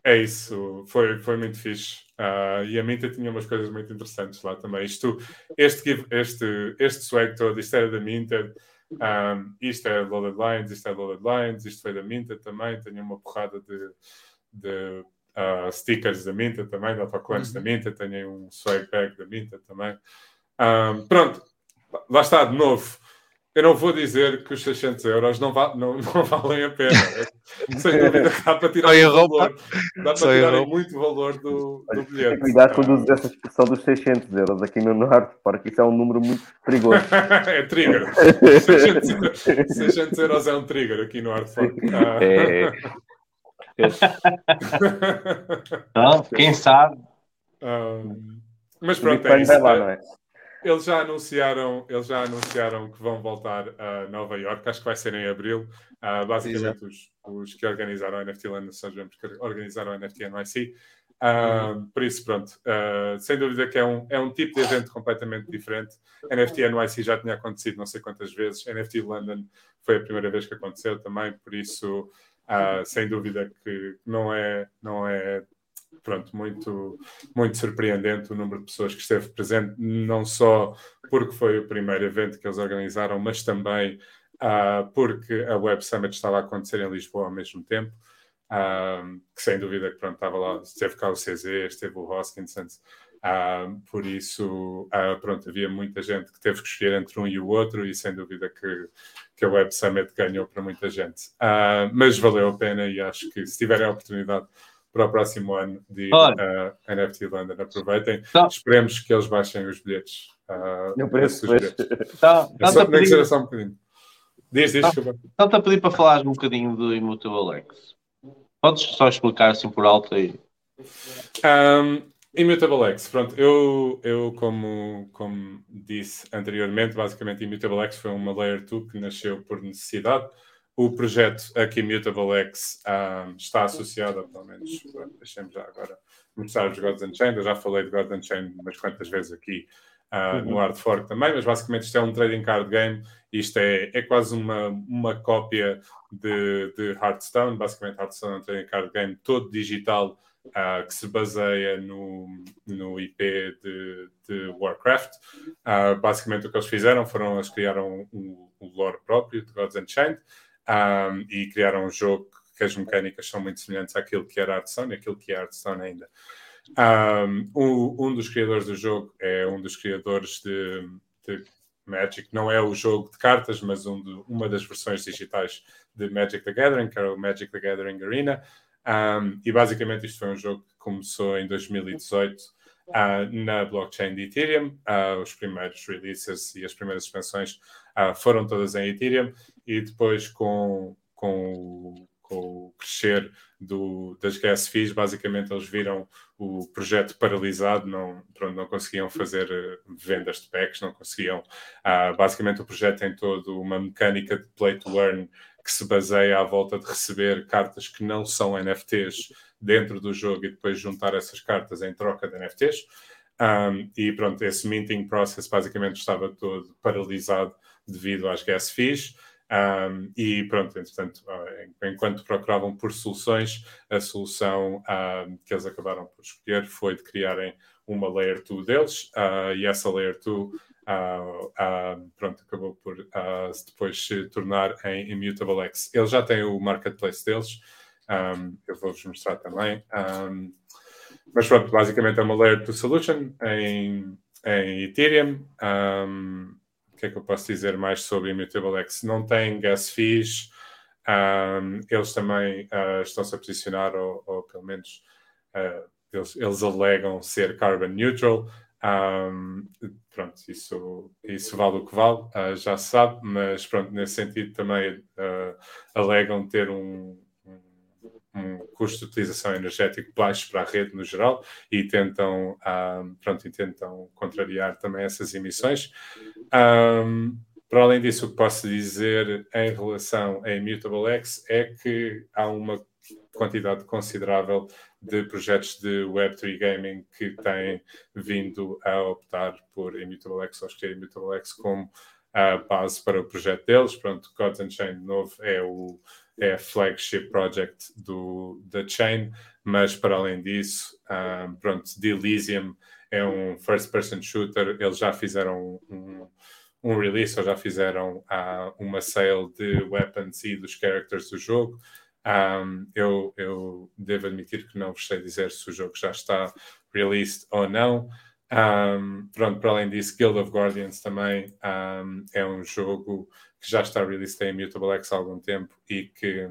é isso, foi, foi muito fixe. Uh, e a Minta tinha umas coisas muito interessantes lá também. Isto, este, este, este swag todo, isto era da Minta. Um, isto é Loaded Lines, isto é Loaded Lines, isto foi da Minta também. Tenho uma porrada de, de uh, stickers da Minta também, de autocolantes uhum. da Minta, tenho um swag bag da Minta também. Um, pronto, lá está, de novo. Eu não vou dizer que os 600 euros não, va não, não valem a pena. Sem dúvida dá para tirar muito valor. Dá para tirar muito valor do, do bilhete. Cuidado quando usas essa expressão dos 600 euros aqui no Norte, porque isso é um número muito perigoso. é trigger. 600, 600 euros é um trigger aqui no Fork. Ah. É. Então, quem sabe? Um, mas pronto, é isso. Lá, é? Eles já anunciaram, eles já anunciaram que vão voltar a Nova York, acho que vai ser em abril. Uh, basicamente, os, os, que organizaram a NFT Land são os que organizaram a NFT NYC. Uh, uhum. Por isso, pronto, uh, sem dúvida que é um, é um tipo de evento completamente diferente. NFT NYC já tinha acontecido não sei quantas vezes, NFT London foi a primeira vez que aconteceu também, por isso sem dúvida que não é, não é pronto, muito, muito surpreendente o número de pessoas que esteve presente, não só porque foi o primeiro evento que eles organizaram, mas também uh, porque a Web Summit estava a acontecer em Lisboa ao mesmo tempo. Uh, que sem dúvida que pronto, estava lá, esteve cá o CZ, esteve o Hoskinson, Uh, por isso, pronto, havia muita gente que teve que escolher entre um e o outro, e sem dúvida que, que a Web Summit ganhou para muita gente. Mas valeu a pena e acho que se tiverem a oportunidade para o próximo ano de uh, NFT London, aproveitem. Tá. Esperemos que eles baixem os bilhetes. Uh, o preço, os bilhetes. Tá, é só, nem que só um bocadinho. Diz, diz, tá, Estão-te a pedir para falares um bocadinho do Immutable X. Podes só explicar assim por alto aí? Um, Immutable X, pronto, eu, eu como, como disse anteriormente, basicamente Immutable X foi uma Layer 2 que nasceu por necessidade. O projeto aqui Immutable X um, está associado, pelo menos, deixemos já agora mostrar os Gods Unchained, eu já falei de Gods Unchained umas quantas vezes aqui uh, uhum. no Hard Fork também, mas basicamente isto é um trading card game, isto é, é quase uma, uma cópia de, de Hearthstone, basicamente Hearthstone é um trading card game todo digital, uh, que se baseia no, no IP de, de Warcraft. Uh, basicamente, o que eles fizeram foram eles criaram um, um lore próprio de Gods Unchained um, e criaram um jogo que as mecânicas são muito semelhantes àquilo que era Hearthstone e aquilo que é Hearthstone ainda. Um, um dos criadores do jogo é um dos criadores de, de Magic, não é o jogo de cartas, mas um de, uma das versões digitais de Magic the Gathering, que era o Magic the Gathering Arena. Um, e basicamente isto foi um jogo que começou em 2018 uh, na blockchain de Ethereum. Uh, os primeiros releases e as primeiras expansões uh, foram todas em Ethereum e depois com, com, com o crescer do, das gas fees, basicamente eles viram o projeto paralisado, não, pronto, não conseguiam fazer eh, vendas de packs, não conseguiam. basicamente o projeto tem todo uma mecânica de play to earn que se baseia à volta de receber cartas que não são NFTs dentro do jogo e depois juntar essas cartas em troca de NFTs. Um, e pronto, esse minting process basicamente estava todo paralisado devido às gas fees. Um, e pronto, entretanto, enquanto procuravam por soluções, a solução um, que eles acabaram por escolher foi de criarem uma Layer 2 deles, uh, e essa Layer 2 uh, uh, pronto, acabou por depois se tornar em Immutable X. Eles já têm o marketplace deles, um, eu vou-vos mostrar também. Um, mas pronto, basicamente é uma layer 2 solution em, em Ethereum. Um, o que é que eu posso dizer mais sobre Immutable X? Não tem gas fees. eles também uh, estão-se a posicionar, ou, ou pelo menos uh, eles, eles, alegam ser carbon neutral. pronto, isso, isso vale o que vale, uh, já se sabe, mas pronto, nesse sentido também alegam ter um, um custo de utilização energético baixo para a rede no geral e tentam, um, pronto, e tentam contrariar também essas emissões. Um, para além disso, o que posso dizer em relação a Immutable X é que há uma quantidade considerável de projetos de Web3 Gaming que têm vindo a optar por Immutable X ou escolher Immutable X como a base para o projeto deles. Pronto, Chain de novo é o é flagship project do, da Chain, mas para além disso, um, pronto, The Elysium é um first-person shooter, eles já fizeram um, um release, ou já fizeram uh, uma sale de weapons e dos characters do jogo. Um, eu, eu devo admitir que não vos sei dizer se o jogo já está released ou não. Um, pronto, para além disso, Guild of Guardians também um, é um jogo que já está released em Mutable X há algum tempo e que,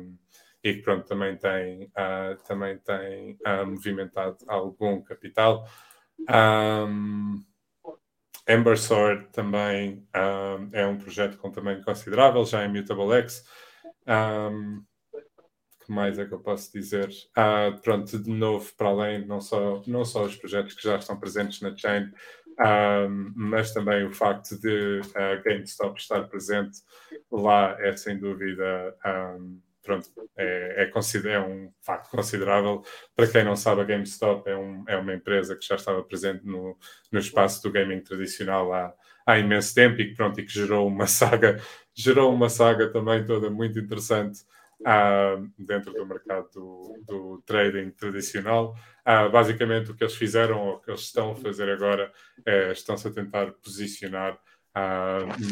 e que pronto, também tem, uh, também tem uh, movimentado algum capital. Um, Sword também um, é um projeto com tamanho considerável, já em Mutable X. Um, que mais é que eu posso dizer? Uh, pronto, de novo, para além, não só, não só os projetos que já estão presentes na chain, um, mas também o facto de a uh, GameStop estar presente lá é sem dúvida um, pronto, é, é, é, um facto considerável. Para quem não sabe, a GameStop é, um, é uma empresa que já estava presente no, no espaço do gaming tradicional há, há imenso tempo e que, pronto, e que gerou uma saga, gerou uma saga também toda muito interessante dentro do mercado do, do trading tradicional. Basicamente, o que eles fizeram, ou o que eles estão a fazer agora, é, estão-se a tentar posicionar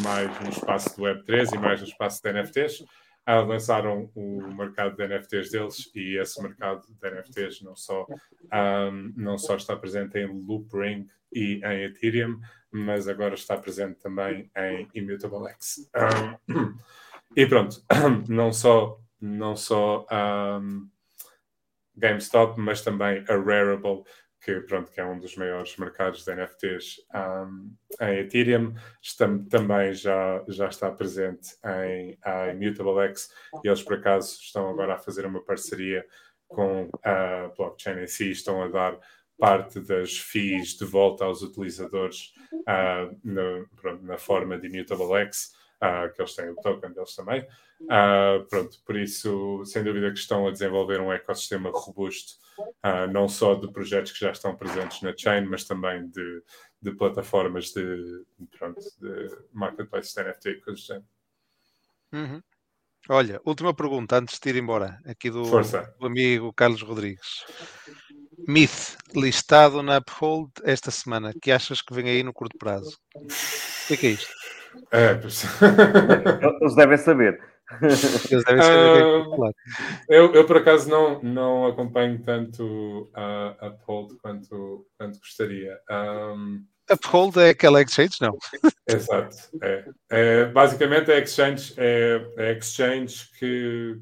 mais no espaço do Web3 e mais no espaço de NFTs. Uh, lançaram o mercado de NFTs deles e esse mercado de NFTs não só, não só está presente em Loopring e em Ethereum, mas agora está presente também em Immutable X. Um, e pronto, não só não só um, GameStop, mas também a Rarible, que, pronto, que é um dos maiores mercados de NFTs um, em Ethereum, está, também já, já está presente em a Immutable X e eles, por acaso, estão agora a fazer uma parceria com a blockchain em si, estão a dar parte das fees de volta aos utilizadores uh, pronto, na forma de Immutable X uh, que eles têm o token deles também. Uh, pronto, por isso, sem dúvida que estão a desenvolver um ecossistema robusto, uh, não só de projetos que já estão presentes na chain, mas também de, de plataformas de, pronto, de marketplace de NFT e coisas assim. Uhum. Olha, última pergunta antes de ir embora, aqui do, do amigo Carlos Rodrigues. Myth, listado na Uphold esta semana, que achas que vem aí no curto prazo? O que é, que é isto? É, pois... Eles devem saber. Eles devem saber o que é que vou falar. eu, eu, por acaso, não, não acompanho tanto a Uphold quanto, quanto gostaria. Um, Uphold é aquela exchange? Não. Exato. É. É, basicamente, a exchange é, é a exchange que.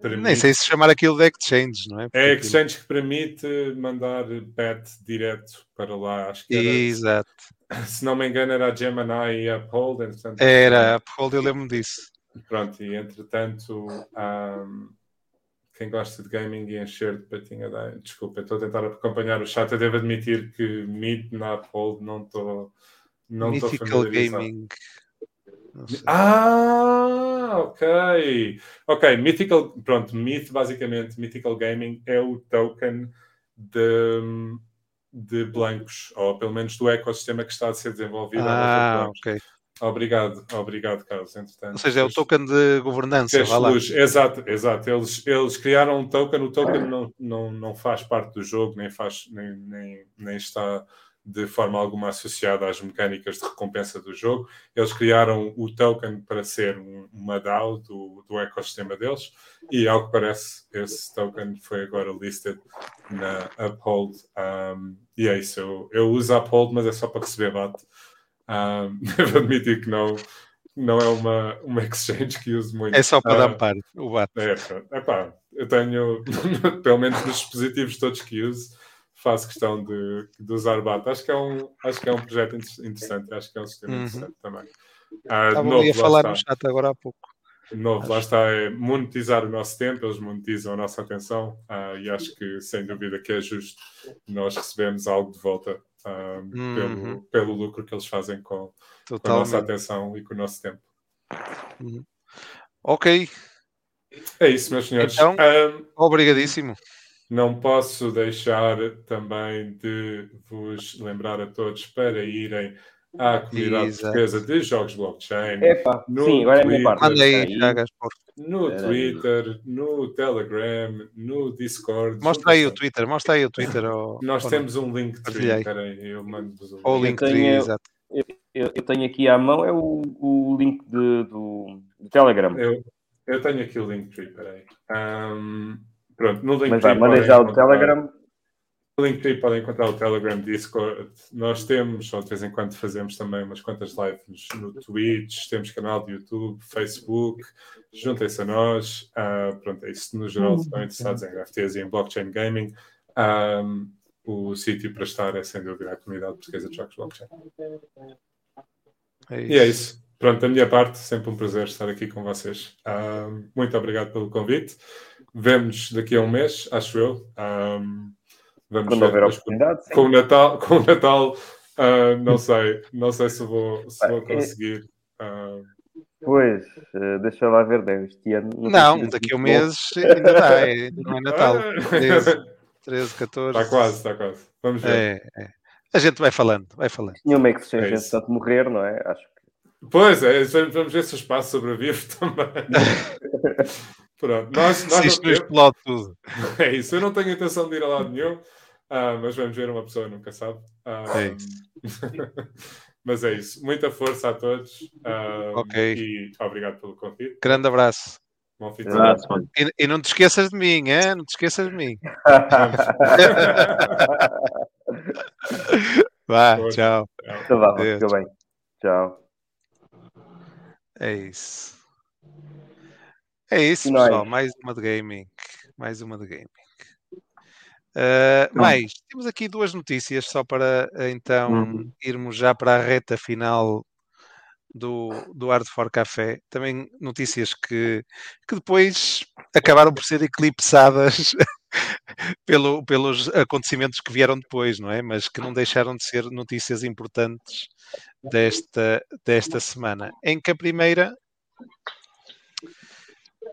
Permite, Nem sei se chamar aquilo de exchange, não é? Porque é a aquilo- exchange que permite mandar bet direto para lá. Acho que era, Exato. se não me engano, era a Gemini e a Uphold. Entretanto, Era, Uphold, eu lembro disso. Pronto, e entretanto, ahm, quem gosta de gaming e encher de patinha, desculpa, estou a tentar acompanhar o chat. Eu devo admitir que Meet na Uphold não estou não estou Mythical. Gaming. Ah, ok. Ok, Mythical, pronto, Myth, basicamente, Mythical Gaming é o token de, de blancos, ou pelo menos do ecossistema que está a ser desenvolvido. Ah, ok. Obrigado, obrigado, Carlos. Entretanto, Ou seja, é o token de governança. Vá lá. luz. Exato, exato. Eles, eles criaram um token, o token não, não, não faz parte do jogo, nem, faz, nem, nem, nem está de forma alguma associado às mecânicas de recompensa do jogo. Eles criaram o token para ser um- uma DAO do, do ecossistema deles e, ao que parece, esse token foi agora listed na Uphold. Um, e é isso, eu, eu uso a Uphold, mas é só para receber BAT. Um, devo admitir que não, não é uma, uma exchange que uso muito. É só para Ah, dar par, o bate. é, pá, epá, eu tenho, pelo menos nos dispositivos todos que uso, faço questão de, de usar BAT. Acho que, é um, acho que é um projeto inter- interessante, acho que é um sistema Uhum. interessante também. Ah, Estava novo, ali a falar no chat agora há pouco. Novo, lá está, é monetizar o nosso tempo, eles monetizam a nossa atenção ah, e acho que, sem dúvida, que é justo nós recebemos algo de volta ah, Uhum. pelo, pelo lucro que eles fazem com, com a nossa atenção e com o nosso tempo. Ok, É isso, meus senhores. Então- Ah, obrigadíssimo. Não posso deixar também de vos lembrar a todos para irem à comunidade Exato. portuguesa de jogos blockchain, Epá, No sim, agora é a minha Twitter. parte. Aí, Gaspar. no. Twitter, no Telegram, no Discord. Mostra aí o. Twitter, mostra aí o Twitter. Ao, Nós ao- temos um link Partilhei. Espera aí, eu mando-vos o ao link. Exato. Eu, eu tenho aqui à mão é o, o link de- do, do Telegram. Eu, eu tenho aqui o Linktree, espera aí. Pronto, no Linktree Mas vai, já o encontrar- Telegram. No Linktree podem encontrar o Telegram, Discord. Nós temos, ou de vez em quando fazemos também umas quantas lives no Twitch, temos canal de YouTube, Facebook. Juntem-se a nós. Ah, pronto, é isso. No geral, se estão interessados em NFTs e em blockchain gaming, ahm, o sítio para estar é sem dúvida a comunidade portuguesa de jogos blockchain. É E é isso. Pronto, da minha parte, sempre um prazer estar aqui com vocês. Ahm, muito obrigado pelo convite. Vemo-nos daqui a um mês, acho eu. Ahm, vamos Quando ver houver oportunidade, com o Natal, com o Natal ah, não sei, não sei se vou, se vou é- conseguir. ah, Pois, eh, deixa lá ver, deve este ano. Não, se daqui a um mês ainda dá, é- não é Natal. Ah. 13, 13 14. Está quase, está quase. Vamos ver. É, é. A gente vai falando, vai falando. Nenhuma exchange, É isso. entretanto, morrer, não é? Acho que. Pois é, vamos vamos ver se o espaço sobrevive também. Pronto, nós, nós Se isto não explode tudo. É isso, eu não tenho intenção de ir a lado nenhum, ah, mas vamos ver, uma pessoa nunca sabe. Ah, É mas é isso, muita força a todos ah, Ok. e obrigado pelo convite. Grande abraço. Bom fim de semana. Exato, mano. E, e não te esqueças de mim, hein? não te esqueças de mim. Vá, tchau. Então fica bem. Tchau. É isso. É isso, pessoal. Mais uma de gaming. Mais uma de gaming. Uh, mais, temos aqui duas notícias só para então Uhum. irmos já para a reta final do, do Hard for Café. Também notícias que, que depois acabaram por ser eclipsadas pelo, pelos acontecimentos que vieram depois, não é? Mas que não deixaram de ser notícias importantes desta, desta semana. Em que a primeira,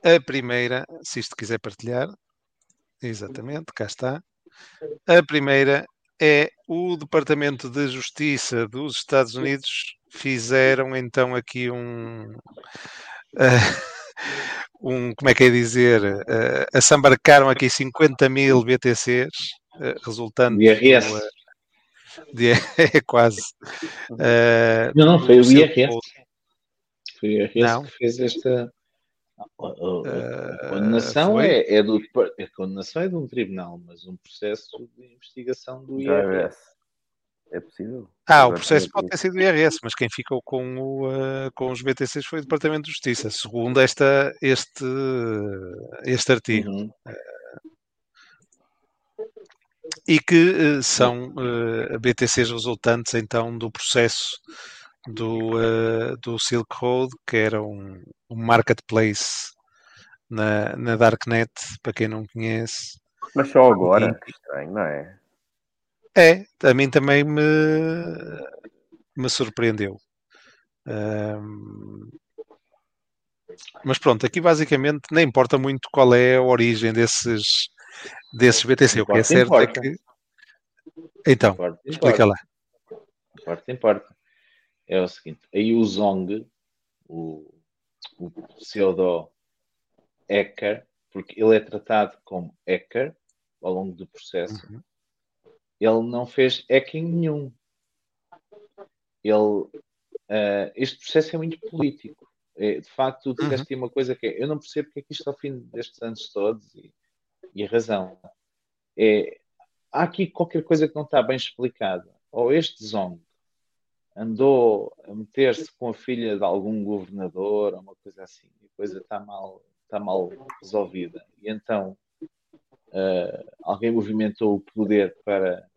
a primeira, se isto quiser partilhar, exatamente, cá está. A primeira é o Departamento de Justiça dos Estados Unidos fizeram então aqui um, eh, um como é que é dizer, uh, assambarcaram aqui 50 mil BTCs uh, IRS. uh, de, é quase uh, Não, não, foi do o IRS. Foi o IRS Não. que fez esta. A, a- a- Eh, condenação é, é do a condenação é de um tribunal, mas um processo de investigação do Do IRS. IRS. É possível. Ah, o processo pode ter sido o IRS, mas quem ficou com, o, eh, com os BTCs foi o Departamento de Justiça, segundo esta, este, este artigo. Uhum. E que eh, são eh, BTCs resultantes então do processo do, eh, do Silk Road, que era um, um marketplace na, na Darknet, para quem não conhece. Mas só agora, que estranho, não é? É, a mim também me, me surpreendeu. Ahm, mas pronto, aqui basicamente nem importa muito qual é a origem desses, desses BTC. O que é certo é que. Então, Importa, explica importa. lá. Importa, importa. É o seguinte, aí o Zong, o, o pseudo hacker, porque ele é tratado como hacker ao longo do processo, Uhum. ele não fez hacking nenhum. Ele, eh, este processo é muito político. É, de facto, tu disseste uma coisa que é, eu não percebo porque é que isto ao fim destes anos todos, e, e a razão é, há aqui qualquer coisa que não está bem explicada. Ou este Zong andou a meter-se com a filha de algum governador, ou uma coisa assim, e a coisa está mal, está mal resolvida. E então eh, alguém movimentou o poder para,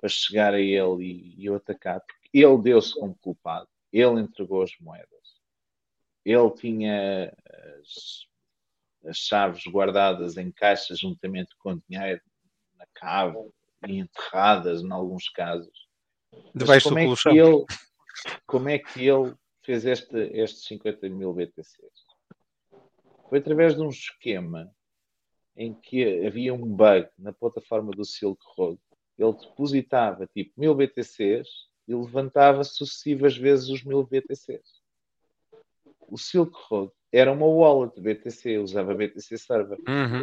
para chegar a ele e, e o atacar, porque ele deu-se como culpado, ele entregou as moedas, ele tinha as, as chaves guardadas em caixas juntamente com dinheiro na cave e enterradas em alguns casos. Debaixo do como é colchão. que ele como é que ele fez este, estes 50 mil BTCs? Foi através de um esquema em que havia um bug na plataforma do Silk Road. Ele depositava tipo mil BTCs e levantava sucessivas vezes os mil BTCs. O Silk Road era uma wallet BTC, usava BTC Server. Uhum,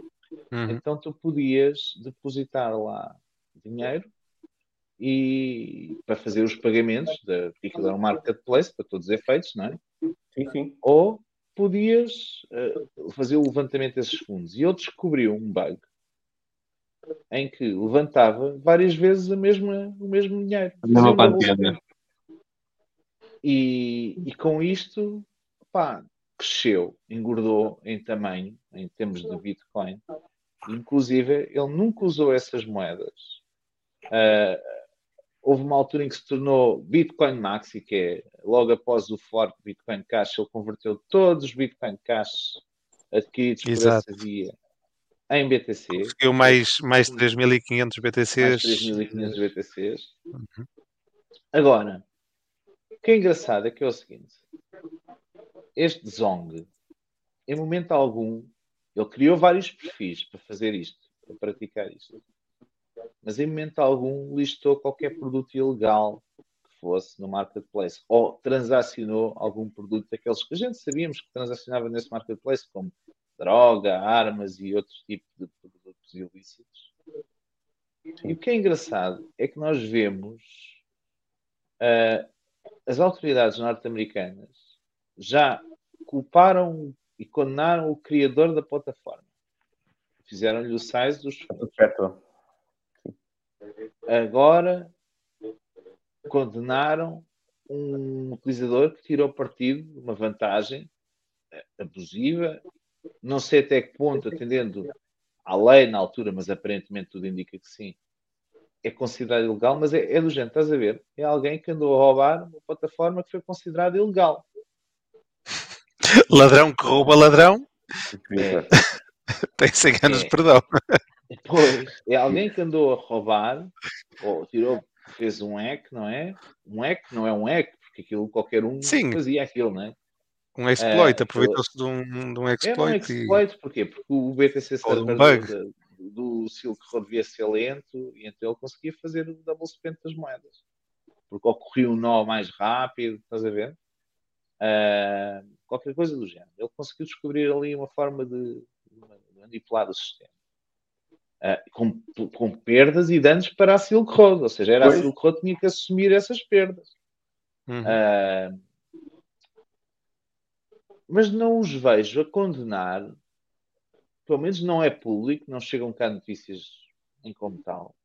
uhum. Então tu podias depositar lá dinheiro e para fazer os pagamentos, da, porque aquilo era um marketplace para todos os efeitos, não é? Sim, sim. Ou podias eh, fazer o levantamento desses fundos. E ele descobriu um bug em que levantava várias vezes a mesma, o mesmo dinheiro. Spend. né? E, e com isto, pá, cresceu, engordou em tamanho, em termos de Bitcoin. Inclusive, ele nunca usou essas moedas. Ah, houve uma altura em que se tornou Bitcoin Maxi, que é logo após o fork Bitcoin Cash, ele converteu todos os Bitcoin Cash adquiridos Exato. por essa via em BTC. Conseguiu mais, mais 3.500 mais BTCs. 3.500 BTCs. Uhum. Agora, o que é engraçado é que é o seguinte: este Zong, em momento algum, ele criou vários perfis para fazer isto, para praticar isto, mas em momento algum listou qualquer produto ilegal que fosse no marketplace ou transacionou algum produto daqueles que a gente sabíamos que transacionava nesse marketplace, como droga, armas e outros tipos de produtos ilícitos. E o que é engraçado é que nós vemos ah, as autoridades norte-americanas já culparam e condenaram o criador da plataforma. Fizeram-lhe o size dos fundos. Agora condenaram um utilizador que tirou partido de uma vantagem eh, abusiva, não sei até que ponto, atendendo à lei na altura, mas aparentemente tudo indica que sim, é considerado ilegal, mas é, é do género, estás a ver? É alguém que andou a roubar uma plataforma que foi considerada ilegal. Ladrão que rouba ladrão É, tem 100 anos É. de perdão. Pois, é alguém que andou a roubar, ou tirou, fez um hack, não é? Um hack não é um hack, porque aquilo qualquer um Sim. fazia aquilo, não é? Um exploit, Eh, aproveitou-se de um, de um É um exploit e exploit, porquê? Porque o BTC de um do, do, Silk Road devia ser lento e então ele conseguia fazer o double spend das moedas. Porque ocorria um nó mais rápido, estás a ver? Ah, qualquer coisa do género. Ele conseguiu descobrir ali uma forma de, manipular o sistema. Ah, com, com perdas e danos para a Silk Road, ou seja, era a Pois. Silk Road que tinha que assumir essas perdas. Uhum. Ah, mas não os vejo a condenar, pelo menos não é público, não chegam cá notícias em como tal,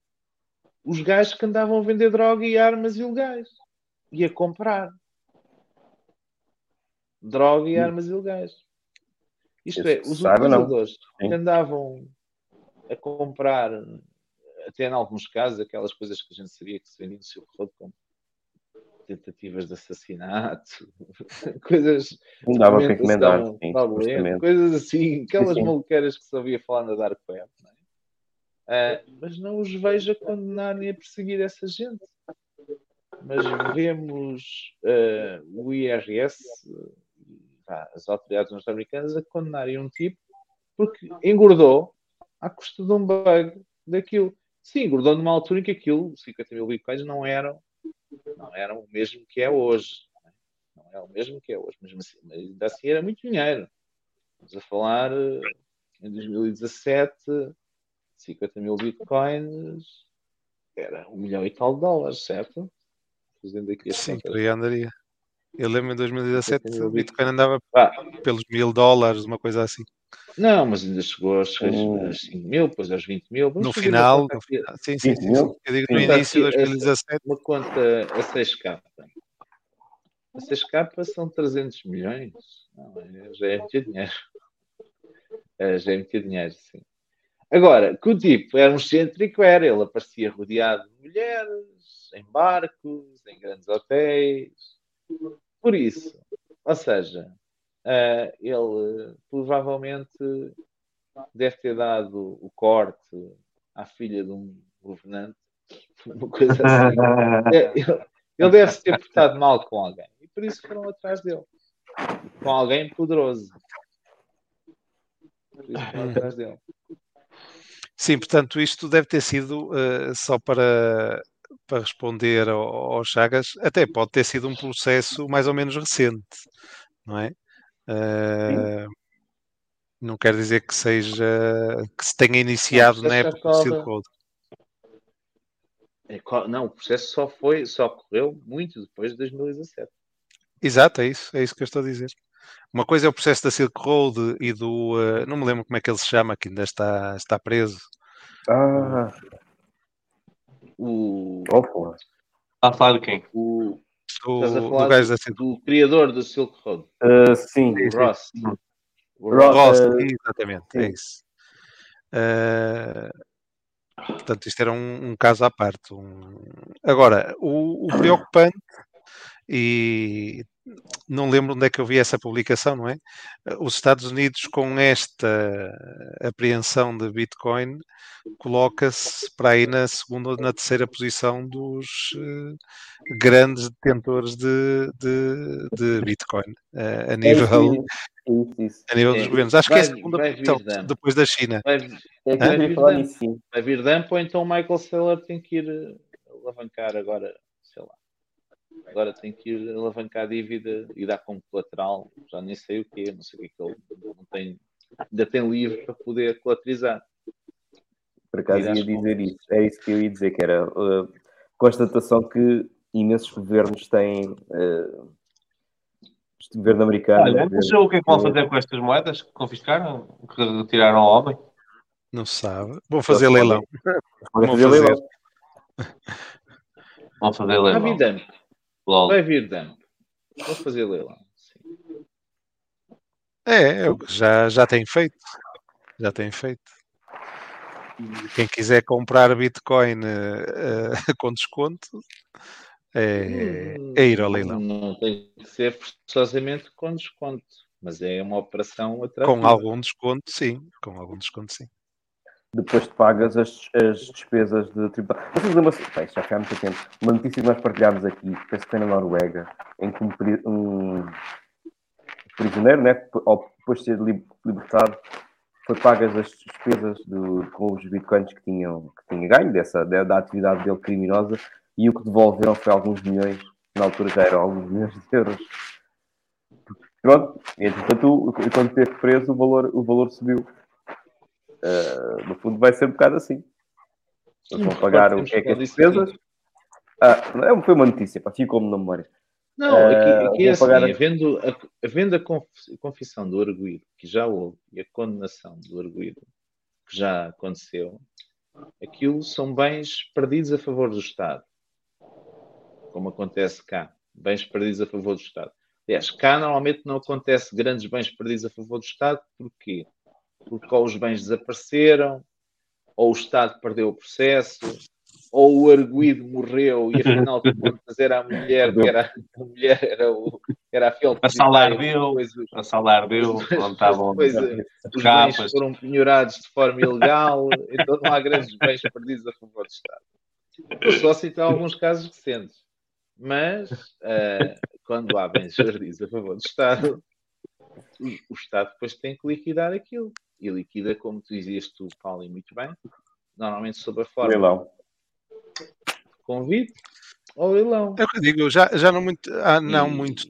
os gajos que andavam a vender droga e armas ilegais e a comprar droga e armas ilegais. Isto é, os utilizadores que andavam a comprar, até em alguns casos, aquelas coisas que a gente sabia que se vendiam no seu rodo como tentativas de assassinato, coisas Não dava para encomendar, sim, fraudulenta, supostamente. coisas assim, aquelas sim. maluqueiras que se ouvia falar na Dark Web, não é? Ah, mas não os vejo a condenar nem a perseguir essa gente. Mas vemos ah, o IRS, ah, as autoridades norte-americanas, a condenarem um tipo porque engordou à custa de um bug daquilo. Sim, engordou numa altura em que aquilo, 50 mil bitcoins, não eram, não eram o mesmo que é hoje. Não é o mesmo que é hoje, mas assim, mas ainda assim era muito dinheiro. Estamos a falar eh, em 2017, 50 mil bitcoins era um milhão e tal de dólares, certo? Fazendo aqui Sim, por aí andaria. Eu lembro em 2017 50 mil o Bitcoin andava pelos mil dólares, uma coisa assim. Não, mas ainda chegou aos Hum. aos 5 mil, depois aos 20 mil. Vamos No final, no final, sim, sim, 20 sim, sim. Eu digo no Sim. início de Essa- 2017. Uma conta a 6K. A 6K são 300 milhões. Não, é- já é muito dinheiro. É, já é muito dinheiro, sim. Agora, que o tipo era um excêntrico, era. Ele aparecia rodeado de mulheres, em barcos, em grandes hotéis. Por isso, ou seja, ah, ele provavelmente deve ter dado o corte à filha de um governante, uma coisa assim. É, Ele, ele deve se ter portado mal com alguém e por isso foram atrás dele. Com alguém poderoso. Por isso foram atrás dele. Sim, portanto, isto deve ter sido eh, só para, para responder ao, ao Chagas, até pode ter sido um processo mais ou menos recente, não é? Eh, não quer dizer que seja que se tenha iniciado na época do Silk Road. Não, o processo só foi, só ocorreu muito depois de 2017. Exato, é isso, é isso que eu estou a dizer. Uma coisa é o processo da Silk Road e do. eh, não me lembro como é que ele se chama, que ainda está, está preso. Ah, O. Está a falar de quem? o, Do, estás a do falar gajo do, da Silk do criador do Silk Road, Ah, sim. o Ross. O Ross. Ross, eh, exatamente, é sim. isso. Eh, portanto, isto era um, um caso à parte. um- Agora, o, o preocupante, e não lembro onde é que eu vi essa publicação, não é? Os Estados Unidos, com esta apreensão de Bitcoin, coloca-se para aí na segunda ou na terceira posição dos eh, grandes detentores de, de, de Bitcoin eh, a É nível, isso, isso, isso. a nível É, dos governos. Acho que é a vai- segunda vai posição, depois da China. Vai, É Vai vir vai vir dump ou então o Michael Saylor tem que ir alavancar agora, sei lá. Agora tem que ir alavancar a dívida e dar como colateral, já nem sei o que não sei o que é que ele não tem, ainda tem livre para poder colaterizar. Por acaso ia dizer isso. É isso que eu ia dizer, que era a constatação que imensos governos têm. eh, este governo americano. Olha, mas o que é que vão fazer com estas moedas que confiscaram? Que retiraram ao homem? Não se sabe. Vão fazer leilão. Vão fazer leilão. Vão fazer leilão. Lol. vai vir dump. Vou fazer leilão. Sim. É, é já, já tem feito. Já tem feito. Quem quiser comprar Bitcoin eh, com desconto é, é ir ao leilão. Não tem que ser forçosamente com desconto, mas é uma operação atrativa. Com algum desconto, sim. Com algum desconto, sim. Depois te pagas as, as despesas de tributação. Bem, já há muito tempo, uma notícia que nós partilhámos aqui, penso que foi na Noruega, em que um, pri- prisioneiro, né, depois de ser li- libertado, foi pagas as despesas do, com os bitcoins que, tinham, que tinha ganho dessa, da, da atividade dele criminosa e o que devolveram foi alguns milhões, na altura já eram alguns milhões de euros. Pronto, e entretanto, quando esteve preso, o valor, o valor subiu. Uh, no fundo, vai ser um bocado assim. Eles vão pagar o que é que as despesas. Ah, não, foi uma notícia, pá, ficou-me na memória. Não, Eh, aqui, aqui é assim, pagar havendo a, havendo a conf- confissão do arguído, que já houve, e a condenação do arguído, que já aconteceu, aquilo são bens perdidos a favor do Estado. Como acontece cá. Bens perdidos a favor do Estado. Aliás, cá normalmente não acontece grandes bens perdidos a favor do Estado, porquê? Porque ou os bens desapareceram, ou o Estado perdeu o processo, ou o arguído morreu e afinal de contas era a mulher que era a mulher era, o, era a fiel A sala ardeu, a sala ardeu, onde estavam depois, os capas. bens foram penhorados de forma ilegal, então não há grandes bens perdidos a favor do Estado. Eu só citar alguns casos recentes. Mas, eh, quando há bens perdidos a favor do Estado, o, o Estado depois tem que liquidar aquilo. E liquida, como tu dizias tu, Paulo, e muito bem, normalmente sob a forma Leilão. convite ou leilão. É o que eu digo, já, já não, muito, há não muito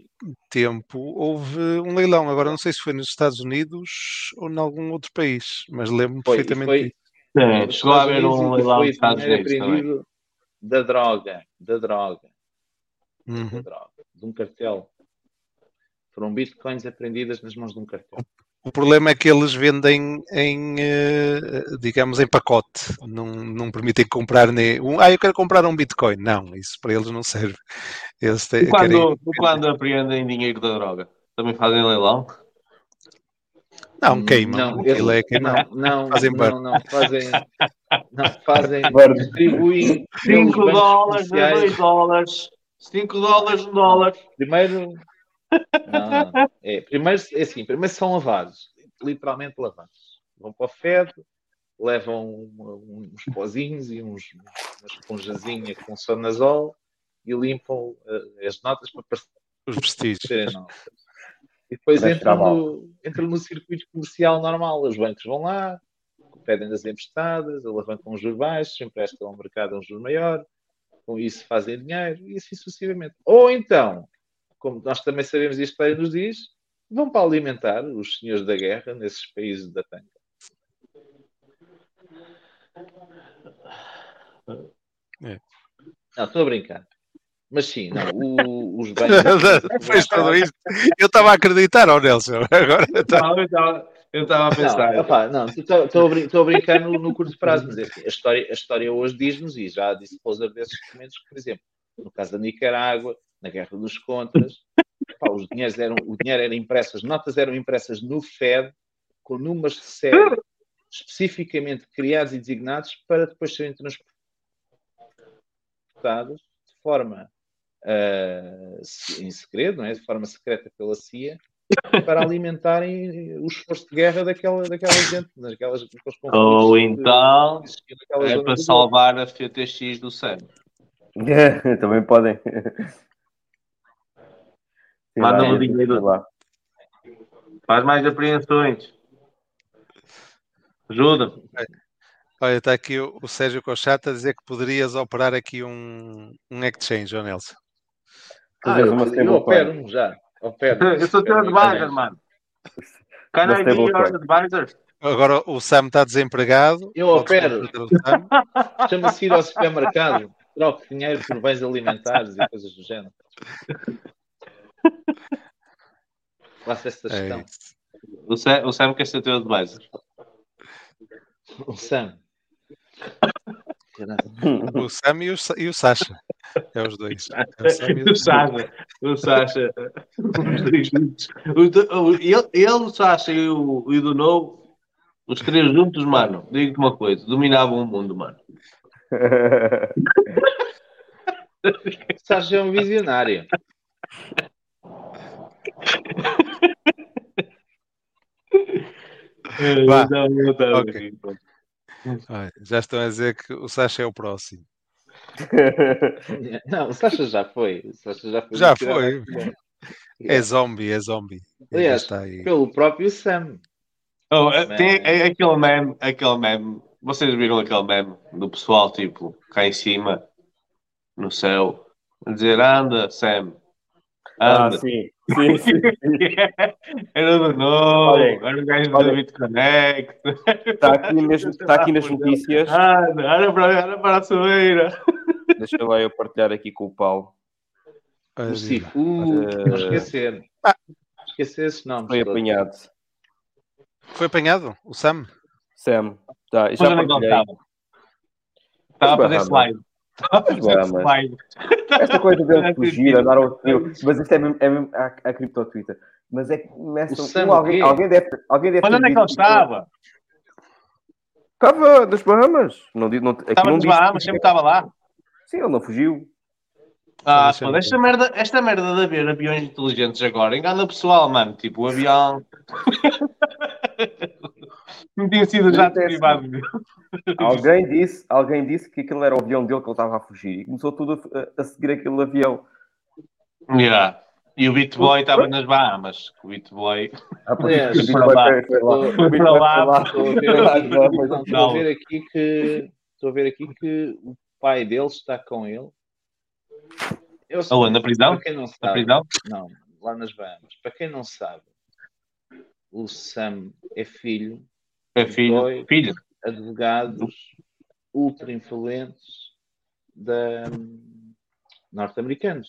tempo houve um leilão. Agora não sei se foi nos Estados Unidos ou em algum outro país, mas lembro-me e perfeitamente foi- disso. É, chegou a haver um e leilão foi nos Estados Unidos também. da droga, da droga, da Uhum. droga, de um cartel. Foram bitcoins apreendidas nas mãos de um cartel. O problema é que eles vendem em, eh, digamos, em pacote. Não, não permitem comprar nem. Um, ah, eu quero comprar um Bitcoin. Não, isso para eles não serve. Eles têm, E quando, querem- quando apreendem dinheiro da droga? Também fazem leilão? Não, queimam. Não, Aquilo é não, não, Fazem não, não, fazem, não, fazem, distribuem 5 pelos bancos dólares a comerciais. 2 dólares. 5 dólares, 1 dólar. Primeiro, não, não. É, primeiro, é assim, primeiro são lavados, literalmente lavados. Vão para o FED, levam uns pozinhos e uns, uma esponjazinha com sonazol e limpam eh, as notas para Os vestígios. E depois entram no, entram no circuito comercial normal. Os bancos vão lá, pedem das emprestadas, alavancam os juros baixos, emprestam ao mercado um juro maior, com isso fazem dinheiro e assim sucessivamente. Ou então, como nós também sabemos e a história nos diz, vão para alimentar os senhores da guerra nesses países da tanga. É. Não, estou a brincar. Mas sim, não, o- os bens. Fez tudo isto. Eu estava a acreditar, ó Nelson. Agora tá- Não, eu estava- eu estava a pensar. Não, opá, não, estou a, brin- tô a brincar no, no curto prazo, mas é assim, a, história, a história hoje diz-nos, e já disse Pousa desses documentos, que, por exemplo, no caso da Nicarágua, na Guerra dos Contras, opá, os dinheiros eram, o dinheiro era impresso, as notas eram impressas no FED, com números de série especificamente criados e designados para depois serem transportados de forma se- em segredo, não é? de forma secreta pela CIA, para alimentarem o esforço de guerra daquela, daquela gente, conflitos Ou então naquela é para salvar a FTX do Sam. Também podem. Sei Manda o dinheiro. lá. Faz mais apreensões. Ajuda. Olha, está aqui o, o Sérgio Cochata a dizer que poderias operar aqui um, um exchange, ó Nelson. Ah, eu, uma eu stablecoin. opero-me já. Opero. Eu sou teu advisor, mano. Can I be your advisor? Agora o Sam está desempregado. Eu opero. Chama-se ir ao supermercado, troco dinheiro por bens alimentares e coisas do género. Faço esta É gestão. isso. O Sam, o Sam quer ser teu advisor. O Sam. O Sam e o, e o Sasha. É os dois. É o Sam e O Sasha. O Sasha. Os três juntos. O- Ele, ele, o Sasha e o, e o do novo, os três juntos, mano, digo-te uma coisa, dominavam o mundo, mano. O Sérgio é um visionário. Vá. Não, não, não, Ok. Olha, já estão a dizer que o Sasha é o próximo. Não, o Sasha já foi. O Sasha já foi. Já foi. aqui. É zombie, é zombie. Já Aliás, está aí. pelo próprio Sam. Oh, é- tem é, aquele meme, aquele meme. Vocês viram aquele meme do pessoal, tipo, cá em cima, no céu, a dizer anda, Sam. Ah, Anda. sim. Sim, sim. era do novo, Olhem, era o gajo do BitConnect. Está aqui, mesmo, está aqui nas notícias. Anda, anda para, anda para a soeira. Deixa lá eu partilhar aqui com o Paulo. Ah, O lá. Sifu, não Eh, esquecer. Ah. Esquecer esses nomes. Foi todos. apanhado. Foi apanhado? O Sam? Sam. Tá, já é partilhei. estava? Estava a fazer slide. Slide. Esta coisa Não de fugir, andar ao frio. Mas isto é mesmo, é mesmo a, a cripto Twitter. Mas é que um, o alguém, alguém deve, alguém deve Mas onde é que ele estava? Estava das Bahamas. Não, não, aqui Estava não Bahamas, sempre estava lá. Sim, ele não fugiu. Ah, ver. esta merda, esta merda de haver aviões inteligentes agora engana o pessoal, mano. Tipo, o avião. Não tinha sido já privado. Alguém disse, alguém disse que aquele era o avião dele que ele estava a fugir e começou tudo a, a seguir aquele avião. Yeah. E o Bitboy estava nas Bahamas. O Bitboy. Ah, Bitcoin foi para lá. Estou a ver aqui, que- estou a ver aqui que estou a ver aqui que o pai dele está com ele. Eu, Aonde? Na prisão? Para quem não Na sabe, prisão? não, lá nas Bahamas. Para quem não sabe, o Sam é filho É filho. Foi. Filho. advogados ultra influentes da norte-americanos.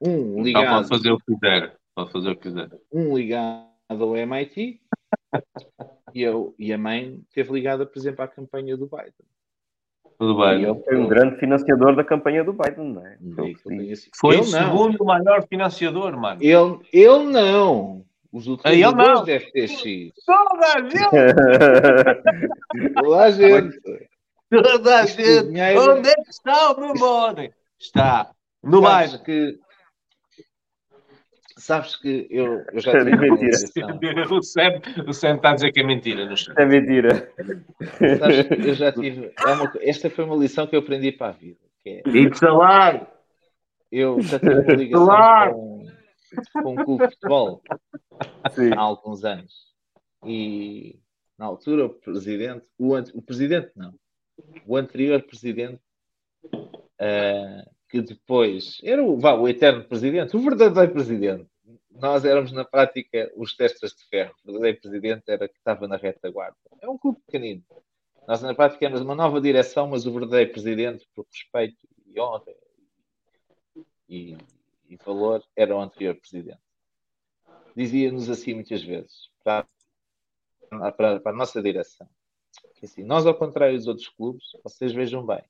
Um Então ligado, pode fazer o que quiser. Pode fazer o que quiser. um ligado ao MIT e, eu, e a mãe esteve ligada, por exemplo, à campanha do Biden. Tudo E bem. ele foi um grande financiador da campanha do Biden, não é? Tenha sido- Foi o segundo maior financiador, mano. Ele, ele não. Os não. utilizadores da FTX. Toda a gente! Toda a gente. Toda a gente! dinheiro- Onde é que está o meu money? Está no Biden. que, sabes que eu, eu já É tive mentira. O Sam, o Sam está a dizer que é mentira chat. É mentira. Sabes que eu já tive. é esta foi uma lição que eu aprendi para a vida. Que é, It's a lie! eu já tive uma ligação com, com um clube de futebol Sim. há alguns anos. E na altura o presidente, o, o presidente não, o anterior presidente, ah, que depois era o, vá, o eterno presidente, o verdadeiro presidente. Nós éramos na prática os testas de ferro. O verdadeiro presidente era que estava na retaguarda. É um clube pequenino. Nós na prática éramos uma nova direção, mas o verdadeiro presidente, por respeito e honra e, e valor, era o anterior presidente. Dizia-nos assim muitas vezes, para, para, para a nossa direção, assim, nós ao contrário dos outros clubes, vocês vejam bem,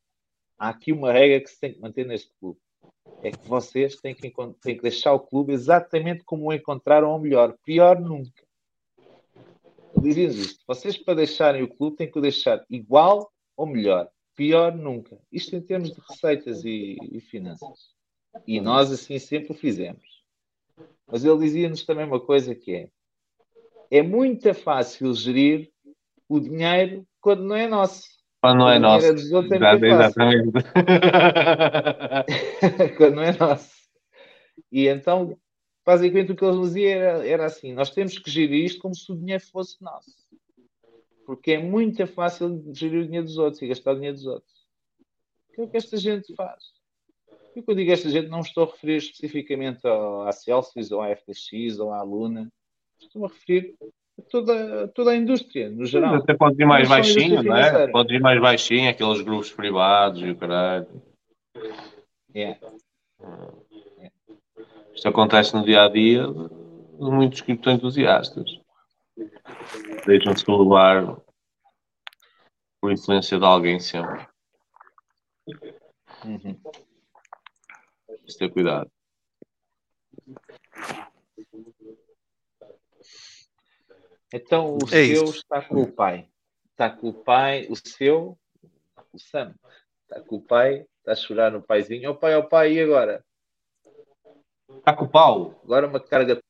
há aqui uma regra que se tem que manter neste clube. É que vocês têm que, têm que deixar o clube exatamente como o encontraram, ou melhor, pior nunca. Dizia-nos isto. Vocês, para deixarem o clube, têm que o deixar igual ou melhor. Pior nunca. Isto em termos de receitas e, e finanças. E nós assim sempre o fizemos. Mas ele dizia-nos também uma coisa que é é muito fácil gerir o dinheiro quando não é nosso. Quando não é o nosso. é é Exato. Exatamente. quando não é nosso. E então, basicamente, o que eles nos diziam era, era assim: nós temos que gerir isto como se o dinheiro fosse nosso. Porque é muito fácil gerir o dinheiro dos outros e gastar o dinheiro dos outros. Que é o que esta gente faz. E quando digo esta gente, não estou a referir especificamente ao- à Celsius, ou à FTX, ou à Luna. Estou a referir a toda, a toda a indústria, no geral. Até pode ir mais a baixinho, não é? Pode ir mais baixinho, aqueles grupos privados e o caralho. É. Isto acontece no dia a dia de muitos criptoentusiastas. Deixam-se levar por influência de alguém sempre. Uhum. Ter cuidado. Então o É seu isso. está com o pai. Está com o pai, o seu, o Sam, está com o pai, está a chorar no paizinho. Ó pai, ó pai, e agora? Está com o pau? Agora uma carga de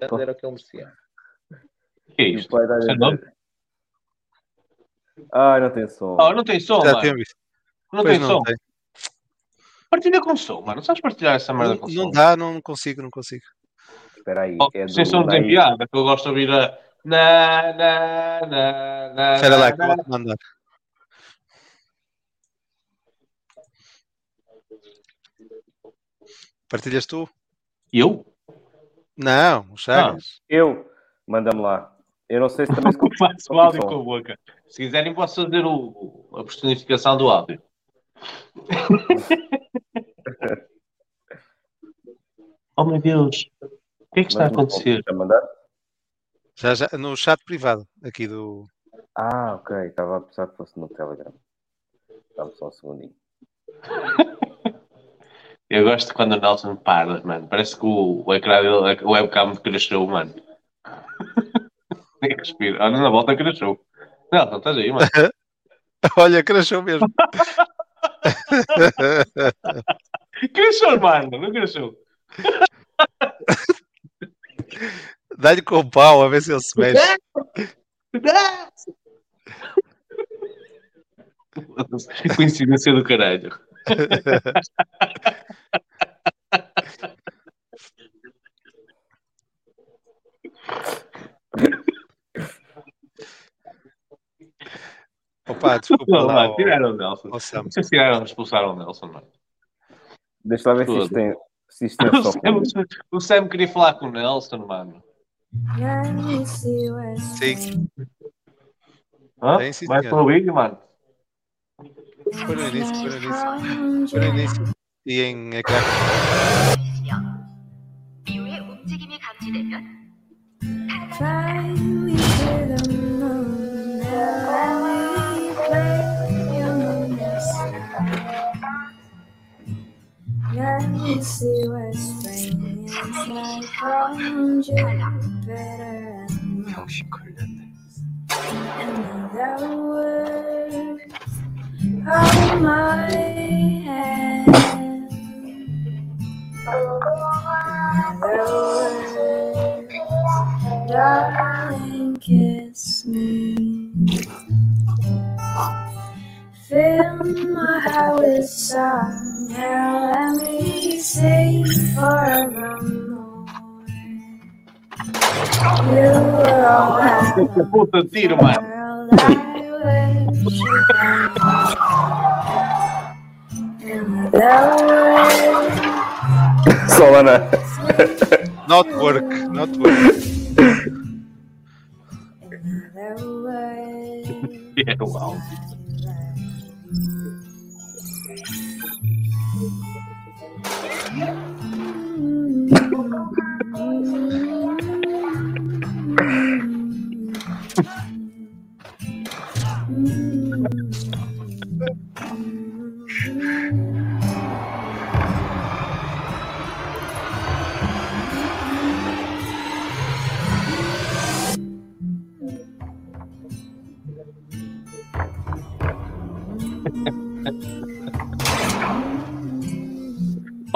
era o que ele merecia. O que é isto? pai dá é? Ah, não tem som. Oh, não tem som, Já mano. Não Pois tem não som. tem. Partilha com som, mano. Não sabes partilhar essa merda com Não, som? não dá, não consigo, não consigo. Espera aí. Oh, é do sem som Nair. desempiada, que eu gosto de ouvir a. Na, na, na, na, Espera lá, na, que eu vou-te mandar. Partilhas tu? Eu? Não, o Chagas. Eu, manda-me lá. Eu não sei se também se Faço o áudio com a boca. Se quiserem, posso fazer o, a personificação do áudio. Oh meu Deus. O que é que está a acontecer? Já mandar? Já, já, no chat privado aqui do. Ah, ok. Estava a pensar que fosse no Telegram. Dá-me só um segundinho. Eu gosto quando o Nelson para, mano. Parece que o, o ecrã dele, o webcam cresceu, mano. Nem respira. Olha, na volta cresceu. Nelson, estás aí, mano. Olha, cresceu mesmo. cresceu, mano. Não cresceu. Dá-lhe com o pau a ver se ele se mexe. Coincidência do caralho. Opa, desculpa Não, lá. mano, ó- tiraram o Nelson. ó Sam. Vocês tiraram, expulsaram o Nelson, mano. Deixa lá ver se isto tem, se isto tem O só Sam, o Sam queria falar com o Nelson, mano. Sim, Hã? Tem, sim, Vai senhor. para o vídeo, mano. foi no início, foi no início. Foi no início. E em ecrã. 비유의 움직임이 감지되면 see what spring is like on Jupiter and 병신 걸렸네. another word on my hand. Another word, darling, kiss me. Fill my heart with song, Now let me sing forevermore. You were all I Puta tiro, mano. world I wish you And the word Só lá na. Not work, not work. the word Mm-hmm.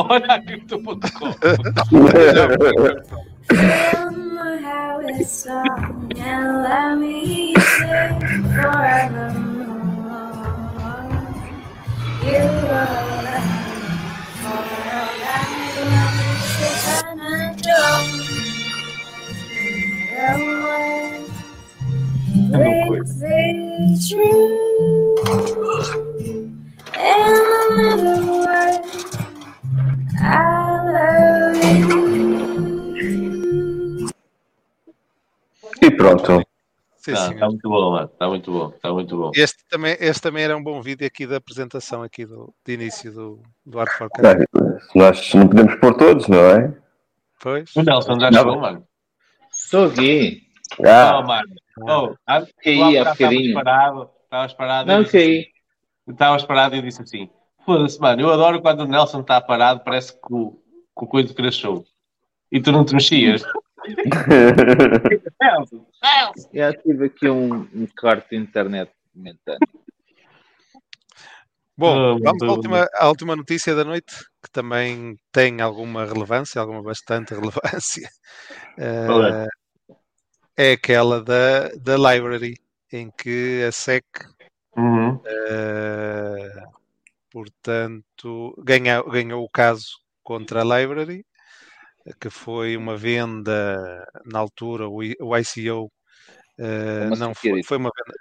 Olha a cripto.com. Fill my heart with song and let me sing forevermore. You are all I wish you can adore. The word breaks the truth. And E pronto. Sim, Tá, senhor. tá muito bom, mano. Tá muito bom. Tá muito bom. Este também, este também era um bom vídeo aqui da apresentação aqui do, de início do, do Art for Não, Nós não podemos pôr todos, não é? Pois. O Nelson já Não. chegou, mano. Estou aqui. Ah, mano. Oh, ah, Caí há bocadinho. Estavas parado. Estavas parado. Não caí. assim- Estavas parado e eu disse assim: Foda-se, mano. Eu adoro quando o Nelson está parado, parece que o, que o coisa cresceu. E tu não te mexias. Nelson, Nelson. Já tive aqui um, um corte de internet momentâneo. Bom, Ah, vamos à muito última, à última notícia da noite, que também tem alguma relevância, alguma bastante relevância. Qual é? aquela da, da library, em que a SEC, Uhum. eh, portanto, ganha, ganhou o caso contra a library, que foi uma venda na altura, o, ICO eh, Uma não foi, foi uma venda.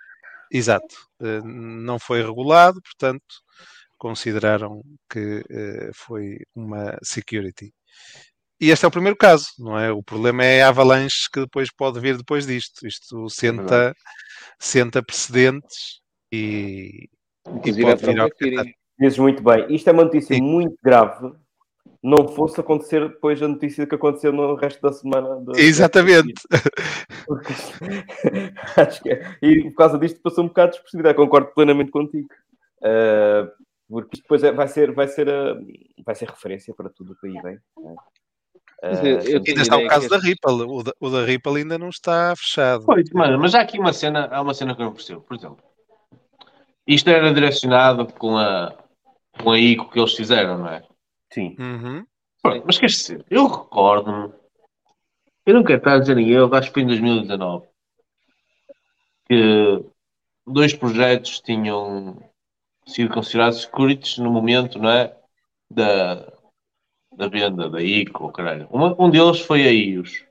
Exato, eh, não foi regulado, portanto, consideraram que eh, foi uma security. E este é o primeiro caso, não é? O problema é a avalanche que depois pode vir depois disto. Isto senta, senta precedentes e, e Inclusive pode vir a. dizes muito bem. Isto é uma notícia Sim. muito grave não fosse acontecer depois a notícia que aconteceu no resto da semana. da- Exatamente. Porque acho que é. E por causa disto passou um bocado despercebida. Concordo plenamente contigo. Uh, porque isto depois é- vai, ser, vai, ser, uh, vai ser referência para tudo o que aí vem. é? Uh, Ainda está o caso que da Ripple. O da, o da Ripple ainda não está fechado. Pois, mano, mas há aqui uma cena, há uma cena que eu não percebo. Por exemplo, isto era direcionado com a, com a ICO que eles fizeram, não é? Sim. Uhum. Pronto, mas quer dizer, eu recordo-me, eu não quero estar a dizer em erro, acho que foi em 2019, que dois projetos tinham sido considerados securities no momento, não é? Da, da venda da ICO, caralho. Uma- um deles foi a IOS,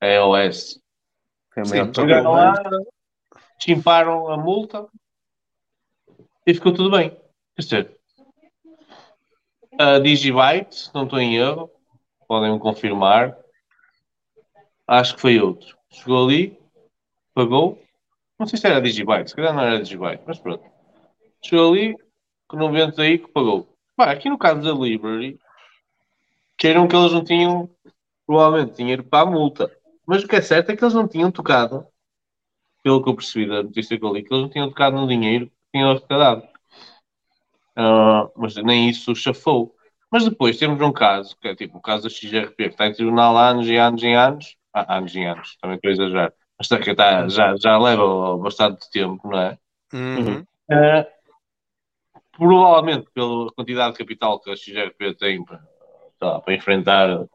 a EOS. Foi Sim, Chegaram lá, chimparam a multa e ficou tudo bem. Quer dizer, a Digibyte, se não estou em erro, podem-me confirmar. Acho que foi outro. Chegou ali, pagou. Não sei se era a Digibyte, se calhar não era a Digibyte, mas pronto. Chegou ali, com 90 aí que pagou. Aqui no caso da Library, queiram que eles não tinham provavelmente dinheiro para a multa. Mas o que é certo é que eles não tinham tocado, pelo que eu percebi da notícia que eu li, que eles não tinham tocado no dinheiro que tinham arrecadado. Ah, mas nem isso chafou. Mas depois temos um caso, que é tipo o caso da XRP, que está em tribunal há anos e anos e anos. Ah, anos e anos, também estou a exagerar. Mas que está, já, já leva bastante tempo, não é? Uhum. Ah, provavelmente pela quantidade de capital que a XRP tem para, lá, para enfrentar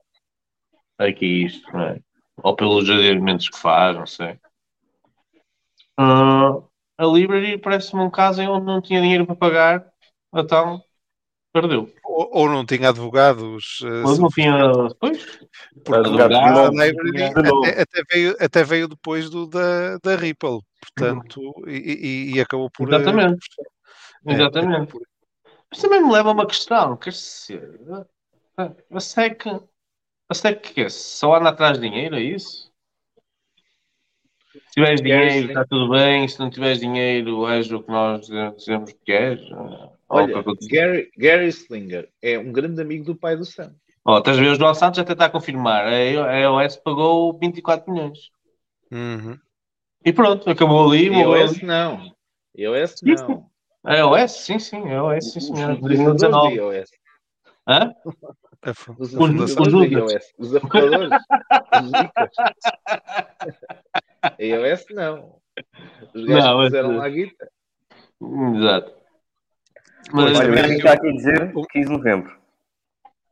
aqui isto, não é? Ou pelos adiamentos que faz, não sei. Ah, a Library parece-me um caso em onde não tinha dinheiro para pagar, então perdeu. Ou, ou não tinha advogados. eh, Mas não tinha. Pois, Porque Advogados o novos, da Library de novo. até, até veio, até veio depois do da, da Ripple, portanto, e, e- e acabou por. eh, Exatamente. é, Exatamente. por- Mas também me leva a uma questão, quer dizer, a- a SEC, a SEC que é? Só anda atrás de dinheiro, é isso? Se tiveres dinheiro, está tudo bem. Se não tiveres dinheiro, és o que nós dizemos que és. Olha, Gary, Gary Slinger é um grande amigo do pai do Sam. Ó, estás a ver, o João Santos até está a confirmar. A EOS pagou 24 milhões. Uhum. E pronto, acabou ali. ali. não. sim. não. A EOS, sim, sim, a EOS, sim, Os senhor. utilizadores de 2019. iOS. Hã? Os utilizadores de iOS. Os apoiadores. os. A iOS não. Os gajos Não, fizeram lá a guita. Exato. Mas, Olha, o Henrique está aqui a dizer 15 de novembro.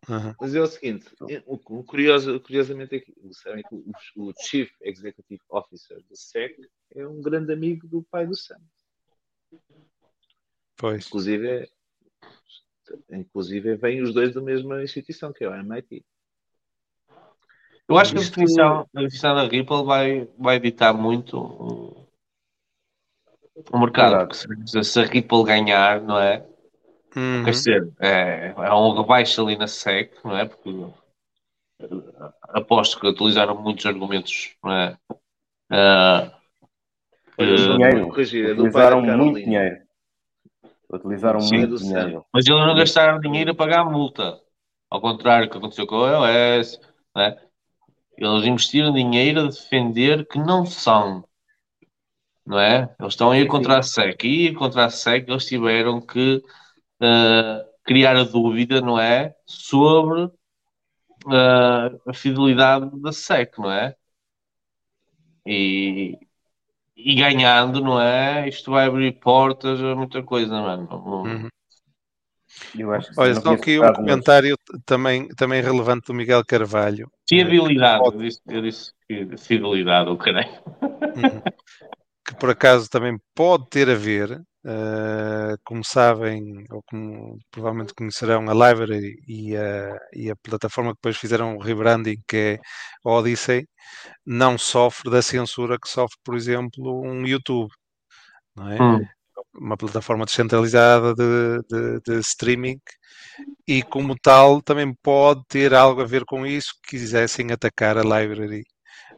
Uhum. Mas é o seguinte, o, o curioso, curiosamente é que, sabem que o, o Chief Executive Officer do SEC é um grande amigo do pai do Sam. Pois. Inclusive, é- inclusive vêm os dois da mesma instituição, que é o MIT. Eu acho que a definição, a definição da Ripple vai, vai ditar muito o, o mercado. Se, se a Ripple ganhar, não é? Uhum. Quer dizer, é, é um rebaixo ali na SEC, não é? Porque aposto que utilizaram muitos argumentos, não é? Para Dinheiro. corrigir, é Utilizaram muito dinheiro. Utilizaram Sim, muito do dinheiro. mas eles não gastaram dinheiro a pagar a multa. Ao contrário do que aconteceu com a EOS, não é? Eles investiram dinheiro a defender que não são. Não é? Eles estão aí Sim, contra a SEC. E contra a SEC eles tiveram que ah, criar a dúvida, não é? Sobre ah, a fidelidade da SEC, não é? E, e ganhando, não é? Isto vai abrir portas a muita coisa, mano. Não- Uhum. Eu acho que Olha, só aqui um caso, mas- comentário também, também relevante do Miguel Carvalho. Fiabilidade, eu disse, eu disse que fidelidade, o caralho. Uhum. Que por acaso também pode ter a ver, eh, como sabem, ou como provavelmente conhecerão, a Library e a, e a plataforma que depois fizeram o rebranding, que é a Odyssey, não sofre da censura que sofre, por exemplo, um YouTube, não é? Hum. Uma plataforma descentralizada de, de- de streaming e, como tal, também pode ter algo a ver com isso, que quisessem atacar a Library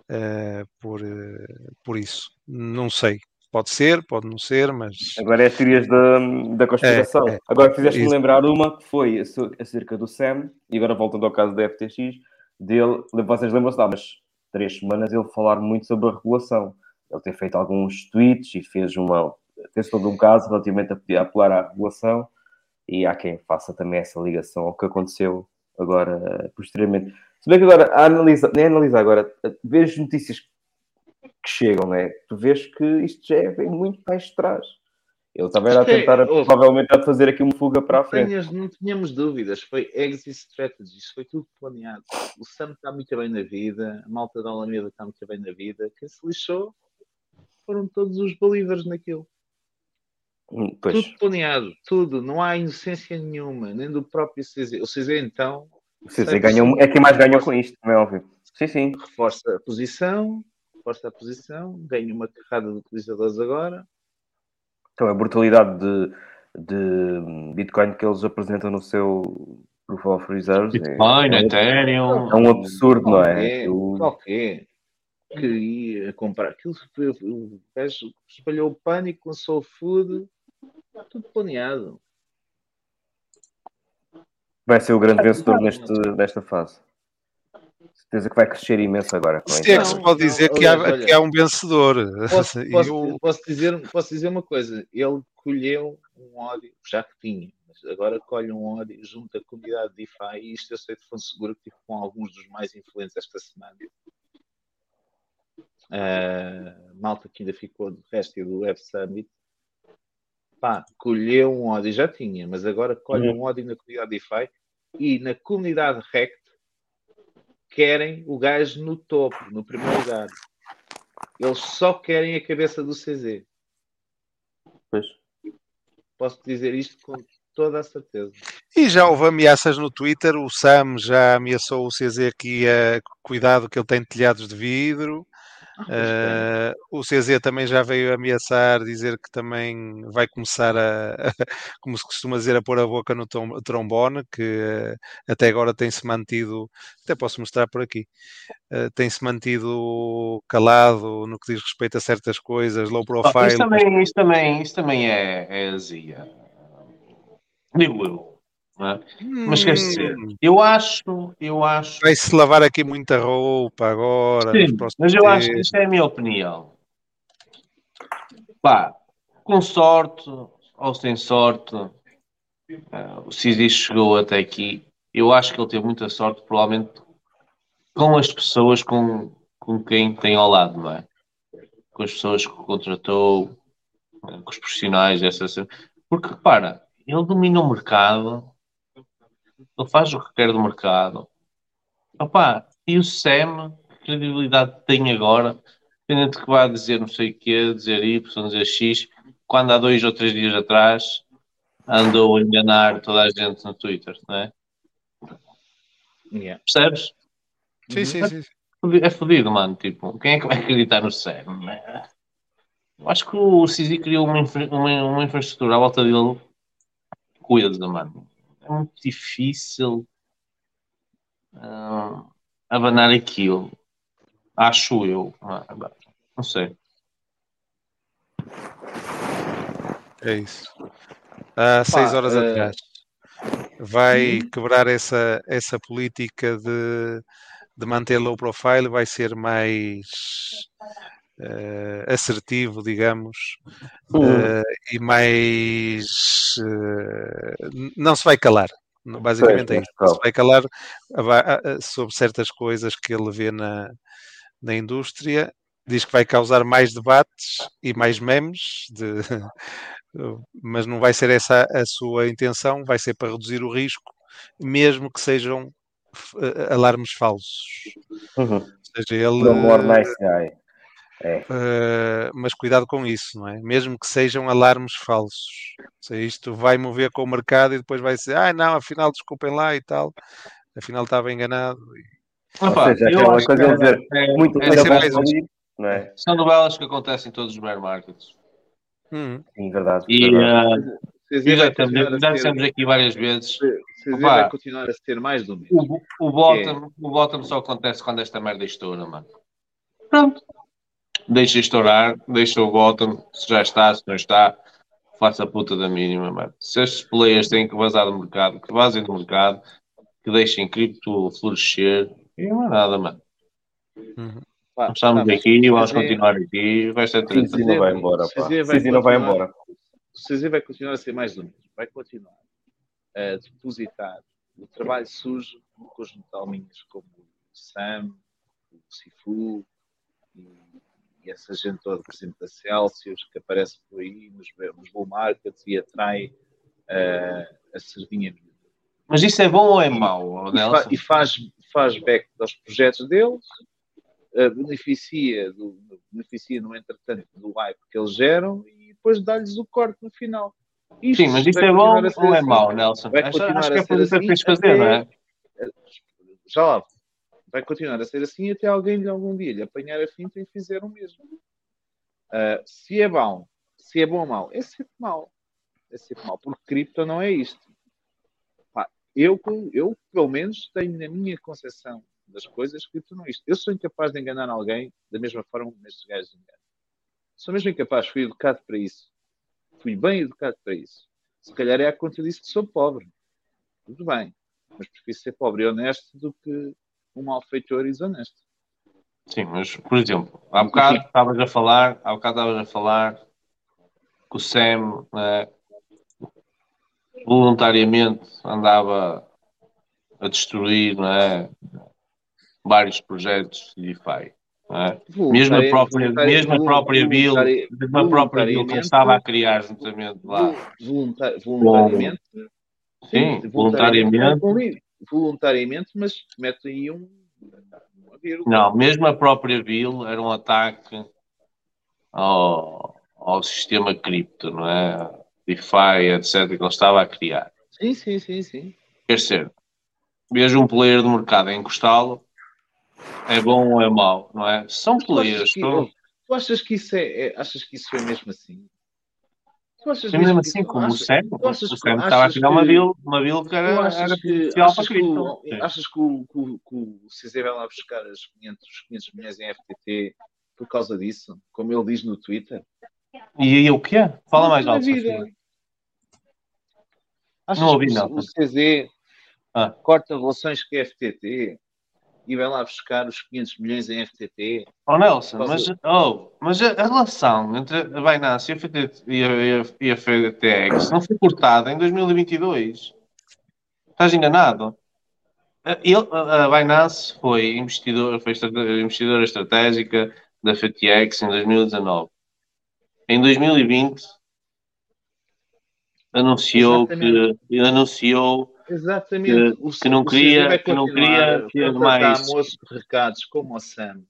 eh, por, eh, por isso. Não sei. Pode ser, pode não ser, mas. Agora é as teorias da, da conspiração. É, é. Agora fizeste-me lembrar uma que foi acer- acerca do Sam, e agora voltando ao caso da FTX, dele, vocês lembram-se, há umas três semanas, ele falar muito sobre a regulação. Ele tem feito alguns tweets e fez uma. fez todo um caso relativamente a apelar à regulação, e há quem faça também essa ligação ao que aconteceu agora, eh, posteriormente. Se bem que agora, a analisar, nem a analisar agora, ver as notícias que chegam, né? tu vês que isto já vem muito mais de trás. Ele era a Sim, tentar, houve. provavelmente, a fazer aqui uma fuga para a frente. tenhas- não tínhamos dúvidas, foi exit strategy, isso foi tudo planeado. O Sam está muito bem na vida, a malta da Alameda está muito bem na vida. Quem se lixou foram todos os believers naquilo. Hum, Pois, Tudo planeado, tudo, não há inocência nenhuma, nem do próprio CZ. O CZ então sai ganham, por é quem mais ganham com isto, não é óbvio. Sim, sim. reforça a posição, reforça a posição, ganha uma carrada de utilizadores agora. Então, a brutalidade de, de Bitcoin que eles apresentam no seu Proof of Reserves é- Bitcoin, é, Ethereum. é um absurdo, não é? Qualquer, Eu- qualquer que ia comprar aquilo, o gajo espalhou o pânico, lançou o food, tudo planeado. vai ser o grande vencedor neste, nesta fase. Certeza que vai crescer imenso agora com Se é que se pode dizer que há, olha, que há um vencedor. Posso, posso- eu- posso dizer, posso dizer uma coisa, ele colheu um ódio, já que tinha, mas agora colhe um ódio junto à comunidade DeFi e isto eu sei de fonte segura que tive com alguns dos mais influentes esta semana. Ah, malta que ainda ficou do resto e do Web Summit, pá, colheu um ódio, já tinha, mas agora colhe Uhum. um ódio na comunidade DeFi e na comunidade Rect querem o gajo no topo, no primeiro lugar. Eles só querem a cabeça do CZ. Pois. Posso dizer isto com toda a certeza. E já houve ameaças no Twitter. O Sam já ameaçou o CZ que ia cuidado que ele tem telhados de vidro. Eh, o CZ também já veio ameaçar, dizer que também vai começar a, como se costuma dizer, a pôr a boca no tom- trombone, que eh, até agora tem-se mantido, até posso mostrar por aqui, eh, tem-se mantido calado no que diz respeito a certas coisas, low Oh, profile. isso, também, isso, também, isso também é, é azia. Digo eu. É? Mas quer dizer, Hum, eu acho, eu acho. Vai-se lavar aqui muita roupa agora, Sim, mas eu acho que isto é a minha opinião. Pá, com sorte ou sem sorte, eh, o Sisi chegou até aqui. Eu acho que ele teve muita sorte, provavelmente, com as pessoas com, com quem tem ao lado, não é? Com as pessoas que contratou, eh, com os profissionais, essas. Porque repara, ele domina o mercado, ele faz o que quer do mercado. Opa, e o Sam, que credibilidade tem agora, independente que vá dizer não sei o quê, dizer Y, dizer X, quando há dois ou três dias atrás andou a enganar toda a gente no Twitter, não é? Yeah. Percebes? Sim, sim, sim. É fodido, mano. Tipo, quem é que vai acreditar no não é? Eu acho que o Sisi criou uma, infra- uma, uma infraestrutura à volta dele. Cuida, mano. É muito difícil ah, abanar aquilo. Acho eu. Não é? Não sei. É isso. Há seis horas eh, atrás. Vai Uhum. quebrar essa, essa política de, de manter low profile, vai ser mais eh, assertivo, digamos, Hum. eh, e mais. eh, não se vai calar. Basicamente é isso. Não se vai calar sobre certas coisas que ele vê na, na indústria. Diz que vai causar mais debates e mais memes, de- mas não vai ser essa a sua intenção, vai ser para reduzir o risco, mesmo que sejam alarmes falsos. Uhum. Ou seja, ele. More nice guy. É. eh, mas cuidado com isso, não é? Mesmo que sejam alarmes falsos. Ou seja, isto vai mover com o mercado e depois vai dizer, ah, não, afinal, desculpem lá e tal, afinal estava enganado. Ou Opa, seja, eu aquela acho coisa que de dizer, é- muito é ser não é? São novelas que acontecem em todos os bear markets. Hum. Sim, verdade. E verdade. e já ser- dissemos aqui várias vezes. Opa. vai continuar a ser mais do mesmo. O, o, bottom, o bottom só acontece quando esta merda estoura, mano. Pronto. Deixa estourar, deixa o Gotham, se já está, se não está, faça a puta da mínima, mano. Se estes players têm que vazar do mercado, que vazem do mercado, que deixem cripto florescer, e não é nada, mano. Pá, Estamos pá, aqui, vamos continuar aqui, vai ser treta. Cizi não vai embora, pá. Vai não vai embora. O CZ vai continuar a ser mais do mesmo. Vai continuar a depositar o trabalho sujo no conjunto de alminhas como o Sam, o Sifu e, e essa gente toda, por exemplo, da Celsius, que aparece por aí nos, nos bull markets e atrai eh, a sardinha miúda. Mas isso é bom ou é mau, E, fa- Nelson? e faz, faz back aos projetos deles, eh, beneficia, do, beneficia, no entretanto, do hype que eles geram e depois dá-lhes o corte no final. Isto Sim, mas isso é bom a ou é assim. mau, Nelson? Vai Acho, continuar acho que a é ser que assim fazer, até- não é? Já lá. Vai continuar a ser assim até alguém lhe algum dia lhe apanhar a finta e fizer o mesmo. Ah, se é bom, se é bom ou mau, é sempre mau. É sempre mau, porque cripto não é isto. Eu, eu, pelo menos, tenho na minha concepção das coisas, cripto não é isto. Eu sou incapaz de enganar alguém da mesma forma como estes gajos enganam. Sou mesmo incapaz, fui educado para isso. Fui bem educado para isso. Se calhar é a conta disso que sou pobre. Tudo bem. Mas prefiro ser pobre e honesto do que um malfeitor desonesto. Sim, mas, por exemplo, há bocado estavas a falar, há bocado estavas a falar que o Sam né, voluntariamente andava a destruir não é, vários projetos de DeFi. é? Mesmo a própria, mesmo a própria voluntari- mesmo a própria build que estava a criar juntamente lá. Volunta- voluntariamente. Sim, voluntariamente. Voluntariamente, mas mete aí um. Não, mesmo a própria Bill era um ataque ao, ao sistema cripto, não é? DeFi, etc., que ele estava a criar. Sim, sim, sim, sim. Quer dizer, vejo um player do mercado a encostá-lo, é bom ou é mau, não é? São Tu achas players, que- Tu achas que isso é, é- achas que isso é mesmo assim? Achas é mesmo assim como o achas- tu achas O Sam estava a criar uma build, uma build que era, achas era que, achas que, o, Sim. achas que o, que o, que o CZ vai lá buscar os 500, os 500 milhões em FTT por causa disso? Como ele diz no Twitter? E aí o que é? Fala mais alto. Achas Não ouvi, não. o, o CZ Ah. corta relações com a FTT e vai lá buscar os 500 milhões em FTT? Oh Nelson, mas, oh, mas a, a relação entre a Binance e a, FTT, e a, e a- FTX não foi cortada em 2022. Estás enganado? A- ele- a a Binance foi, investidor, foi investidora estratégica da FTX em 2019. Em 2020 anunciou Exatamente. que anunciou Exatamente. que, que não queria, que não continuar queria ter mais moços de recados como o Sam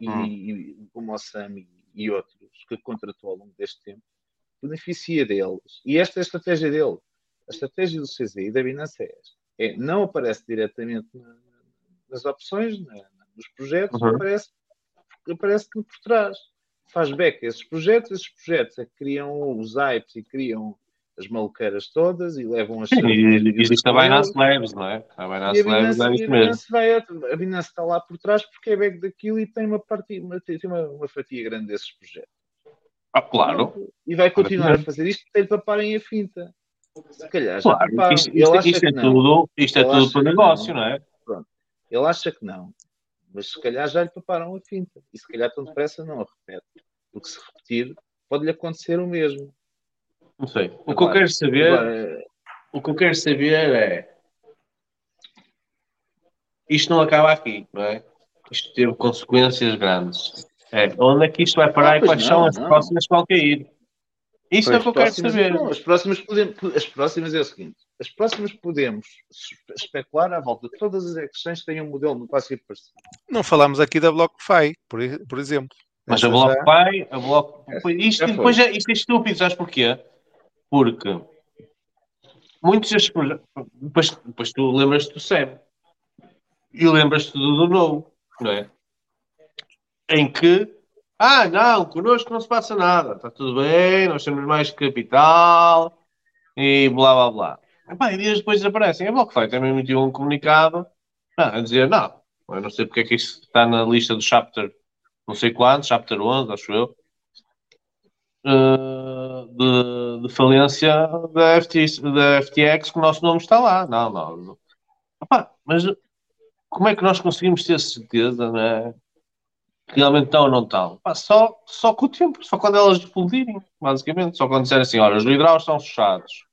e, Hum. e- como o Sam e, e outros que contratou ao longo deste tempo, beneficia deles. E esta é a estratégia dele. A estratégia do CZ e da Binance é esta. É, não aparece diretamente na- nas opções, na- nos projetos, Uhum. aparece, aparece por trás. Faz back a esses projetos, esses projetos é que criam os hypes e criam as maluqueiras todas e levam as Sim, e a com Binance eles. Labs, não é? A a Labs Binance, é a isso mesmo. A Binance está lá por trás porque é back daquilo e tem uma, parte, uma, tem uma, uma fatia grande desses projetos. Ah, claro. E vai continuar a Exatamente. fazer isto até lhe paparem a finta. Se calhar já Claro, paparam. isto, isto, isto é tudo, isto é tudo para que negócio, não. não é? Pronto. Ele acha que não. Mas se calhar já lhe paparam a finta. E se calhar tão depressa não a repete. Porque se repetir, pode-lhe acontecer o mesmo. Não sei. O que eu quero saber, agora, o que eu quero saber é isto não acaba aqui, não é? Isto teve consequências grandes. É, onde é que isto vai parar Ah, e pois quais não, são as não. próximas que vão cair? Isso é o que eu quero saber. não, as próximas podemos, as próximas é o seguinte: as próximas podemos espe- especular à volta de todas as exchanges que têm um modelo de negócio parecido. Não falámos aqui da BlockFi, por, por exemplo. Mas Essa a já- BlockFi, a Block... isto, já foi. depois é, isto é estúpido, sabes porquê? Porque muitos destes projetos. Depois, depois tu lembras-te do SEB e lembras-te do do No, não é? Em que, ah, não, connosco não se passa nada, está tudo bem, nós temos mais capital e blá blá blá. E dias depois desaparecem. A BlockFi também emitiu um comunicado ah, a dizer: não, eu não sei porque é que isso está na lista do chapter não sei quantos, chapter 11, acho eu, eh, de, de falência da, FT, da FTX que o nosso nome está lá. Não, não. Epá, mas como é que nós conseguimos ter certeza, é? Que realmente estão ou não estão? Só, só com o tempo, só quando elas explodirem, basicamente. Só quando disserem assim: olha, os hidráulicos estão fechados.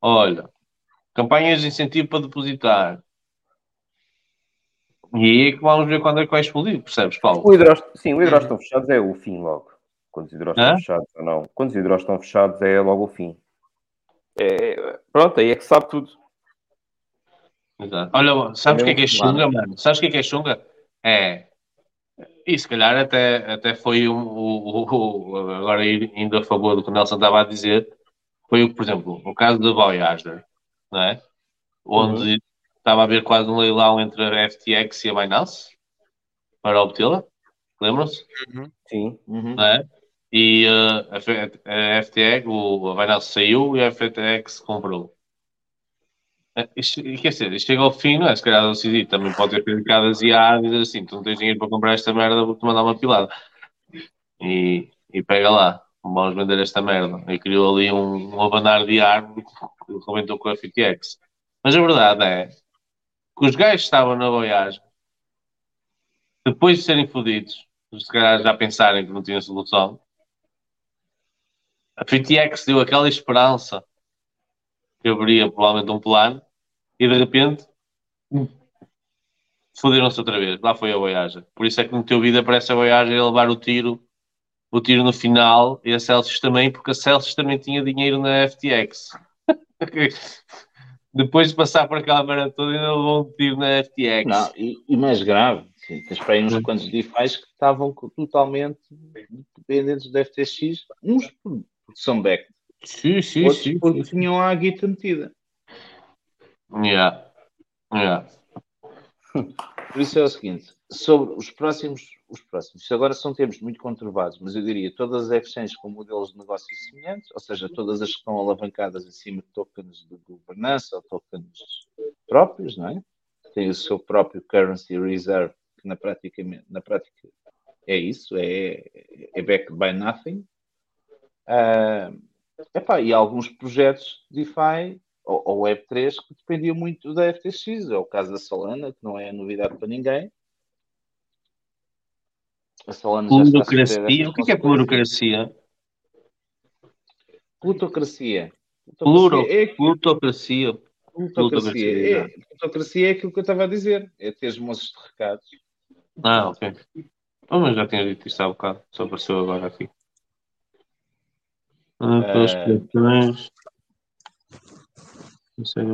Olha, campanhas de incentivo para depositar. E aí é que vamos ver quando é que vai explodir, percebes, Paulo? O sim, o estão fechados é o fim logo. Quando os hidrógenos Hã? estão fechados ou não. Quando os hidrógenos estão fechados é logo o fim. É, pronto, aí é que sabe tudo. Exato. Olha, sabes o que é que é chunga, mano? Sabes o que é que é chunga? É. E se calhar até, até foi um, o, o- o- agora indo a favor do que o Nelson estava a dizer, foi o por exemplo, o caso da Voyager, não é? Onde estava a haver quase um leilão entre a FTX e a Binance para obtê-la. Lembram-se? Sim. Não é? E uh, a, FTX, o, a Binance saiu e a FTX comprou. É, isto- Quer dizer, isto chega ao fim, não é? Se calhar o CID também pode ter ficado asiado e dizer assim: tu não tens dinheiro para comprar esta merda, vou-te mandar uma pilada. E, e pega lá, vamos vender esta merda. E criou ali um, um abanar de árvore que comentou com a FTX. Mas a verdade é que os gajos estavam na Voyage, depois de serem fodidos, se calhar já pensarem que não tinham solução, a FTX deu aquela esperança que haveria provavelmente um plano e de repente fodiram-se outra vez. Lá foi a Voyager. Por isso é que meteu vida para essa Voyager a levar o tiro, o tiro no final e a Celsius também, porque a Celsius também tinha dinheiro na FTX. Depois de passar por aquela maratona, ainda levou um tiro na FTX. Não, e, e mais grave, sim, tens para aí uns quantos DeFis que estavam totalmente dependentes do FTX, uns por- são back, Sim, sim, outros sim. porque tinham a guita metida. Yeah. Yeah. Por isso é o seguinte, sobre os próximos, os próximos, agora são tempos muito conturbados, mas eu diria todas as exchanges com modelos de negócio semelhantes, ou seja, todas as que estão alavancadas acima de tokens de governança ou tokens próprios, não é? Tem o seu próprio currency reserve, que na prática, na prática é isso, é, é backed by nothing. Ah, epá, e alguns projetos DeFi ou, ou Web3 que dependiam muito da FTX. É o caso da Solana, que não é novidade para ninguém. A Solana Plutocracia. O que é é plutocracia? Plutocracia. Pluro, Plutocracia é, plutocracia. plutocracia. É, plutocracia é aquilo que eu estava a dizer. É ter moços de recados. Ah, ok. Oh, mas já tinha dito isto há bocado. Só apareceu agora aqui. Ah, Ah. questões. Não sei. é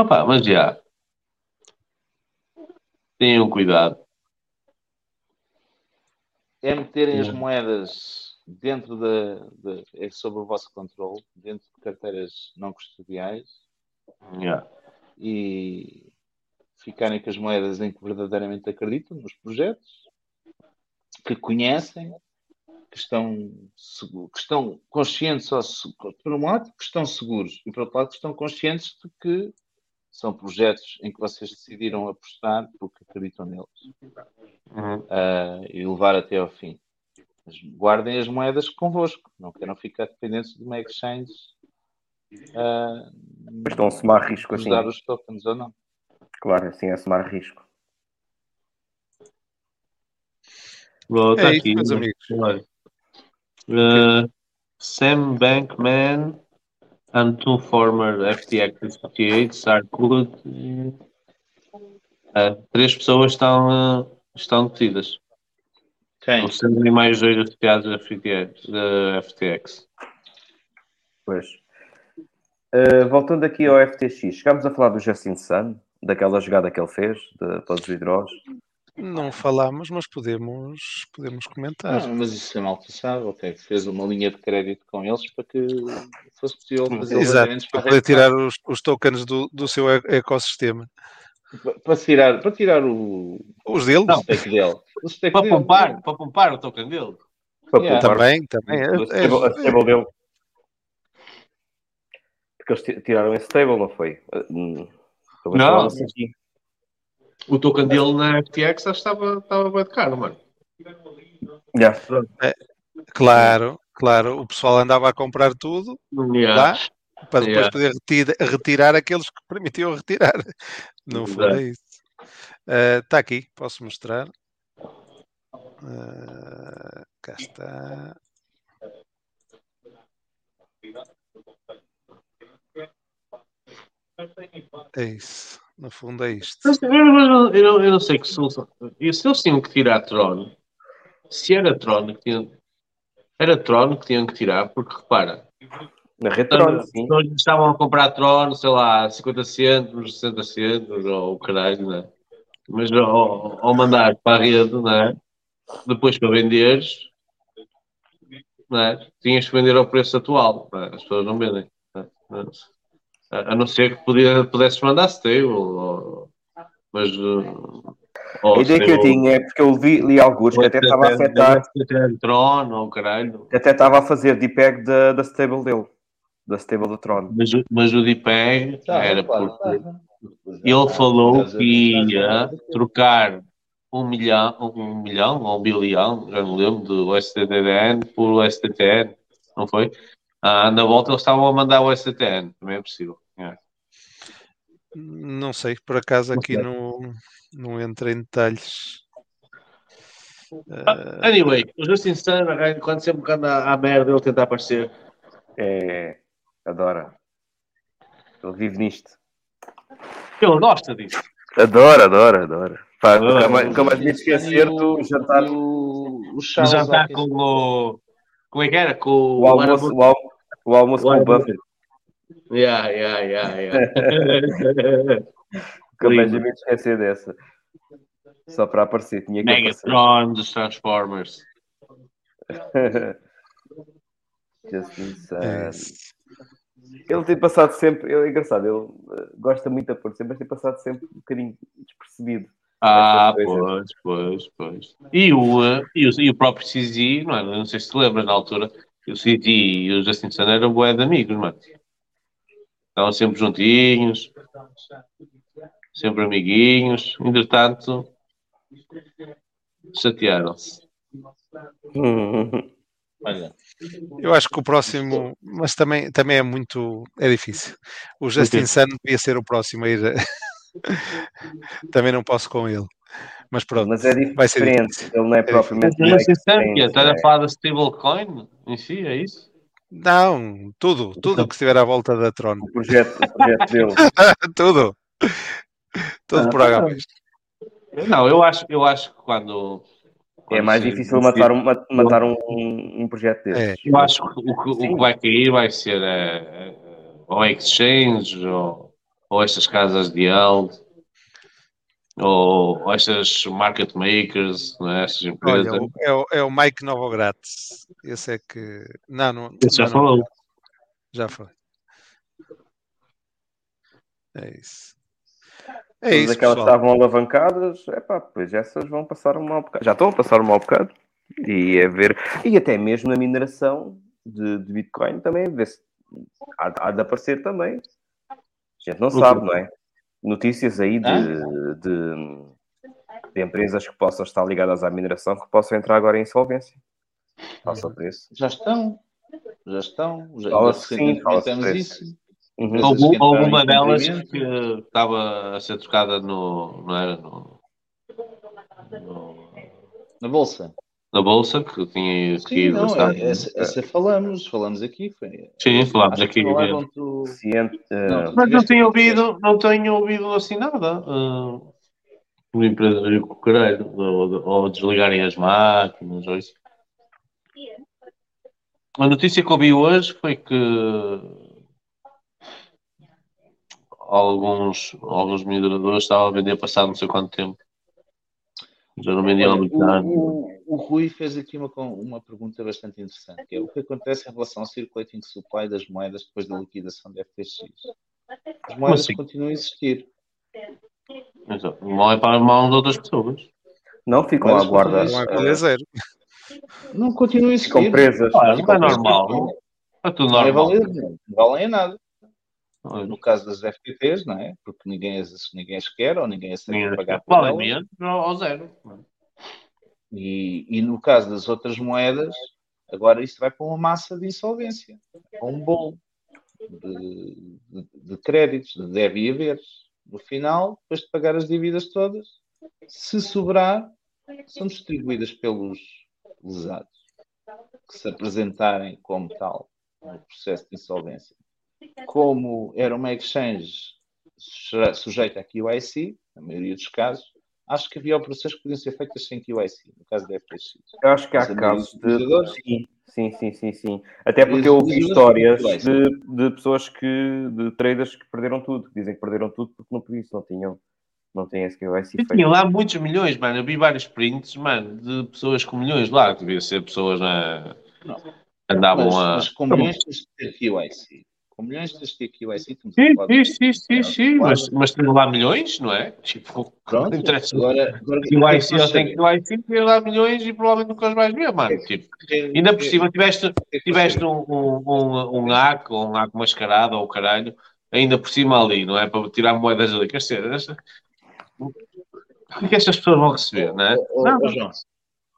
Opa, mas já. Tenham cuidado. É meterem as moedas dentro da, da- é sob o vosso controle, dentro de carteiras não custodiais Yeah. e ficarem com as moedas em que verdadeiramente acreditam nos projetos, que conhecem, que estão, que estão conscientes, ou, se- por um lado, que estão seguros, e por outro lado, que estão conscientes de que são projetos em que vocês decidiram apostar porque acreditam neles Uhum. ah, e levar até ao fim. Mas guardem as moedas convosco, não queiram ficar dependentes de uma exchange. ah, Estão a somar risco assim. dar os tokens ou não. Claro, assim é somar risco. Bom, É tá isso, aqui. meus amigos. Uh, Sam Bankman and two former FTX associates are currently. Uh, três pessoas estão, uh, estão detidas. Quem? O Sam e mais dois associados da FTX. da FTX. Pois. Uh, voltando aqui ao FTX, chegámos a falar do Justin Sun, daquela jogada que ele fez, de todos os hidrógenos. Não falámos, mas podemos, podemos comentar. Ah, mas isso é mal passado, ok. Fez uma linha de crédito com eles para que fosse possível fazer Exato, para para, poder tirar os, os tokens do, do seu ecossistema. para, para tirar, para tirar o, Os deles? o stake dele. O stake Para dele. poupar, para poupar o token dele. Para Yeah. Também, também. É, a stable dele. Porque eles ti- tiraram esse stable, não foi? Uh, hum, estou Não. assim aqui. O token dele na FTX acho que estava, estava bem de caro, mano. Yeah. É, claro, claro. O pessoal andava a comprar tudo Yeah. lá para depois Yeah. poder retira- retirar aqueles que permitiam retirar. Fundo Exato. é isso. Está aqui, posso mostrar. Ah, cá está. É isso. No fundo é isto. Eu, eu, eu, eu não sei que solução. E se eles tinham que tirar Tron, se era Tron que tinham. Era Tron que tinham que tirar, porque repara. Na Retron, sim. Nós estavam a comprar Tron, sei lá, 50 centos, 60 centos, ou o caralho, né? Mas ao, ao mandar para a rede, né? Depois para venderes, né? Tinhas que vender ao preço atual, né? As pessoas não vendem. né? A a não ser que podia, pudesses mandar stable, ou, mas. ou A ideia que eu stable- tinha é porque eu vi, li alguns que até estava a afetar, Tron, ou caralho. até estava a fazer DPEG da, da stable dele, da stable do Tron. Mas, o- mas o DPEG Tá, era claro, porque tá. ele falou que ia trocar um milhão, um milhão ou um bilhão, já não lembro, do STTN por STTN, não foi? Ah, na volta eles estavam a mandar o STTN, também é possível. É. Não sei, por acaso aqui sei. não, não entra em detalhes. Ah, Anyway, o Justin Sun, quando sempre que anda à merda, ele tenta aparecer. É, adora. Ele vive nisto. Ele gosta disso. Adora, adora, adora. Pá, Adora. nunca mais, nunca mais me esquecer do jantar. O, Já está com o. Como é que era? Com o, O almoço, o al- o almoço com o Buffett. Yeah, yeah, yeah, yeah. Me esquecer dessa. Só para aparecer, tinha que aparecer. Megatron dos Transformers. É Ele tem passado sempre, ele é engraçado, ele eh, gosta muito da Porto, mas tem passado sempre um bocadinho despercebido. Ah, pois, pois, pois. E o, eh, e o, e o próprio CZ, não, é? não sei se te lembras na altura, o CZ e o Justin Sun eram bué de amigos, mano. Estavam sempre juntinhos, sempre amiguinhos. Entretanto, chatearam-se. Olha, Eu acho que o próximo, mas também, também é muito, é difícil. O Justin Sun devia ser o próximo a ir. também não posso com ele. Mas pronto, Mas é vai ser diferente, ele não é É propriamente. Mas o Justin Sun, diferente, que é? Estás a falar da stablecoin em si, é isso? Não, tudo, tudo que estiver à volta da Tron. O projeto, o projeto dele. tudo. Tudo Ah, por H. mais. Não, eu acho, eu acho que quando. É quando mais se- difícil matar um, ma- matar um, um, um projeto É. desse. Eu acho que o que, o que vai cair vai ser eh, eh, ou exchange ou, ou estas casas de yield ou, ou estas market makers, não é? estas empresas. Olha, é, o, é o Mike Novogratz. Esse é que. Não, não. Esse já não, não. falou. Já foi. É isso. É Todas isso, aquelas que estavam alavancadas, epá, pois essas vão passar um mau bocado. Já estão a passar um mau bocado. E é ver. E até mesmo na mineração de, de Bitcoin também, ver se há, há de aparecer também. A gente não quê? sabe, não é? Notícias aí de, de, de empresas que possam estar ligadas à mineração que possam entrar agora em insolvência. Faça o preço. já estão. Já estão. Já, Fala-se já sim, fala-se temos isso. Uhum. Algum- alguma delas que estava a ser trocada no, não era, no, no- Na bolsa. Na bolsa, que tinha Sim, ir não, bastante. é- essa, essa falamos, falamos aqui. Foi, Sim, que aqui. do- Ciente, eh, Não, Mas não tenho ouvido, não tenho ouvido assim nada. Uh, uma empresa de caralho, ou, ou desligarem as máquinas, ou isso. A notícia que ouvi hoje foi que alguns, alguns mineradores estavam a vender passado não sei quanto tempo. Já não vendiam há Olha, muito o, o, o Rui fez aqui uma, uma pergunta bastante interessante, que é o que acontece em relação ao circulating supply das moedas depois da liquidação da FTX? As moedas assim? continuam a existir. Exato. Não é para a mão de outras pessoas. não ficam à guarda. a Não zero. Não continuam a existir. Ficam presas. Não ficam é normal. É tudo Não é normal. válido, não valem a nada. No caso das FTTs, não é? Porque ninguém as, ninguém as quer ou ninguém pagar por Qual é elas. mesmo? Ao zero. E, e no caso das outras moedas, agora isso vai para uma massa de insolvência, para um bolo de, de, de créditos, de deve e haveres. No final, depois de pagar as dívidas todas, se sobrar, são distribuídas pelos lesados que se apresentarem como tal no processo de insolvência. Como era uma exchange suje- sujeita a QIC, na maioria dos casos, acho que havia operações que podiam ser feitas sem QIC, no caso da FTX. Eu acho que há Mas casos de. Sim, sim, sim, sim, sim. Até porque eu ouvi histórias de, de pessoas que. de traders que perderam tudo. Dizem que perderam tudo porque não por isso não tinham. Não têm esse E feito. tinha lá muitos milhões, mano. Eu vi vários prints, mano, de pessoas com milhões lá, que devia ser pessoas na. Andavam mas, a. mas com milhões tens de ter QIC. Com milhões tens de ter QIC. tu não Sim, sim, sim, sim, sim. Mas, mas tem lá milhões, não é? Tipo, Pronto, interessa. agora- agora, QIC, o que é que nós eles têm QIC, tem lá milhões e provavelmente nunca os vais ver, mano. Tipo, ainda por cima, tiveste, tiveste um, um, um, um hack, um hack mascarado, ou o caralho, ainda por cima ali, não é? Para tirar moedas ali. Quer dizer, esta- o que é que estas pessoas vão receber, não é? Não, João,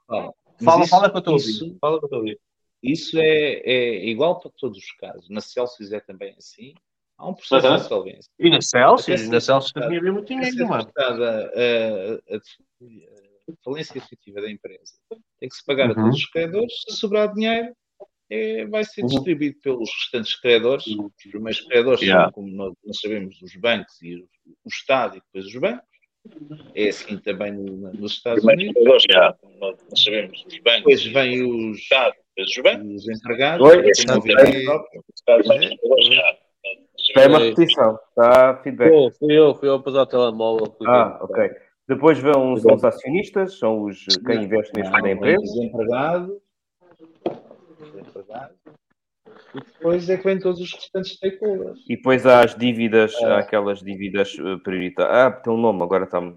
fala. Fala, isso- fala que eu estou a isso- ouvir. Fala que eu estou a ouvir. Isso é, é igual para todos os casos. Na Celsius é também assim. Há um processo Aham. de insolvência. E na Celsius? Na Celsius também havia muito dinheiro, mano. decretada a, a- a falência efetiva da empresa. Tem que se pagar a Uhum. todos os credores. Se sobrar dinheiro, é, vai ser Uhum. distribuído pelos restantes credores. Os primeiros credores Yeah. são, como nós, nós sabemos, os bancos e o, o Estado e depois os bancos. É assim também no- nos Estados Unidos. credores, yeah. Nós sabemos os bancos. Depois vem os, os os empregados. Oi? É uma repetição. Está feedback. Pô, fui eu, fui eu a passar o telemóvel. Ah, ok. Depois vão, são os acionistas, são os quem investe neste da empresa. os empregados. Os empregados. E depois é que vem todos os restantes stakeholders. E depois há as dívidas, É. há aquelas dívidas eh, prioritárias. Ah, tem um nome, agora está-me.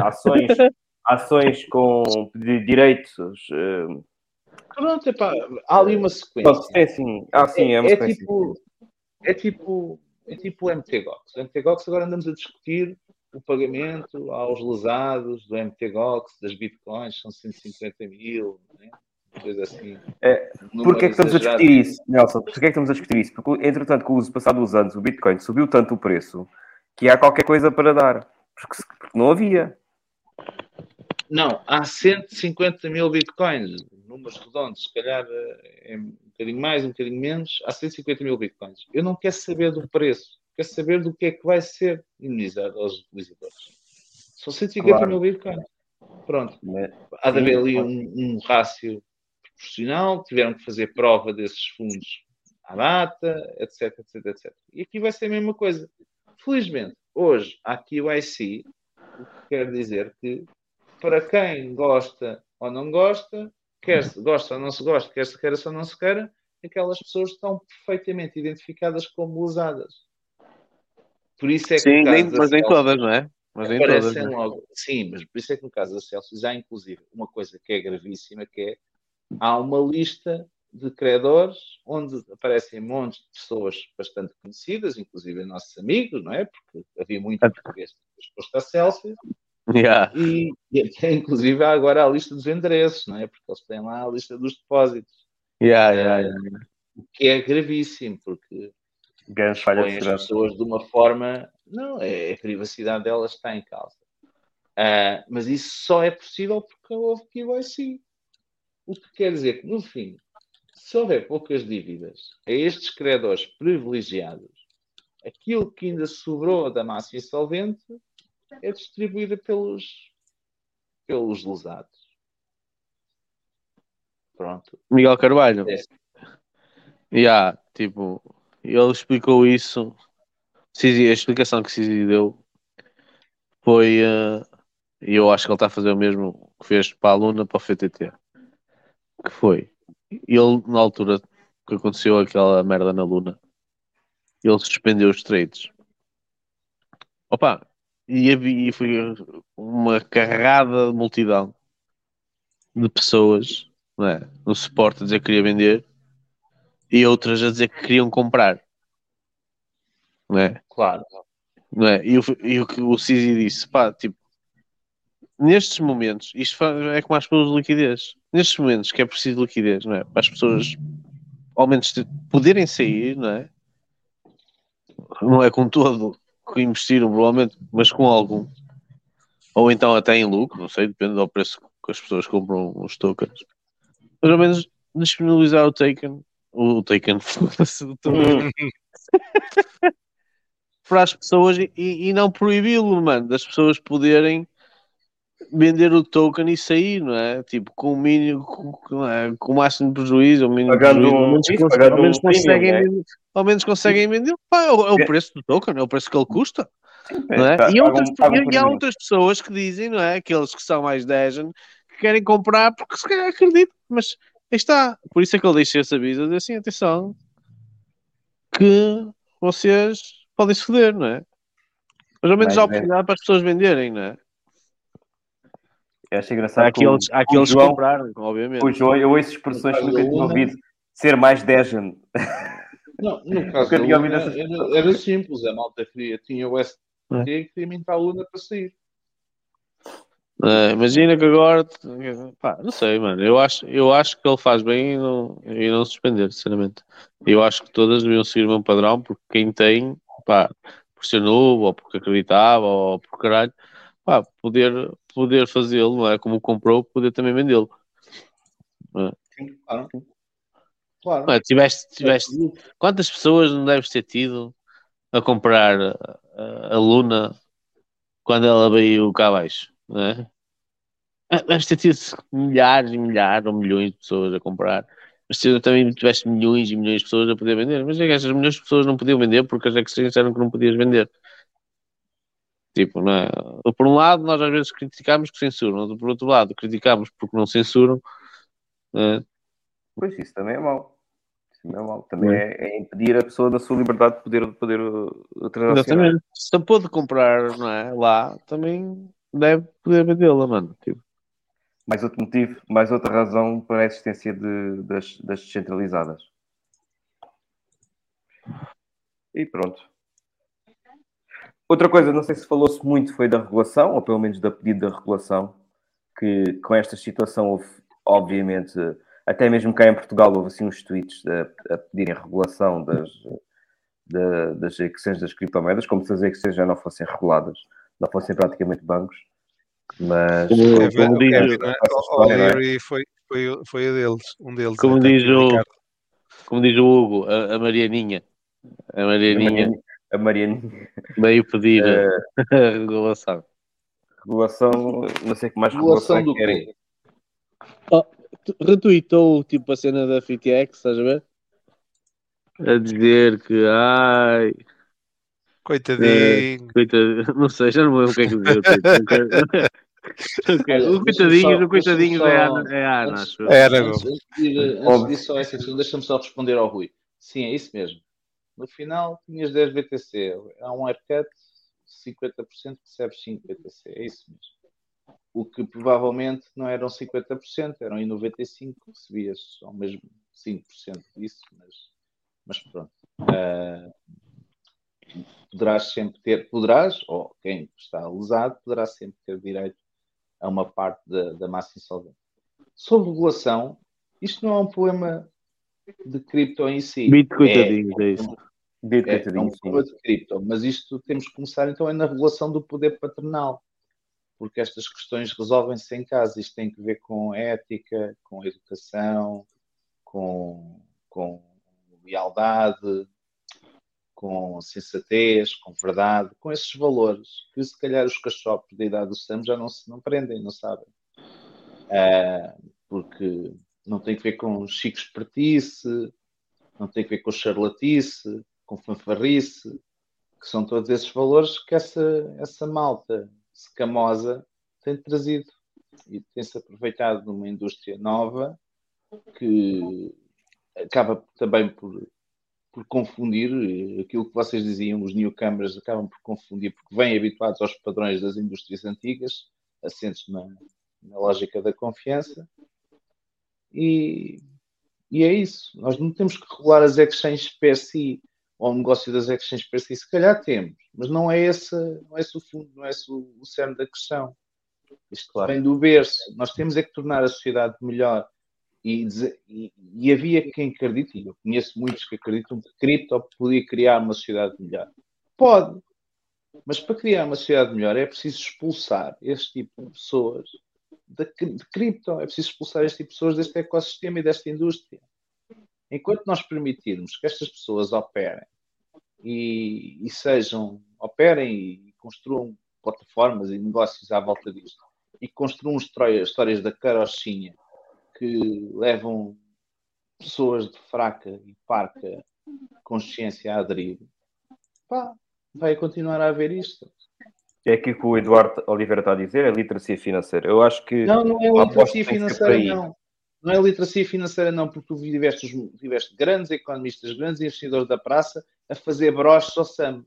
Ações, ações com direitos. eh, Pronto, epá, há ali uma sequência. É assim. Ah, sim, é uma sequência. tipo, é tipo, é tipo o MTGOX. O MTGOX agora andamos a discutir o pagamento aos lesados do MTGOX, das bitcoins, são 150 mil, né? coisa assim. É, Porquê é que estamos a discutir isso, Nelson? Porquê é que estamos a discutir isso? Porque, entretanto, com o uso passado dos anos, o Bitcoin subiu tanto o preço que há qualquer coisa para dar. Porque, porque não havia. Não, há 150 mil bitcoins, números redondos, se calhar eh, é um bocadinho mais, um bocadinho menos, há 150 mil bitcoins. Eu não quero saber do preço, quero saber do que é que vai ser indemnizado aos utilizadores. São 150 Claro. mil bitcoins. Pronto. Né? Há de haver ali um, um rácio proporcional, tiveram que fazer prova desses fundos à data, etc, etc, etc. E aqui vai ser a mesma coisa. Felizmente, hoje há QIC, o que quer dizer que para quem gosta ou não gosta, quer se gosta ou não se gosta, quer se queira ou não se queira, aquelas pessoas estão perfeitamente identificadas como lesadas. Por isso é que Sim, nem- mas nem todas, não é? Mas nem todas. né? logo. Sim, mas por isso é que no caso da Celsius há inclusive uma coisa que é gravíssima, que é há uma lista de credores onde aparecem montes de pessoas bastante conhecidas, inclusive nossos amigos, não é? Porque havia muito português exposto à Celsius. Yeah. E, e até, inclusive há agora a lista dos endereços, não é? Porque eles têm lá a lista dos depósitos. Yeah, yeah, yeah. O que é gravíssimo, porque Grandes falhas de as pessoas de uma forma. Não, é, a privacidade delas está em causa. Ah, mas isso só é possível porque houve KYC. O que quer dizer que, no fim, se houver poucas dívidas a estes credores privilegiados, aquilo que ainda sobrou da massa insolvente é distribuída pelos, pelos lesados. Pronto. Miguel Carvalho. É. Yeah, tipo, ele explicou isso. A explicação que Sisi deu foi. eh, E eu acho que ele está a fazer o mesmo que fez para a Luna para o FTT. Que foi. Ele, na altura que aconteceu aquela merda na Luna, ele suspendeu os trades. Opa, e, havia, e foi uma carrada de multidão de pessoas não é? no suporte a dizer que queria vender e outras a dizer que queriam comprar. não é? Claro. Não é? E, o, e o que o Sisi disse, pá, tipo, nestes momentos, isto é como as pessoas de liquidez. Nestes momentos que é preciso liquidez, não é? Para as pessoas ao menos poderem sair, não é? Não é com todo que investiram, provavelmente, mas com algum. Ou então até em lucro, não sei, depende do preço que as pessoas compram os tokens. Mas ao menos disponibilizar o token, o token, o token, para as pessoas e, e não proibi-lo, mano, das pessoas poderem vender o token e sair, não é? Tipo, com o mínimo, com, é, com o máximo de prejuízo, o mínimo Pagando prejuízo, ao menos, isso, ao menos conseguem né? vender, ao menos conseguem vender, pá, é, o, é o preço do token, é o preço que ele custa. Não é? pá, E, pagam- outras, e- e há outras pessoas que dizem, não é? Aqueles que são mais Dejan, que querem comprar porque se calhar acreditam, mas aí está. Por isso é que ele deixa esse aviso dizer assim: atenção, que vocês podem se foder, não é? Mas ao menos há é- oportunidade para as pessoas venderem, não é? Eu acho engraçado Há aqueles, há aqueles que João- compraram, obviamente. O João, eu ouço expressões que nunca tinha ouvido. Ser mais Dejan. Não, no caso da Luna essas era, era simples, a malta queria, tinha o ST e queria mintar a Luna para sair. É, imagina que agora, pá, não sei, mano. Eu acho, eu acho que ele faz bem em não, em não suspender, sinceramente. Eu acho que todas deviam seguir o mesmo padrão, porque quem tem, pá, por ser novo, ou porque acreditava, ou por caralho, pá, poder, poder fazê-lo, não é? Como comprou, poder também vendê-lo. É? Claro. Claro. Não é? Tiveste, tiveste, quantas pessoas não deves ter tido a comprar a, a- Luna quando ela veio cá abaixo, não é? Ah, Deves ter tido milhares e milhares ou milhões de pessoas a comprar, mas tu também tiveste milhões e milhões de pessoas a poder vender. Mas é que essas milhões de pessoas não podiam vender porque as exchanges disseram que não podias vender. Tipo, não é? Por um lado, nós às vezes criticamos que censuram, por outro lado, criticamos porque não censuram. não é? Pois isso também é mau. Isso também é mau. Também é, é impedir a pessoa da sua liberdade de poder, de poder transacionar. Exatamente. Se pôde comprar não é, lá, também deve poder vendê-la, mano. Tipo, Mais outro motivo, mais outra razão para a existência de, das, das descentralizadas. E pronto. Outra coisa, não sei se falou-se muito, foi da regulação, ou pelo menos da pedido da regulação, que com esta situação houve, obviamente, até mesmo cá em Portugal houve assim uns tweets a, a pedirem regulação das, da- das exchanges das criptomoedas, como se as exchanges já não fossem reguladas, não fossem praticamente bancos. Mas, Como- como como diz- O história, não é? Foi, foi, foi a deles, um deles. como, né, diz o, como diz o Hugo, a, a Marianinha. A Marianinha A Marianinha. Veio pedir Eh, a regulação. regulação, não sei que mais Regulação regulação, é do que querem. Oh, retweetou tipo a cena da FTX, estás a ver? A dizer que ai. Coitadinho. eh, coitadinho, não sei, já não lembro o que é que dizia. o tweet, não quero- não quero- Olha, O coitadinho, só- o coitadinho é a Ana, é a Ana, acho eu. Era, Antes, antes de ir, antes disso, só essa questão, deixa-me só responder ao Rui. Sim, é isso mesmo. No final, tinhas 10 BTC. Há um haircut, 50% recebes 5 BTC. É isso mesmo. O que provavelmente não eram 50%, eram em 95%, recebias só mesmo 5% disso, mas, mas pronto. Ah, poderás sempre ter, poderás, ou quem está lesado, poderá sempre ter direito a uma parte da, da massa insolvente. Sobre regulação, isto não é um problema de cripto em si. Bit coitadinhos, é isso. Bit É, é um de cripto, mas isto temos que começar então é na regulação do poder patronal, porque estas questões resolvem-se em casa. Isto tem que ver com ética, com educação, com, com lealdade, com sensatez, com verdade, com esses valores que se calhar os cachopos da idade do Sam já não se não aprendem, não sabem. Ah, porque não tem que ver com chico espertice, não tem que ver com charlatice, com fanfarrice, que são todos esses valores que essa, essa malta escamosa tem trazido e tem-se aproveitado de uma indústria nova que acaba também por, por confundir eh, aquilo que vocês diziam, os newcomers acabam por confundir porque vêm habituados aos padrões das indústrias antigas, assentes na, na lógica da confiança. E, e é isso. Nós não temos que regular as exchanges per si, ao negócio das exchanges para si, se calhar temos, mas não é esse, não é esse o fundo, não é esse o, o cerne da questão. Isto vem do berço. Nós temos é que tornar a sociedade melhor. E, e- e havia quem acredite, e eu conheço muitos que acreditam que cripto podia criar uma sociedade melhor. Pode, mas para criar uma sociedade melhor é preciso expulsar este tipo de pessoas cri- de cripto, é preciso expulsar este tipo de pessoas deste ecossistema e desta indústria. Enquanto nós permitirmos que estas pessoas operem e, e sejam, operem e construam plataformas e negócios à volta disto e construam histórias, histórias da carochinha que levam pessoas de fraca e parca consciência a aderir, pá, vai continuar a haver isto. É aquilo que o Eduardo Oliveira está a dizer, é literacia financeira. Eu acho que. Não, não é literacia financeira, não. Não é literacia financeira, não, porque tu tiveste, tiveste grandes economistas, grandes investidores da praça a fazer broches ao SAM.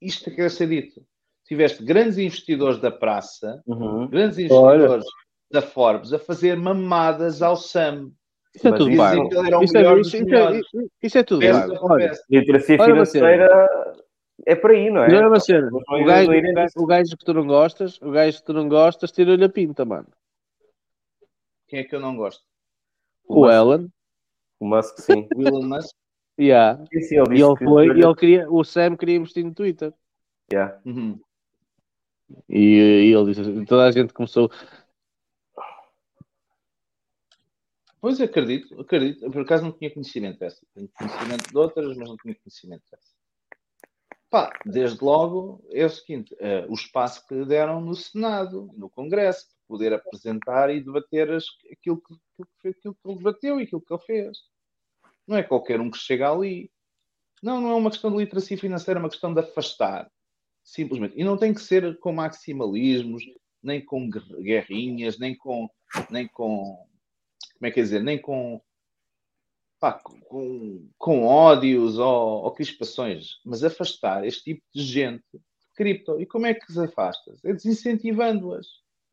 Isto é que quer ser dito. Tiveste grandes investidores da praça, Uhum. grandes investidores da Forbes a fazer mamadas ao SAM. Isso é Mas tudo isso- vago. É, isso, dos isso é, melhores. isso- isso é tudo vago. Olha. Literacia Olha financeira é por aí, não é? olha uma cena. Mas O não gajo, o gajo- o que tu não gostas, o gajo que tu não gostas, tira-lhe a pinta, mano. Quem é que eu não gosto? O Ellen, O Musk, sim. O Elon Musk? yeah. Sim, sim, ele E disse ele que foi, e ele queria, o Sam queria investir no Twitter. Yeah. Uhum. E, e ele disse, toda a gente começou, Pois acredito, acredito. Por acaso não tinha conhecimento dessa. Tenho conhecimento de outras, mas não tinha conhecimento dessa. Pá, desde logo é o seguinte: eh, o espaço que lhe deram no Senado, no Congresso, para poder apresentar e debater as- aquilo, que, aquilo, aquilo que ele debateu e aquilo que ele fez. Não é qualquer um que chega ali. Não, não é uma questão de literacia financeira, é uma questão de afastar. Simplesmente. E não tem que ser com maximalismos, nem com guer- guerrinhas, nem com, nem com como é que é dizer, nem com, pá, com, com ódios ou, ou crispações, mas afastar este tipo de gente de cripto. E como é que os afastas? É desincentivando-as.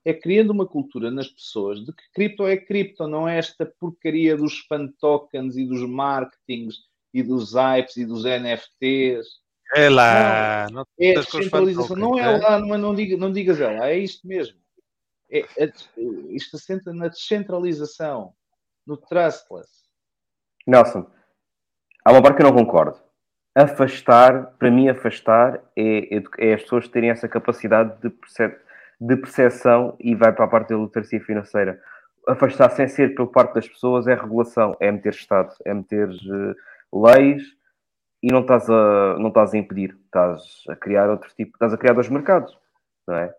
É criando uma cultura nas pessoas de que cripto é cripto, não é esta porcaria dos fan tokens e dos marketings e dos hypes e dos NFTs. É lá, não É com os descentralização. Não é lá, não, é, não, diga, não digas é lá, é isto mesmo. É, a- isto assenta na descentralização, no trustless. Nelson, há uma parte que eu não concordo. Afastar, para mim, afastar é, é, as pessoas terem essa capacidade de, perce- de percepção e vai para a parte da literacia financeira. Afastar sem ser por parte das pessoas é regulação, é meter Estado, é meter eh, leis e não estás, a, não estás a impedir, estás a criar outro tipo, estás a criar dois mercados, não é?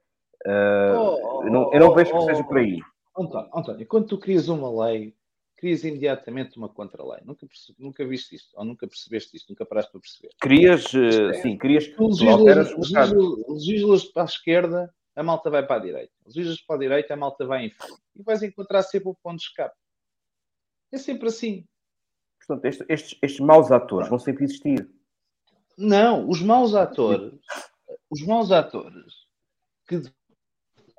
Eh, Oh, eu, não, eu não oh, vejo que oh, seja por aí. António, António, quando tu crias uma lei, crias imediatamente uma contra-lei. Nunca, nunca viste isto, ou nunca percebeste isto, nunca paraste para perceber. Crias, eh, é, sim, crias, alteras legislas, para a esquerda, a malta vai para a direita. Legislas para a direita, a malta vai em frente. E vais encontrar sempre o ponto de escape. É sempre assim. Portanto, este- estes, estes maus atores vão sempre existir. Não, os maus atores, os maus atores que,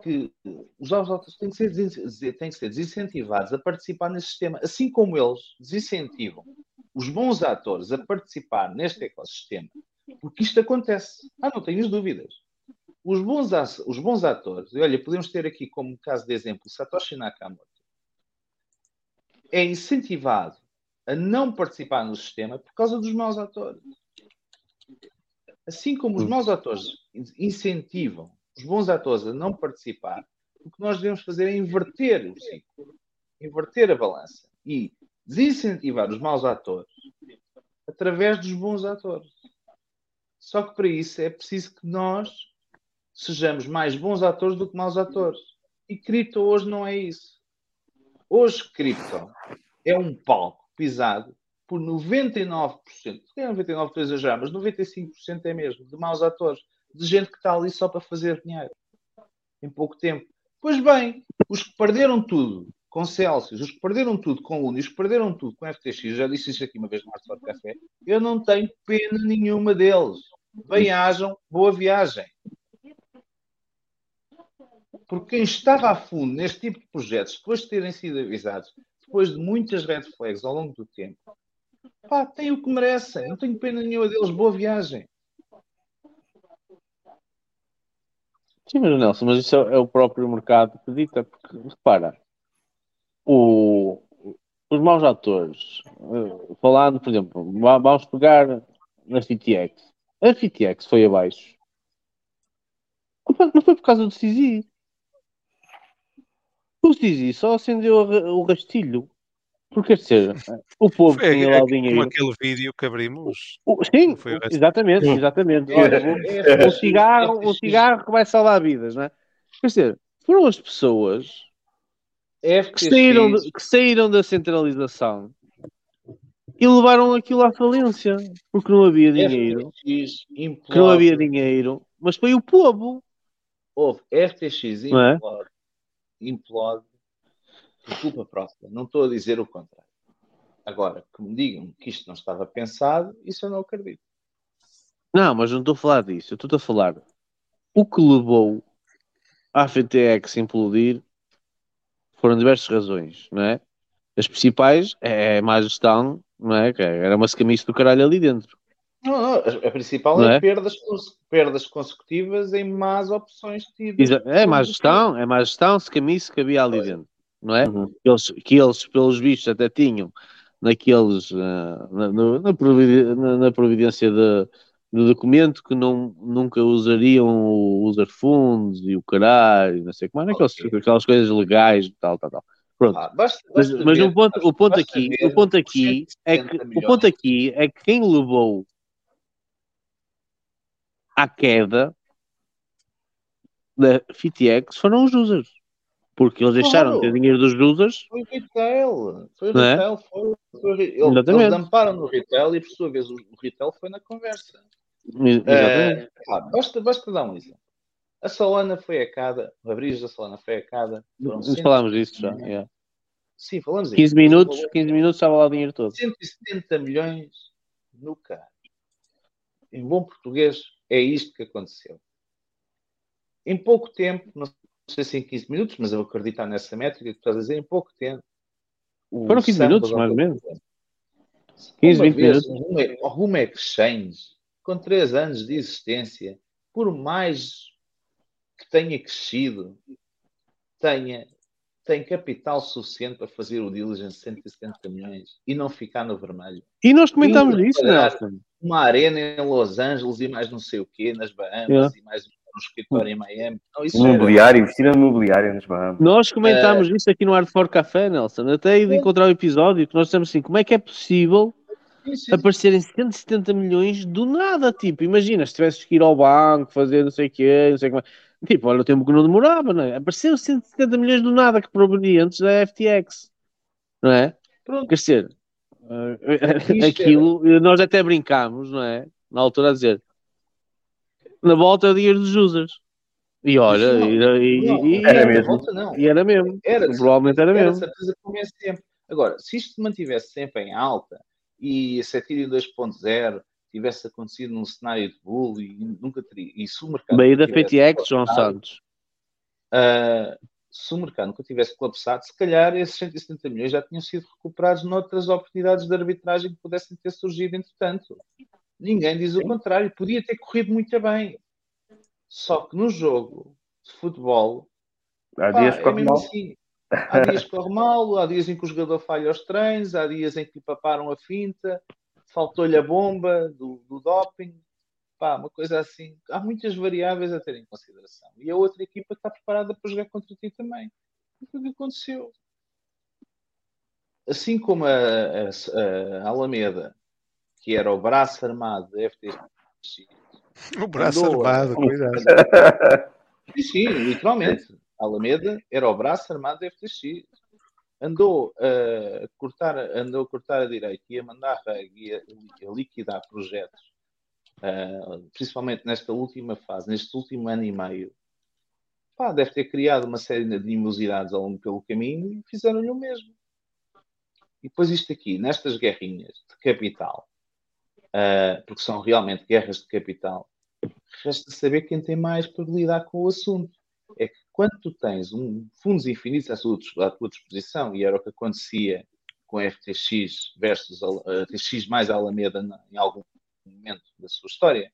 que os atores têm que, ser, têm que ser desincentivados a participar nesse sistema, assim como eles desincentivam os bons atores a participar neste ecossistema, porque isto acontece. Ah, não tenhas dúvidas. Os bons, os bons atores, e olha, podemos ter aqui como caso de exemplo Satoshi Nakamoto, é incentivado a não participar no sistema por causa dos maus atores. Assim como os maus atores incentivam os bons atores a não participar, o que nós devemos fazer é inverter o ciclo, inverter a balança e desincentivar os maus atores através dos bons atores. Só que para isso é preciso que nós sejamos mais bons atores do que maus atores. E cripto hoje não é isso. Hoje cripto é um palco pisado por 99%, se calhar 99% estou mas 95% é mesmo, de maus atores, de gente que está ali só para fazer dinheiro, em pouco tempo. Pois bem, os que perderam tudo com Celsius, os que perderam tudo com Luna, os que perderam tudo com FTX, já disse isso aqui uma vez no Arte Café, eu não tenho pena nenhuma deles. Bem-ajam, boa viagem. Porque quem estava a fundo neste tipo de projetos, depois de terem sido avisados, depois de muitas red flags ao longo do tempo, Pá, têm o que merecem. Não tenho pena nenhuma deles. Boa viagem. Sim, mas Nelson, mas isso é, é o próprio mercado que dita, porque repara, o, os maus atores, eh, falando, por exemplo, va- vamos pegar na FTX. A FTX foi abaixo. Não foi por causa do CZ. O CZ só acendeu o rastilho. Porque, quer dizer, o povo Foi tinha lá o dinheiro. aquele vídeo que abrimos. O- Sim, foi o resto. exatamente, exatamente. Olha, o, o cigarro, o cigarro que vai salvar vidas, não é? Quer dizer, foram as pessoas que saíram, de- que saíram da centralização e levaram aquilo à falência, porque não havia dinheiro, FTX que não havia implode. dinheiro, mas foi o povo. Houve FTX Não é? implode. Implode por culpa própria. Não estou a dizer o contrário. Agora, que me digam que isto não estava pensado, isso eu não acredito. Não, mas não estou a falar disso, eu estou a falar o que levou a FTX a implodir foram diversas razões, não é? As principais é a má gestão, não é? Era uma escamice do caralho ali dentro. Não, não, a, principal é, é? Perdas, perdas consecutivas em más opções tidas. É má gestão, é má gestão, escamice que havia ali dentro, não é? Eles, que eles, pelos vistos, até tinham naqueles, ah, na, no- na, providen- na- na providência de, do documento que não, nunca usariam o user funds e o caralho, não sei como é, aquelas, aquelas coisas legais, tal, tal, tal. Pronto. Ah, basta- mas basta mas ver- o ponto, o ponto aqui, ver o ponto aqui é que 170 o ponto aqui é que quem levou à queda da FTX foram os users. Porque eles deixaram de ter Claro. dinheiro dos users Foi retail. Foi Não é? retail. Foi, foi, re- eles, damparam no retail e, por sua vez, o, o retail foi na conversa. Pá, basta, basta dar um exemplo. A Solana foi a cada, o abrigo da Solana foi a cada. foram Nós 170 falámos disso já. yeah. Sim, falamos 15 disso. minutos, 15 minutos estava lá o dinheiro todo. 170 milhões no carro. Em bom português, é isto que aconteceu. Em pouco tempo, não sei se em 15 minutos, mas eu acreditar nessa métrica que estás a dizer, em pouco tempo. o Foram 15 Samba minutos, mais ou menos. Bitcoin, 15, uma 20 vez, minutos. Uma, alguma exchange com 3 anos de existência, por mais que tenha crescido, tenha, tem capital suficiente para fazer o diligence de 170 milhões e não ficar no vermelho. E nós comentámos isso, Nelson. Uma arena em Los Angeles e mais não sei o quê, nas Bahamas Yeah. e mais um escritório em Miami. Não, isso Imobiliário, investir imobiliário nos Bahamas. Nós comentámos Eh, isso aqui no Art for Café, Nelson. Até de encontrar o episódio que nós dissemos assim: como é que é possível aparecerem 170 milhões do nada? Tipo, imagina, se tivesses que ir ao banco, fazer não sei o quê, não sei como é. Tipo, olha o tempo que não demorava, não é? Apareceram 170 milhões do nada que provenientes da FTX, não é? Pronto. Quer dizer, eh, Isto aquilo, nós até brincámos, não é? Na altura a dizer, na volta é o dinheiro dos users. E olha, Não, e, não, e- era mesmo. Volta não. e era mesmo. Era, Provavelmente era era mesmo. certeza que comia sempre. Agora, se isto se mantivesse sempre em alta e a Ethereum 2.0 tivesse acontecido num cenário de bull e nunca teria. E se o mercado Daí da FTX, João Santos. ah, se o mercado nunca tivesse colapsado, se calhar esses 170 milhões já tinham sido recuperados noutras oportunidades de arbitragem que pudessem ter surgido entretanto. Ninguém diz o contrário. Podia ter corrido muito bem. Só que no jogo de futebol, Há pá, dias que é corre mal. assim. Há dias que corre mal, há dias em que o jogador falha os treinos, há dias em que lhe paparam a finta, faltou-lhe a bomba do, do doping, pá, uma coisa assim. Há muitas variáveis a ter em consideração. E a outra equipa está preparada para jogar contra ti também. E foi o que aconteceu. Assim como a, a- a Alameda, que era o braço armado da FTX, O braço andou a- armado, cuidado. Sim, sim, literalmente. A Alameda era o braço armado da FTX. Andou a cortar, andou a cortar a direita e a mandar reg e a, a liquidar projetos, ah, principalmente nesta última fase, neste último ano e meio. Pá, deve ter criado uma série de animosidades ao longo pelo caminho e fizeram-lhe o mesmo. E depois isto aqui, nestas guerrinhas de capital, ah, porque são realmente guerras de capital, resta saber quem tem mais para lidar com o assunto. É que quando tu tens um fundos infinitos à, tua disposição, e era o que acontecia com a FTX versus a, FTX mais a Alameda em algum momento da sua história,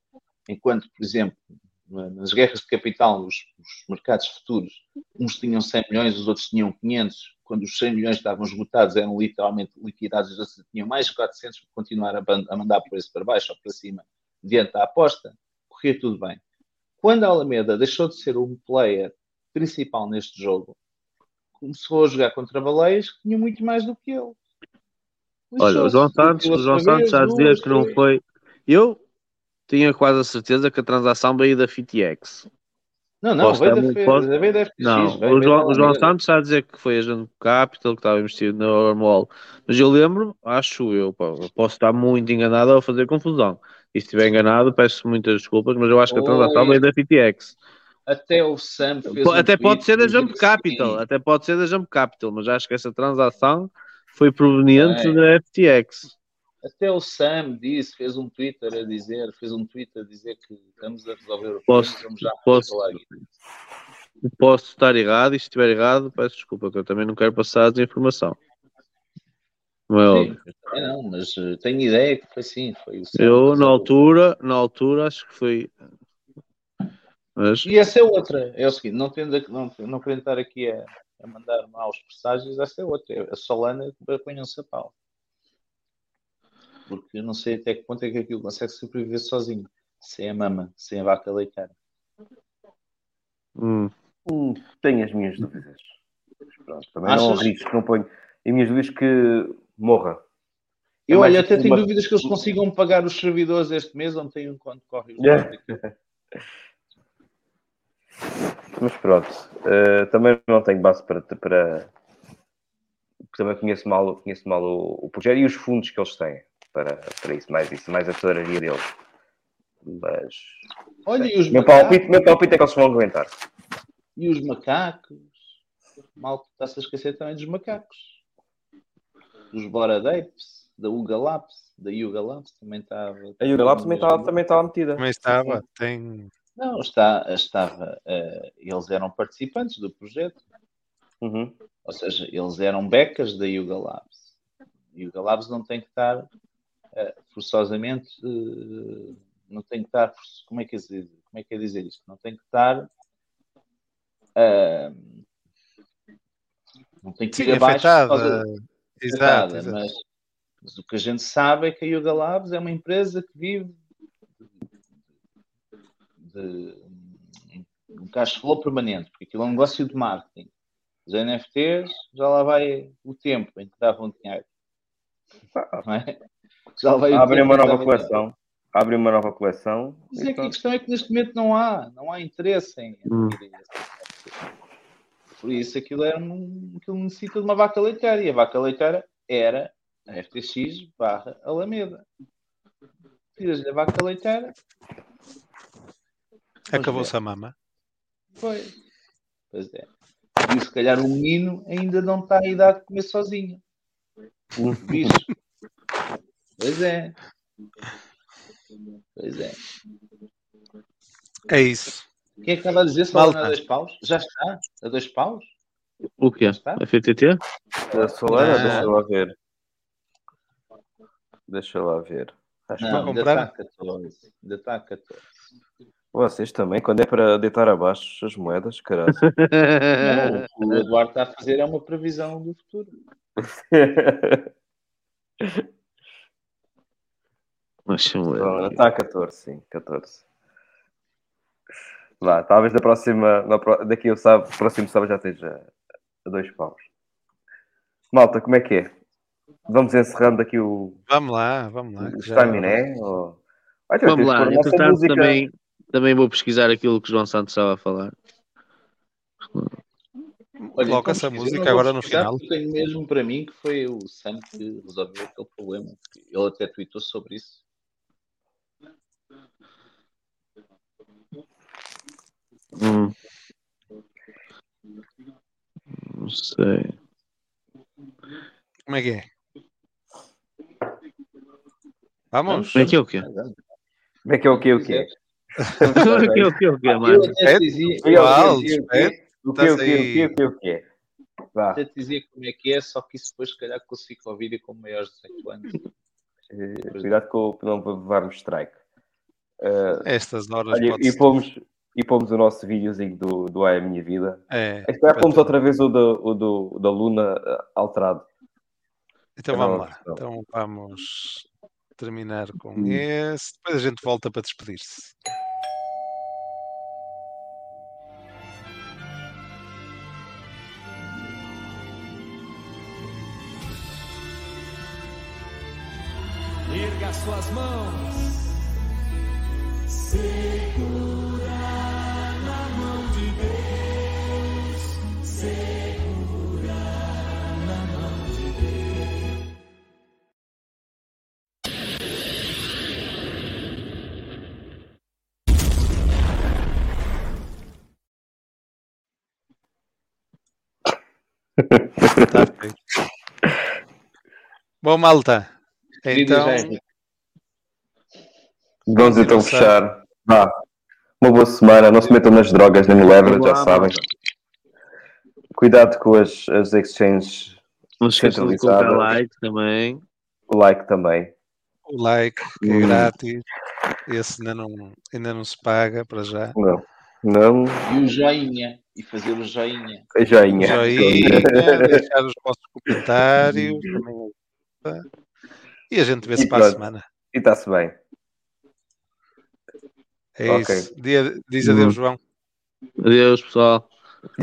enquanto, por exemplo, nas guerras de capital, os, os mercados futuros, uns tinham 100 milhões, os outros tinham 500, quando os 100 milhões estavam esgotados, eram literalmente liquidados, os outros tinham mais 400 para continuar a, a mandar o preço para baixo ou para cima, diante da aposta, corria tudo bem. Quando a Alameda deixou de ser um player principal neste jogo, começou a jogar contra baleias que tinham muito mais do que ele. Olha, o João Santos, o João Santos já dizia que não foi. Eu tinha quase a certeza que a transação veio da FTX. Não, não, Posso veio da, muito- posso- veio da FTX. Não, veio- o João, da o João. Santos está a dizer que foi a Agent Capital que estava investido na Ormol. Mas eu lembro, acho eu, pá, posso estar muito enganado ou fazer confusão. E se estiver enganado, peço muitas desculpas, mas eu acho que a transação Foi. veio da FTX. Até o Sam fez Po- um Até pode ser da Jump Capital, até pode ser da Jump Capital, mas acho que essa transação foi proveniente Bem. da FTX. Até o Sam disse, fez um Twitter a dizer, fez um tweet a dizer que estamos a resolver o Posso- problema, posso-. Posso estar errado e se estiver errado, peço desculpa, que eu também não quero passar a desinformação. Não é Sim, também não, mas eh, tenho ideia que foi assim, foi. Eu, na altura, na altura, acho que foi. Mas, E essa é outra, é o seguinte, não, tendo, não, não querendo estar aqui a, a mandar maus presságios, essa é outra, a Solana apanham-se a pau. Porque eu não sei até que ponto é que aquilo consegue sobreviver sozinho, sem a mama, sem a vaca leiteira. hum, Hum, tenho as minhas dúvidas. Pronto, também não Achas? arrisco, não ponho. E minhas dúvidas que morra. Eu, É olha, até tenho uma- dúvidas que eles consigam pagar os servidores este mês, onde tem um quanto corre Yeah. dados. Mas pronto, eh, também não tenho base para, para também conheço mal, conheço mal o, o projeto e os fundos que eles têm para, para isso, mais isso, mais a tesouraria deles. Mas Olha, e os meu macacos? palpite, meu palpite é que eles vão aguentar. E os macacos? Mal está-se a esquecer também dos macacos. Dos Bored Apes, da Uga Labs, da Yuga Labs também estava. A Yuga Labs também está também está metida. Também estava, tem. Não, está, estava. eh, eles eram participantes do projeto. Uhum. Ou seja, eles eram becas da Yuga Labs. Yuga Labs não tem que estar forçosamente. eh, não tem que estar. Como é que é dizer, como é que é dizer isto? Não tem que estar. eh, não tem que ir Sim, abaixo. por afetada. causa- Exato, afetada. Mas, mas o que a gente sabe é que a Yuga Labs é uma empresa que vive de um cash flow permanente, porque aquilo é um negócio de marketing. Os NFTs já lá vai o tempo em que davam dinheiro. Não é? Já vai o Abrem tempo uma nova coleção. Abrem uma nova coleção. Mas e é que a pronto. questão é que neste momento não há, não há interesse em Hum. essa Por isso aquilo, era um, aquilo necessita de uma vaca leiteira e a vaca leiteira era a FTX barra Alameda. Tiras-lhe a vaca leiteira, Acabou-se a mama. foi. Pois é. E se calhar o menino ainda não está à idade de comer sozinho. Bicho. Pois é. Pois é. É isso. Quem é que estava a dizer Malta. a dois paus? Já está? A dois paus? o quê? A FTT? A Solana, Não. deixa lá ver. Deixa lá ver. Acho Não, que ainda está a 14. Ainda está a 14. vocês também, quando é para deitar abaixo as moedas, caralho. Não, o que o Eduardo está a fazer é uma previsão do futuro. Deixa-me ver. Solana está a 14, sim, 14. Lá, talvez da próxima, na daqui eu sábado, próximo sábado já esteja a dois paus. Malta, como é que é? Vamos encerrando aqui o, Vamos lá, vamos lá. o já- Staminé? Ou... Olha, temos Vamos lá, entretanto música. também, também vou pesquisar aquilo que o João Santos estava a falar. Olha, Coloca então, essa pesquisa, música agora no final. Tenho mesmo para mim que foi o Sam que resolveu aquele problema. Ele até tweetou sobre isso. Hum. Não sei. Como é que é? Vamos? Como é que é o quê? Como é que é o quê? O quê? Como é que é o quê? O quê, Eu mano? O quê? O Uau, quê? O quê? O? O O? O? O quê? Vá. Até te dizia como é que é, só que isso depois, se calhar, consigo ao vídeo com maiores de 18 anos. Eh, Cuidado com o não levarmos strike. Eh, Estas horas olha, pode e, ser. E pomos o nosso videozinho do, do Ai a Minha Vida. É, Se calhar pomos outra vez o, do, o do, da Luna eh, alterado. Então É vamos lá. questão. Então vamos terminar com Hum. esse. Depois a gente volta para despedir-se. Erga suas mãos. Segura Tá. Bom, malta. Então, Vamos então fechar. Vá. Uma boa semana. Não se metam nas drogas nem no leverage, já sabem. Cuidado com as, as exchanges Não esqueçam de colocar like também. O like também. o like, que é Hum. grátis. Esse ainda não, ainda não se paga para já. Não. Não. E o joinha. E fazer o joinha. Joinha. Joinha, deixar os vossos comentários. E a gente vê-se para a semana. E está-se bem. É Ok. isso. Dia- diz adeus, Hum. João. Adeus, pessoal.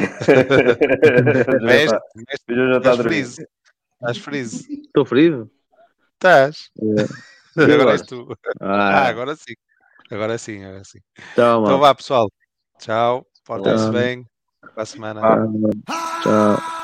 Mestre, mestre, Já estás friso. Estás friso. Estou ferido? Estás. É. Agora Eu és tu. Ah. Ah, agora sim. Agora sim, agora sim. Então malta. vá, pessoal. Tchau. Portem-se bem. Para a semana. Tchau.